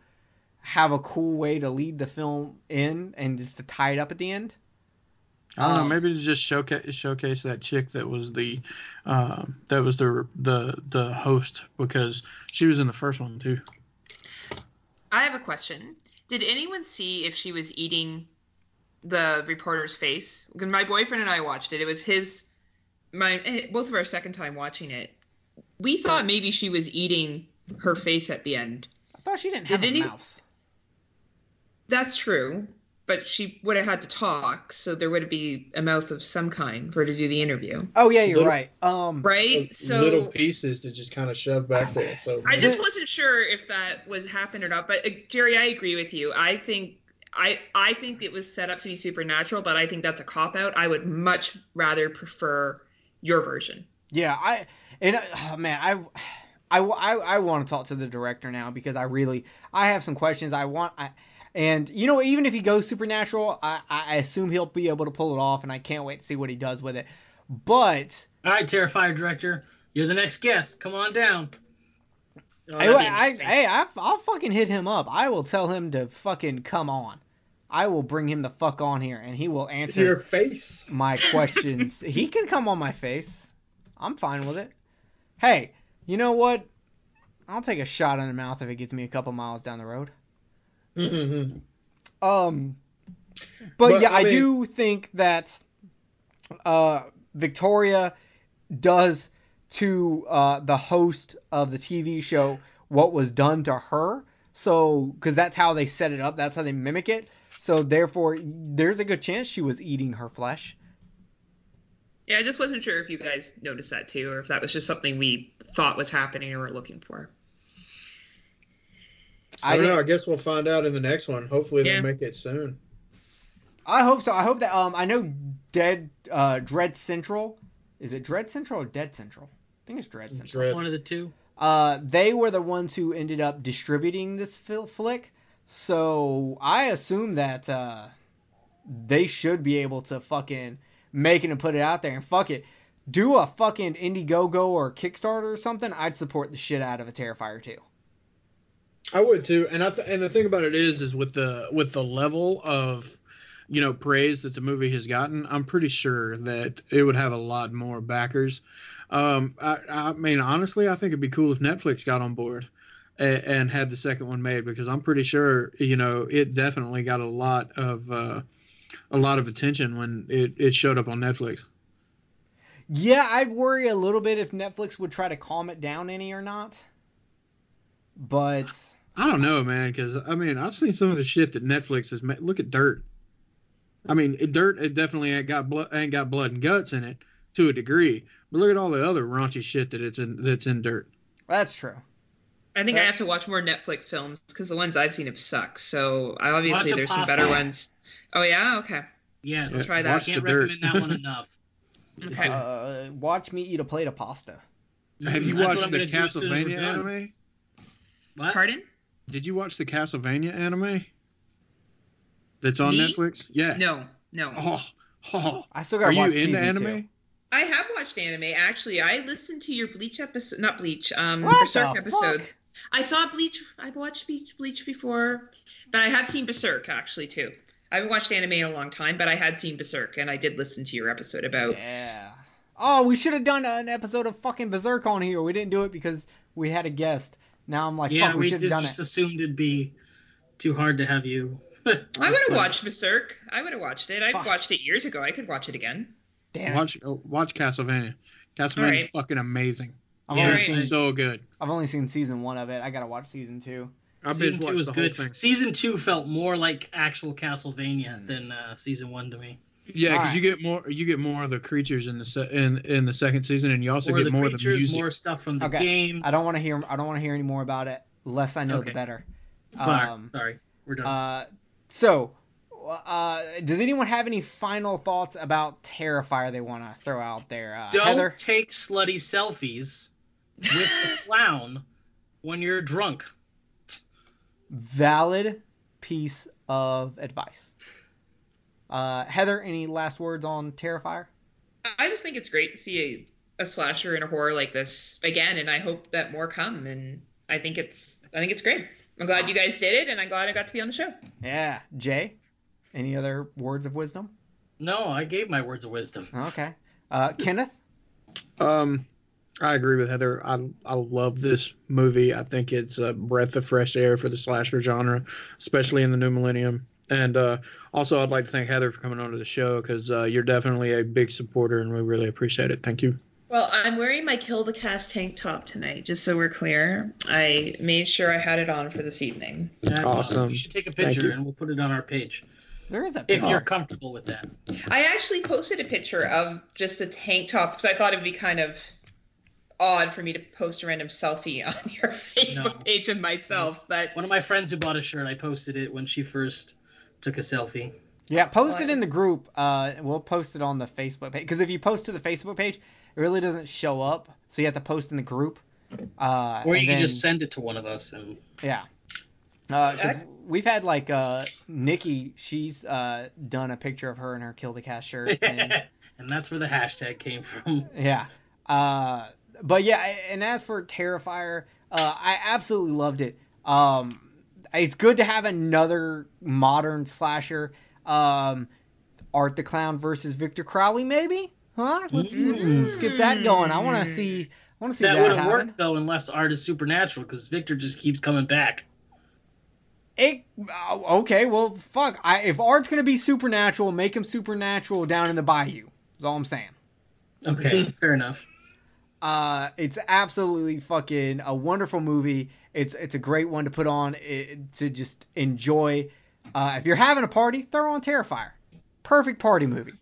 have a cool way to lead the film in and just to tie it up at the end. I don't know. Maybe to just showcase showcase that chick that was the uh, that was the the the host because she was in the first one too. I have a question. Did anyone see if she was eating the reporter's face? My boyfriend and I watched it. It was his, my both of our second time watching it. We thought maybe she was eating her face at the end. I thought she didn't Did have a any- mouth. That's true, but she would have had to talk, so there would be a mouth of some kind for her to do the interview, Oh yeah, you're Little- right. Um, right? So little pieces to just kind of shove back there. So I just wasn't sure if that would happen or not. But uh, Jerry, I agree with you. I think I I think it was set up to be supernatural, but I think that's a cop out. I would much rather prefer your version. Yeah, I and uh, oh, man, I, I, I, I want to talk to the director now because I really I have some questions. I want I, and you know even if he goes supernatural, I, I assume he'll be able to pull it off, and I can't wait to see what he does with it. But All right, Terrifier director, you're the next guest. Come on down. Oh, I, I, hey, I, I'll fucking hit him up. I will tell him to fucking come on. I will bring him the fuck on here, and he will answer your face. my questions. *laughs* he can come on my face. I'm fine with it. Hey, you know what? I'll take a shot in the mouth if it gets me a couple miles down the road. Mhm. Um, but, But, yeah, I I, mean- do think that uh, Victoria does to uh, the host of the TV show what was done to her. So, because that's how they set it up, that's how they mimic it. So, therefore, there's a good chance she was eating her flesh. Yeah, I just wasn't sure if you guys noticed that too, or if that was just something we thought was happening and were looking for. I, don't know. I guess we'll find out in the next one. Hopefully Yeah. they'll make it soon. I hope so. I hope that um I know Dead uh Dread Central. Is it Dread Central or Dead Central? I think it's Dread Central. Dread. One of the two. Uh they were the ones who ended up distributing this fil- flick. So I assume that uh they should be able to fucking make it and put it out there and fuck it. Do a fucking Indiegogo or Kickstarter or something. I'd support the shit out of a Terrifier 2. I would too, and I th- and the thing about it is, is with the with the level of, you know, praise that the movie has gotten, I'm pretty sure that it would have a lot more backers. Um, I, I mean, honestly, I think it'd be cool if Netflix got on board and, and had the second one made because I'm pretty sure, you know, it definitely got a lot of uh, a lot of attention when it, it showed up on Netflix. Yeah, I'd worry a little bit if Netflix would try to calm it down any or not. But I don't know, man, because I mean, I've seen some of the shit that Netflix has made. Look at Dirt. I mean, Dirt it definitely ain't got blood, ain't got blood and guts in it to a degree, but look at all the other raunchy shit that it's in that's in Dirt. that's true. I think I have to watch more Netflix films because the ones I've seen have sucked. So obviously Watch there's some better ones. Oh yeah, okay, Yes. I'll try that. watch Can't the dirt. recommend that one *laughs* enough. Okay. Uh, watch me eat a plate of pasta. Have you That's watched the gonna do as soon as we're Castlevania anime? What? Pardon? Did you watch the Castlevania anime? That's on Me? Netflix. Yeah. No, no. Oh, oh. I still gotta Are you watch into anime? two. I have watched anime. Actually, I listened to your Bleach episode, not Bleach, um, What Berserk the episode. fuck? I saw Bleach. I've watched Bleach, Bleach before, but I have seen Berserk actually too. I haven't watched anime in a long time, but I had seen Berserk, and I did listen to your episode about. Yeah. Oh, we should have done an episode of fucking Berserk on here. We didn't do it because we had a guest. Now I'm like, yeah, fuck, we, we should have done just it. assumed it'd be too hard to have you. *laughs* I would have But- watched Berserk. I would have watched it. I Fuck. watched it years ago. I could watch it again. Damn. Watch oh, watch Castlevania. Castlevania's Alright. fucking amazing. I've, Yeah, only right. seen, So good. I've only seen season one of it. I gotta watch season two. I season two was good. thing. Season two felt more like actual Castlevania than uh, season one to me. Yeah, because Alright. you get more you get more of the creatures in the se- in in the second season, and you also More get the more of the music. more stuff from the Okay. games. I don't want to hear. I don't want to hear any more about it. Less I know, the better. Sorry, Um, sorry, we're done. Uh, so, uh, does anyone have any final thoughts about Terrifier they want to throw out there? Uh, don't Heather. take slutty selfies with the *laughs* clown when you're drunk. Valid piece of advice. Uh, Heather, any last words on Terrifier? I just think it's great to see a, a slasher and a horror like this again, and I hope that more come. And I think it's I think it's great. I'm glad you guys did it, and I'm glad I got to be on the show. Yeah, Jay. Any other words of wisdom? No, I gave my words of wisdom. Okay. Uh, Kenneth. Um, I agree with Heather. I I love this movie. I think it's a breath of fresh air for the slasher genre, especially in the new millennium. And uh, also, I'd like to thank Heather for coming onto the show because uh, you're definitely a big supporter, and we really appreciate it. Thank you. Well, I'm wearing my Kill the Cast tank top tonight, just so we're clear. I made sure I had it on for this evening. That's Awesome. You should take a picture and we'll put it on our page There is a if you're comfortable with that. I actually posted a picture of just a tank top because I thought it would be kind of odd for me to post a random selfie on your *laughs* Facebook No. page of myself, but One of my friends who bought a shirt, I posted it when she first took a selfie. Yeah, post it in the group. Uh, we'll post it on the Facebook page because if you post to the Facebook page, it really doesn't show up. So you have to post in the group. Uh, Or you can then- just send it to one of us and yeah. Uh 'cause we've had like uh, Nikki. She's uh, done a picture of her in her Kill the Cast shirt. *laughs* And, and that's where the hashtag came from. yeah. Uh, but yeah, and as for Terrifier, uh, I absolutely loved it. Um, it's good to have another modern slasher. Um, Art the Clown versus Victor Crowley, maybe? Huh? Let's, let's, let's get that going. I want to see. I want to see that that, would have worked though, unless art is supernatural, because Victor just keeps coming back. It, uh, okay, well, fuck. I, if Art's gonna be supernatural, make him supernatural down in the bayou. That's all I'm saying. Okay, fair enough. Uh, it's absolutely fucking a wonderful movie. It's it's a great one to put on it, to just enjoy. Uh, if you're having a party, throw on Terrifier. Perfect party movie.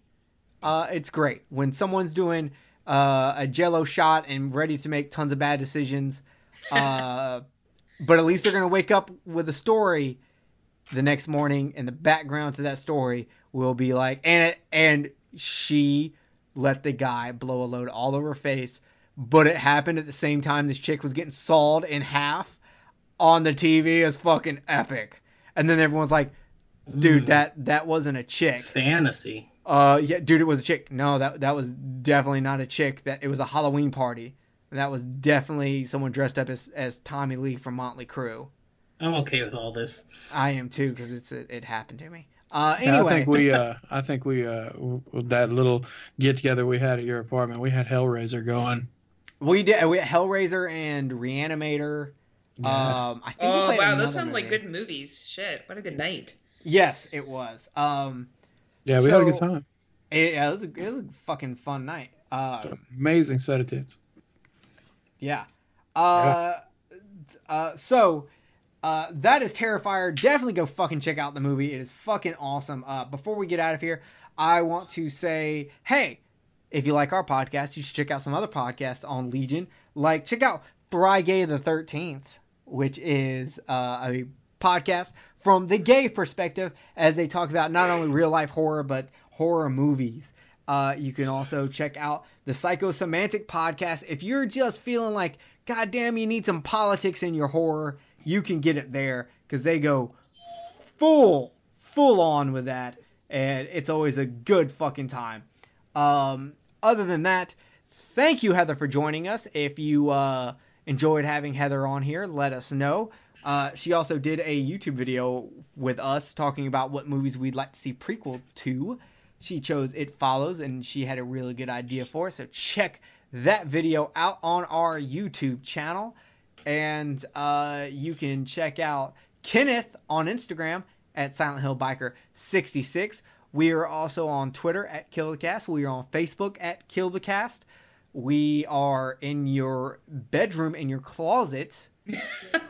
Uh, it's great when someone's doing uh, a Jello shot and ready to make tons of bad decisions. Uh, *laughs* but at least they're gonna wake up with a story the next morning, and the background to that story will be like, and and she let the guy blow a load all over her face, but it happened at the same time this chick was getting sawed in half on the TV is fucking epic. And then everyone's like, dude, Mm. that that wasn't a chick. Fantasy. Uh, yeah, dude, it was a chick. No, that that was definitely not a chick. That it was a Halloween party. And that was definitely someone dressed up as as Tommy Lee from Motley Crue. I'm okay with all this. I am too because it's it, it happened to me. Uh, Yeah, anyway, I think we, *laughs* uh, I think we, uh, with that little get together we had at your apartment, we had Hellraiser going. we did we had Hellraiser and Reanimator. Yeah. Um, I think oh wow, those sound like good movies. Shit, what a good night. Yes, it was. Um, Yeah, we had a good time. it, yeah, it was a, it was a fucking fun night. Uh, Amazing set of tits. yeah. Uh, uh, so uh, that is Terrifier. Definitely go fucking check out the movie. It is fucking awesome. Uh, before we get out of here, I want to say, hey, if you like our podcast, you should check out some other podcasts on Legion. Like check out Gay the Thirteenth, which is uh, a podcast from the gay perspective, as they talk about not only real life horror but horror movies. Uh, you can also check out the Psychosemantic podcast. If you're just feeling like, God damn, you need some politics in your horror, you can get it there because they go full, full on with that, and it's always a good fucking time. Um, other than that, thank you, Heather, for joining us. If you uh, enjoyed having Heather on here, let us know. Uh, she also did a YouTube video with us talking about what movies we'd like to see prequel to. She chose It Follows, and she had a really good idea for us. So check that video out on our YouTube channel. And uh, you can check out Kenneth on Instagram at Silent Hill Biker 66. We are also on Twitter at Kill the Cast. We are on Facebook at Kill the Cast. We are in your bedroom, in your closet. *laughs*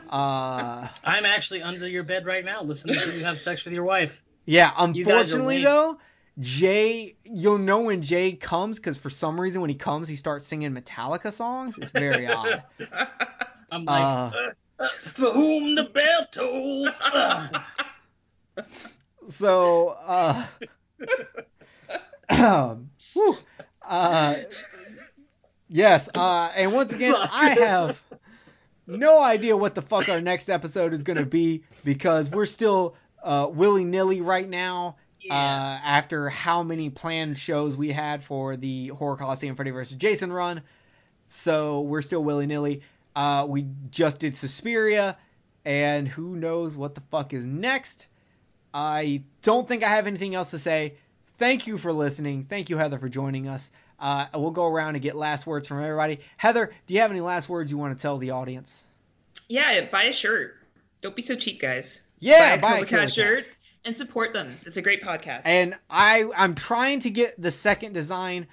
Uh, I'm actually under your bed right now, listening to you have sex with your wife. yeah, You guys are unfortunately though, Jay, you'll know when Jay comes because for some reason when he comes, he starts singing Metallica songs. It's very *laughs* odd. I'm like, Uh, uh, for whom the bell tolls. *laughs* So, uh, *clears throat* *clears throat* whew, uh, yes, uh, and once again, I have no idea what the fuck our next episode is going to be because we're still uh, willy nilly right now. uh, after how many planned shows we had for the Horror Coliseum Freddy vs. Jason run. So we're still willy nilly. Uh, we just did Suspiria, and who knows what the fuck is next. I don't think I have anything else to say. Thank you for listening. Thank you, Heather, for joining us. Uh, we'll go around and get last words from everybody. Heather, do you have any last words you want to tell the audience? Yeah, buy a shirt. Don't be so cheap, guys. Yeah, buy buy a a the Kill Cat shirt Cats. and support them. It's a great podcast. And I I'm trying to get the second design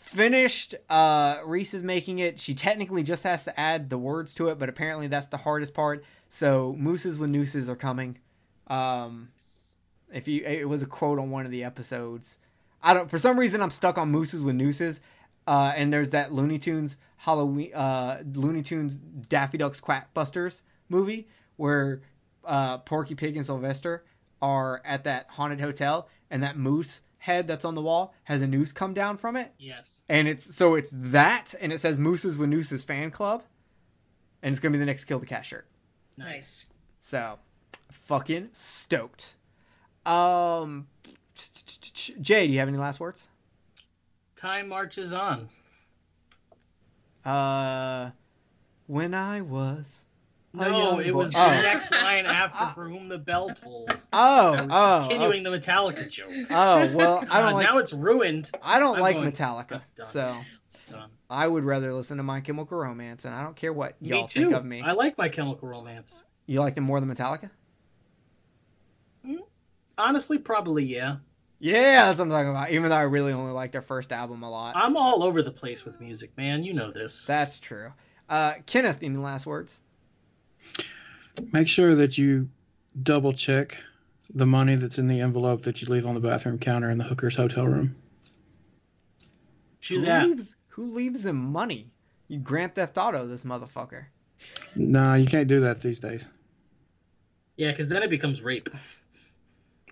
finished. Uh, Reese is making it. She technically just has to add the words to it, but apparently that's the hardest part. So mooses with nooses are coming. Um, if you it was a quote on one of the episodes. I don't for some reason I'm stuck on mooses with nooses. Uh, and there's that Looney Tunes Halloween uh, Looney Tunes Daffy Duck's Quackbusters movie where uh, Porky Pig and Sylvester are at that haunted hotel and that moose head that's on the wall has a noose come down from it Yes. and it's so it's that and it says Mooses with Nooses fan club and it's gonna be the next Kill the Cat shirt. nice. So fucking stoked. Um, Jay, do you have any last words? Time marches on. Uh, when I was. No, it boy- was the Oh. next line after *laughs* For Whom the Bell Tolls. Oh, was oh, continuing the Metallica joke. oh, well, I Uh, don't like now it's ruined. I don't I'm like going- Metallica, Done. so Done. I would rather listen to My Chemical Romance, and I don't care what y'all think of me. I like My Chemical Romance. You like them more than Metallica? Honestly, probably yeah. Yeah, that's what I'm talking about. Even though I really only like their first album a lot. I'm all over the place with music, man. You know this. That's true. Uh, Kenneth, any last words? Make sure that you double check the money that's in the envelope that you leave on the bathroom counter in the hooker's hotel room. Do who that. leaves who leaves them money? You Grand Theft Auto this motherfucker. Nah, you can't do that these days. Yeah, because then it becomes rape.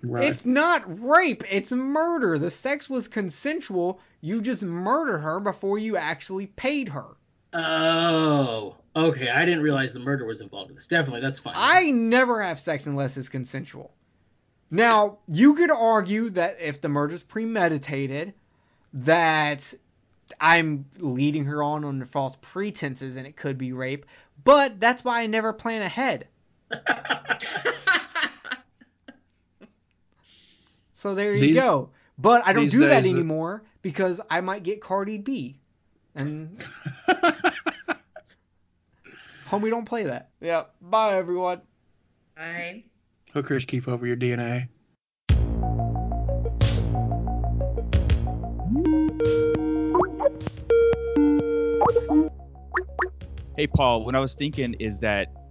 Right. It's not rape, it's murder. The sex was consensual. You just murdered her before you actually paid her. Oh, okay. I didn't realize the murder was involved in this. Definitely, that's fine. I never have sex unless it's consensual. Now, you could argue that if the murder's premeditated, that I'm leading her on under false pretenses and it could be rape, but that's why I never plan ahead. *laughs* So there you These- go. But I don't do that days, the- anymore because I might get Cardi B. And *laughs* homie, don't play that. Yeah. Bye, everyone. Bye. Hookers keep over your DNA. Hey, Paul, what I was thinking is that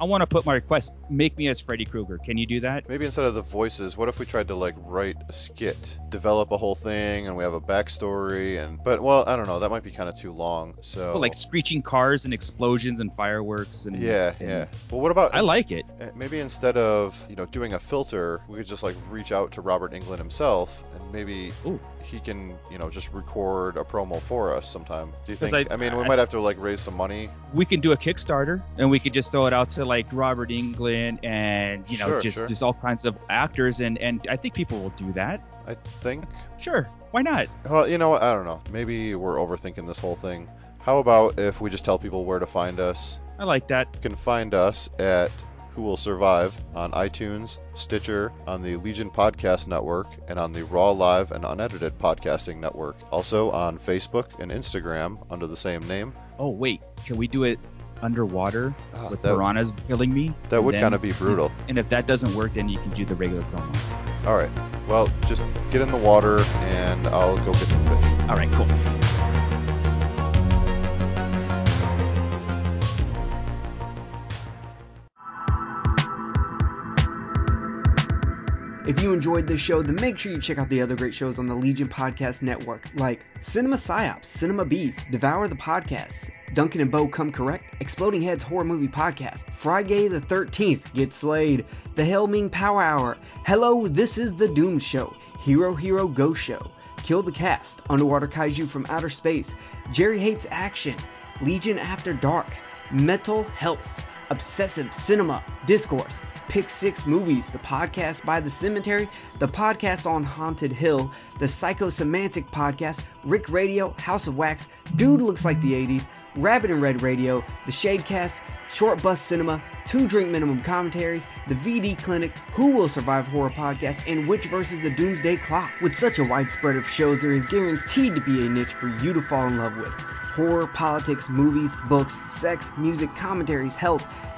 I want to put my request. Make me as Freddy Krueger. Can you do that? Maybe instead of the voices, what if we tried to like write a skit, develop a whole thing, and we have a backstory and but well I don't know that might be kind of too long. So Oh, like screeching cars and explosions and fireworks and yeah and- yeah. But what about I like it. Uh, Maybe instead of you know doing a filter, we could just like reach out to Robert Englund himself, and maybe Ooh. he can you know just record a promo for us sometime. Do you think? I, I- mean, we I- might have to like raise some money. We can do a Kickstarter and we could just throw it out to like Robert Englund and you know Sure, just sure. just all kinds of actors and and I think people will do that. I think. Sure, why not? Well, you know what? I don't know. Maybe we're overthinking this whole thing. How about if we just tell people where to find us? I like that. You can find us at Who Will Survive on iTunes, Stitcher, on the Legion Podcast Network, and on the Raw Live and Unedited Podcasting Network. Also on Facebook and Instagram under the same name. Oh wait, can we do it underwater Ah, with that, piranhas killing me? that would kind of be brutal. And if that doesn't work, then you can do the regular promo. All right. Well, just get in the water and I'll go get some fish. All right, cool. If you enjoyed this show, then make sure you check out the other great shows on the Legion Podcast Network, like Cinema Psyops, Cinema Beef, Devour the Podcast, Duncan and Bo Come Correct, Exploding Heads Horror Movie Podcast, Friday the 13th, Get Slayed, The Helming Power Hour, Hello, This is the Doom Show, Hero Hero Go Show, Kill the Cast, Underwater Kaiju from Outer Space, Jerry Hates Action, Legion After Dark, Mental Health, Obsessive Cinema, Discourse, Pick Six Movies, the podcast by The Cemetery, the podcast on Haunted Hill, the Psychosemantic podcast, Rick Radio, House of Wax, Dude Looks Like the 80s, Rabbit and Red Radio, the Shadecast, Short Bus Cinema, Two Drink Minimum Commentaries, the VD Clinic, Who Will Survive Horror Podcast, and Which versus the Doomsday Clock. With such a wide spread of shows, there is guaranteed to be a niche for you to fall in love with. Horror, politics, movies, books, sex, music, commentaries, health,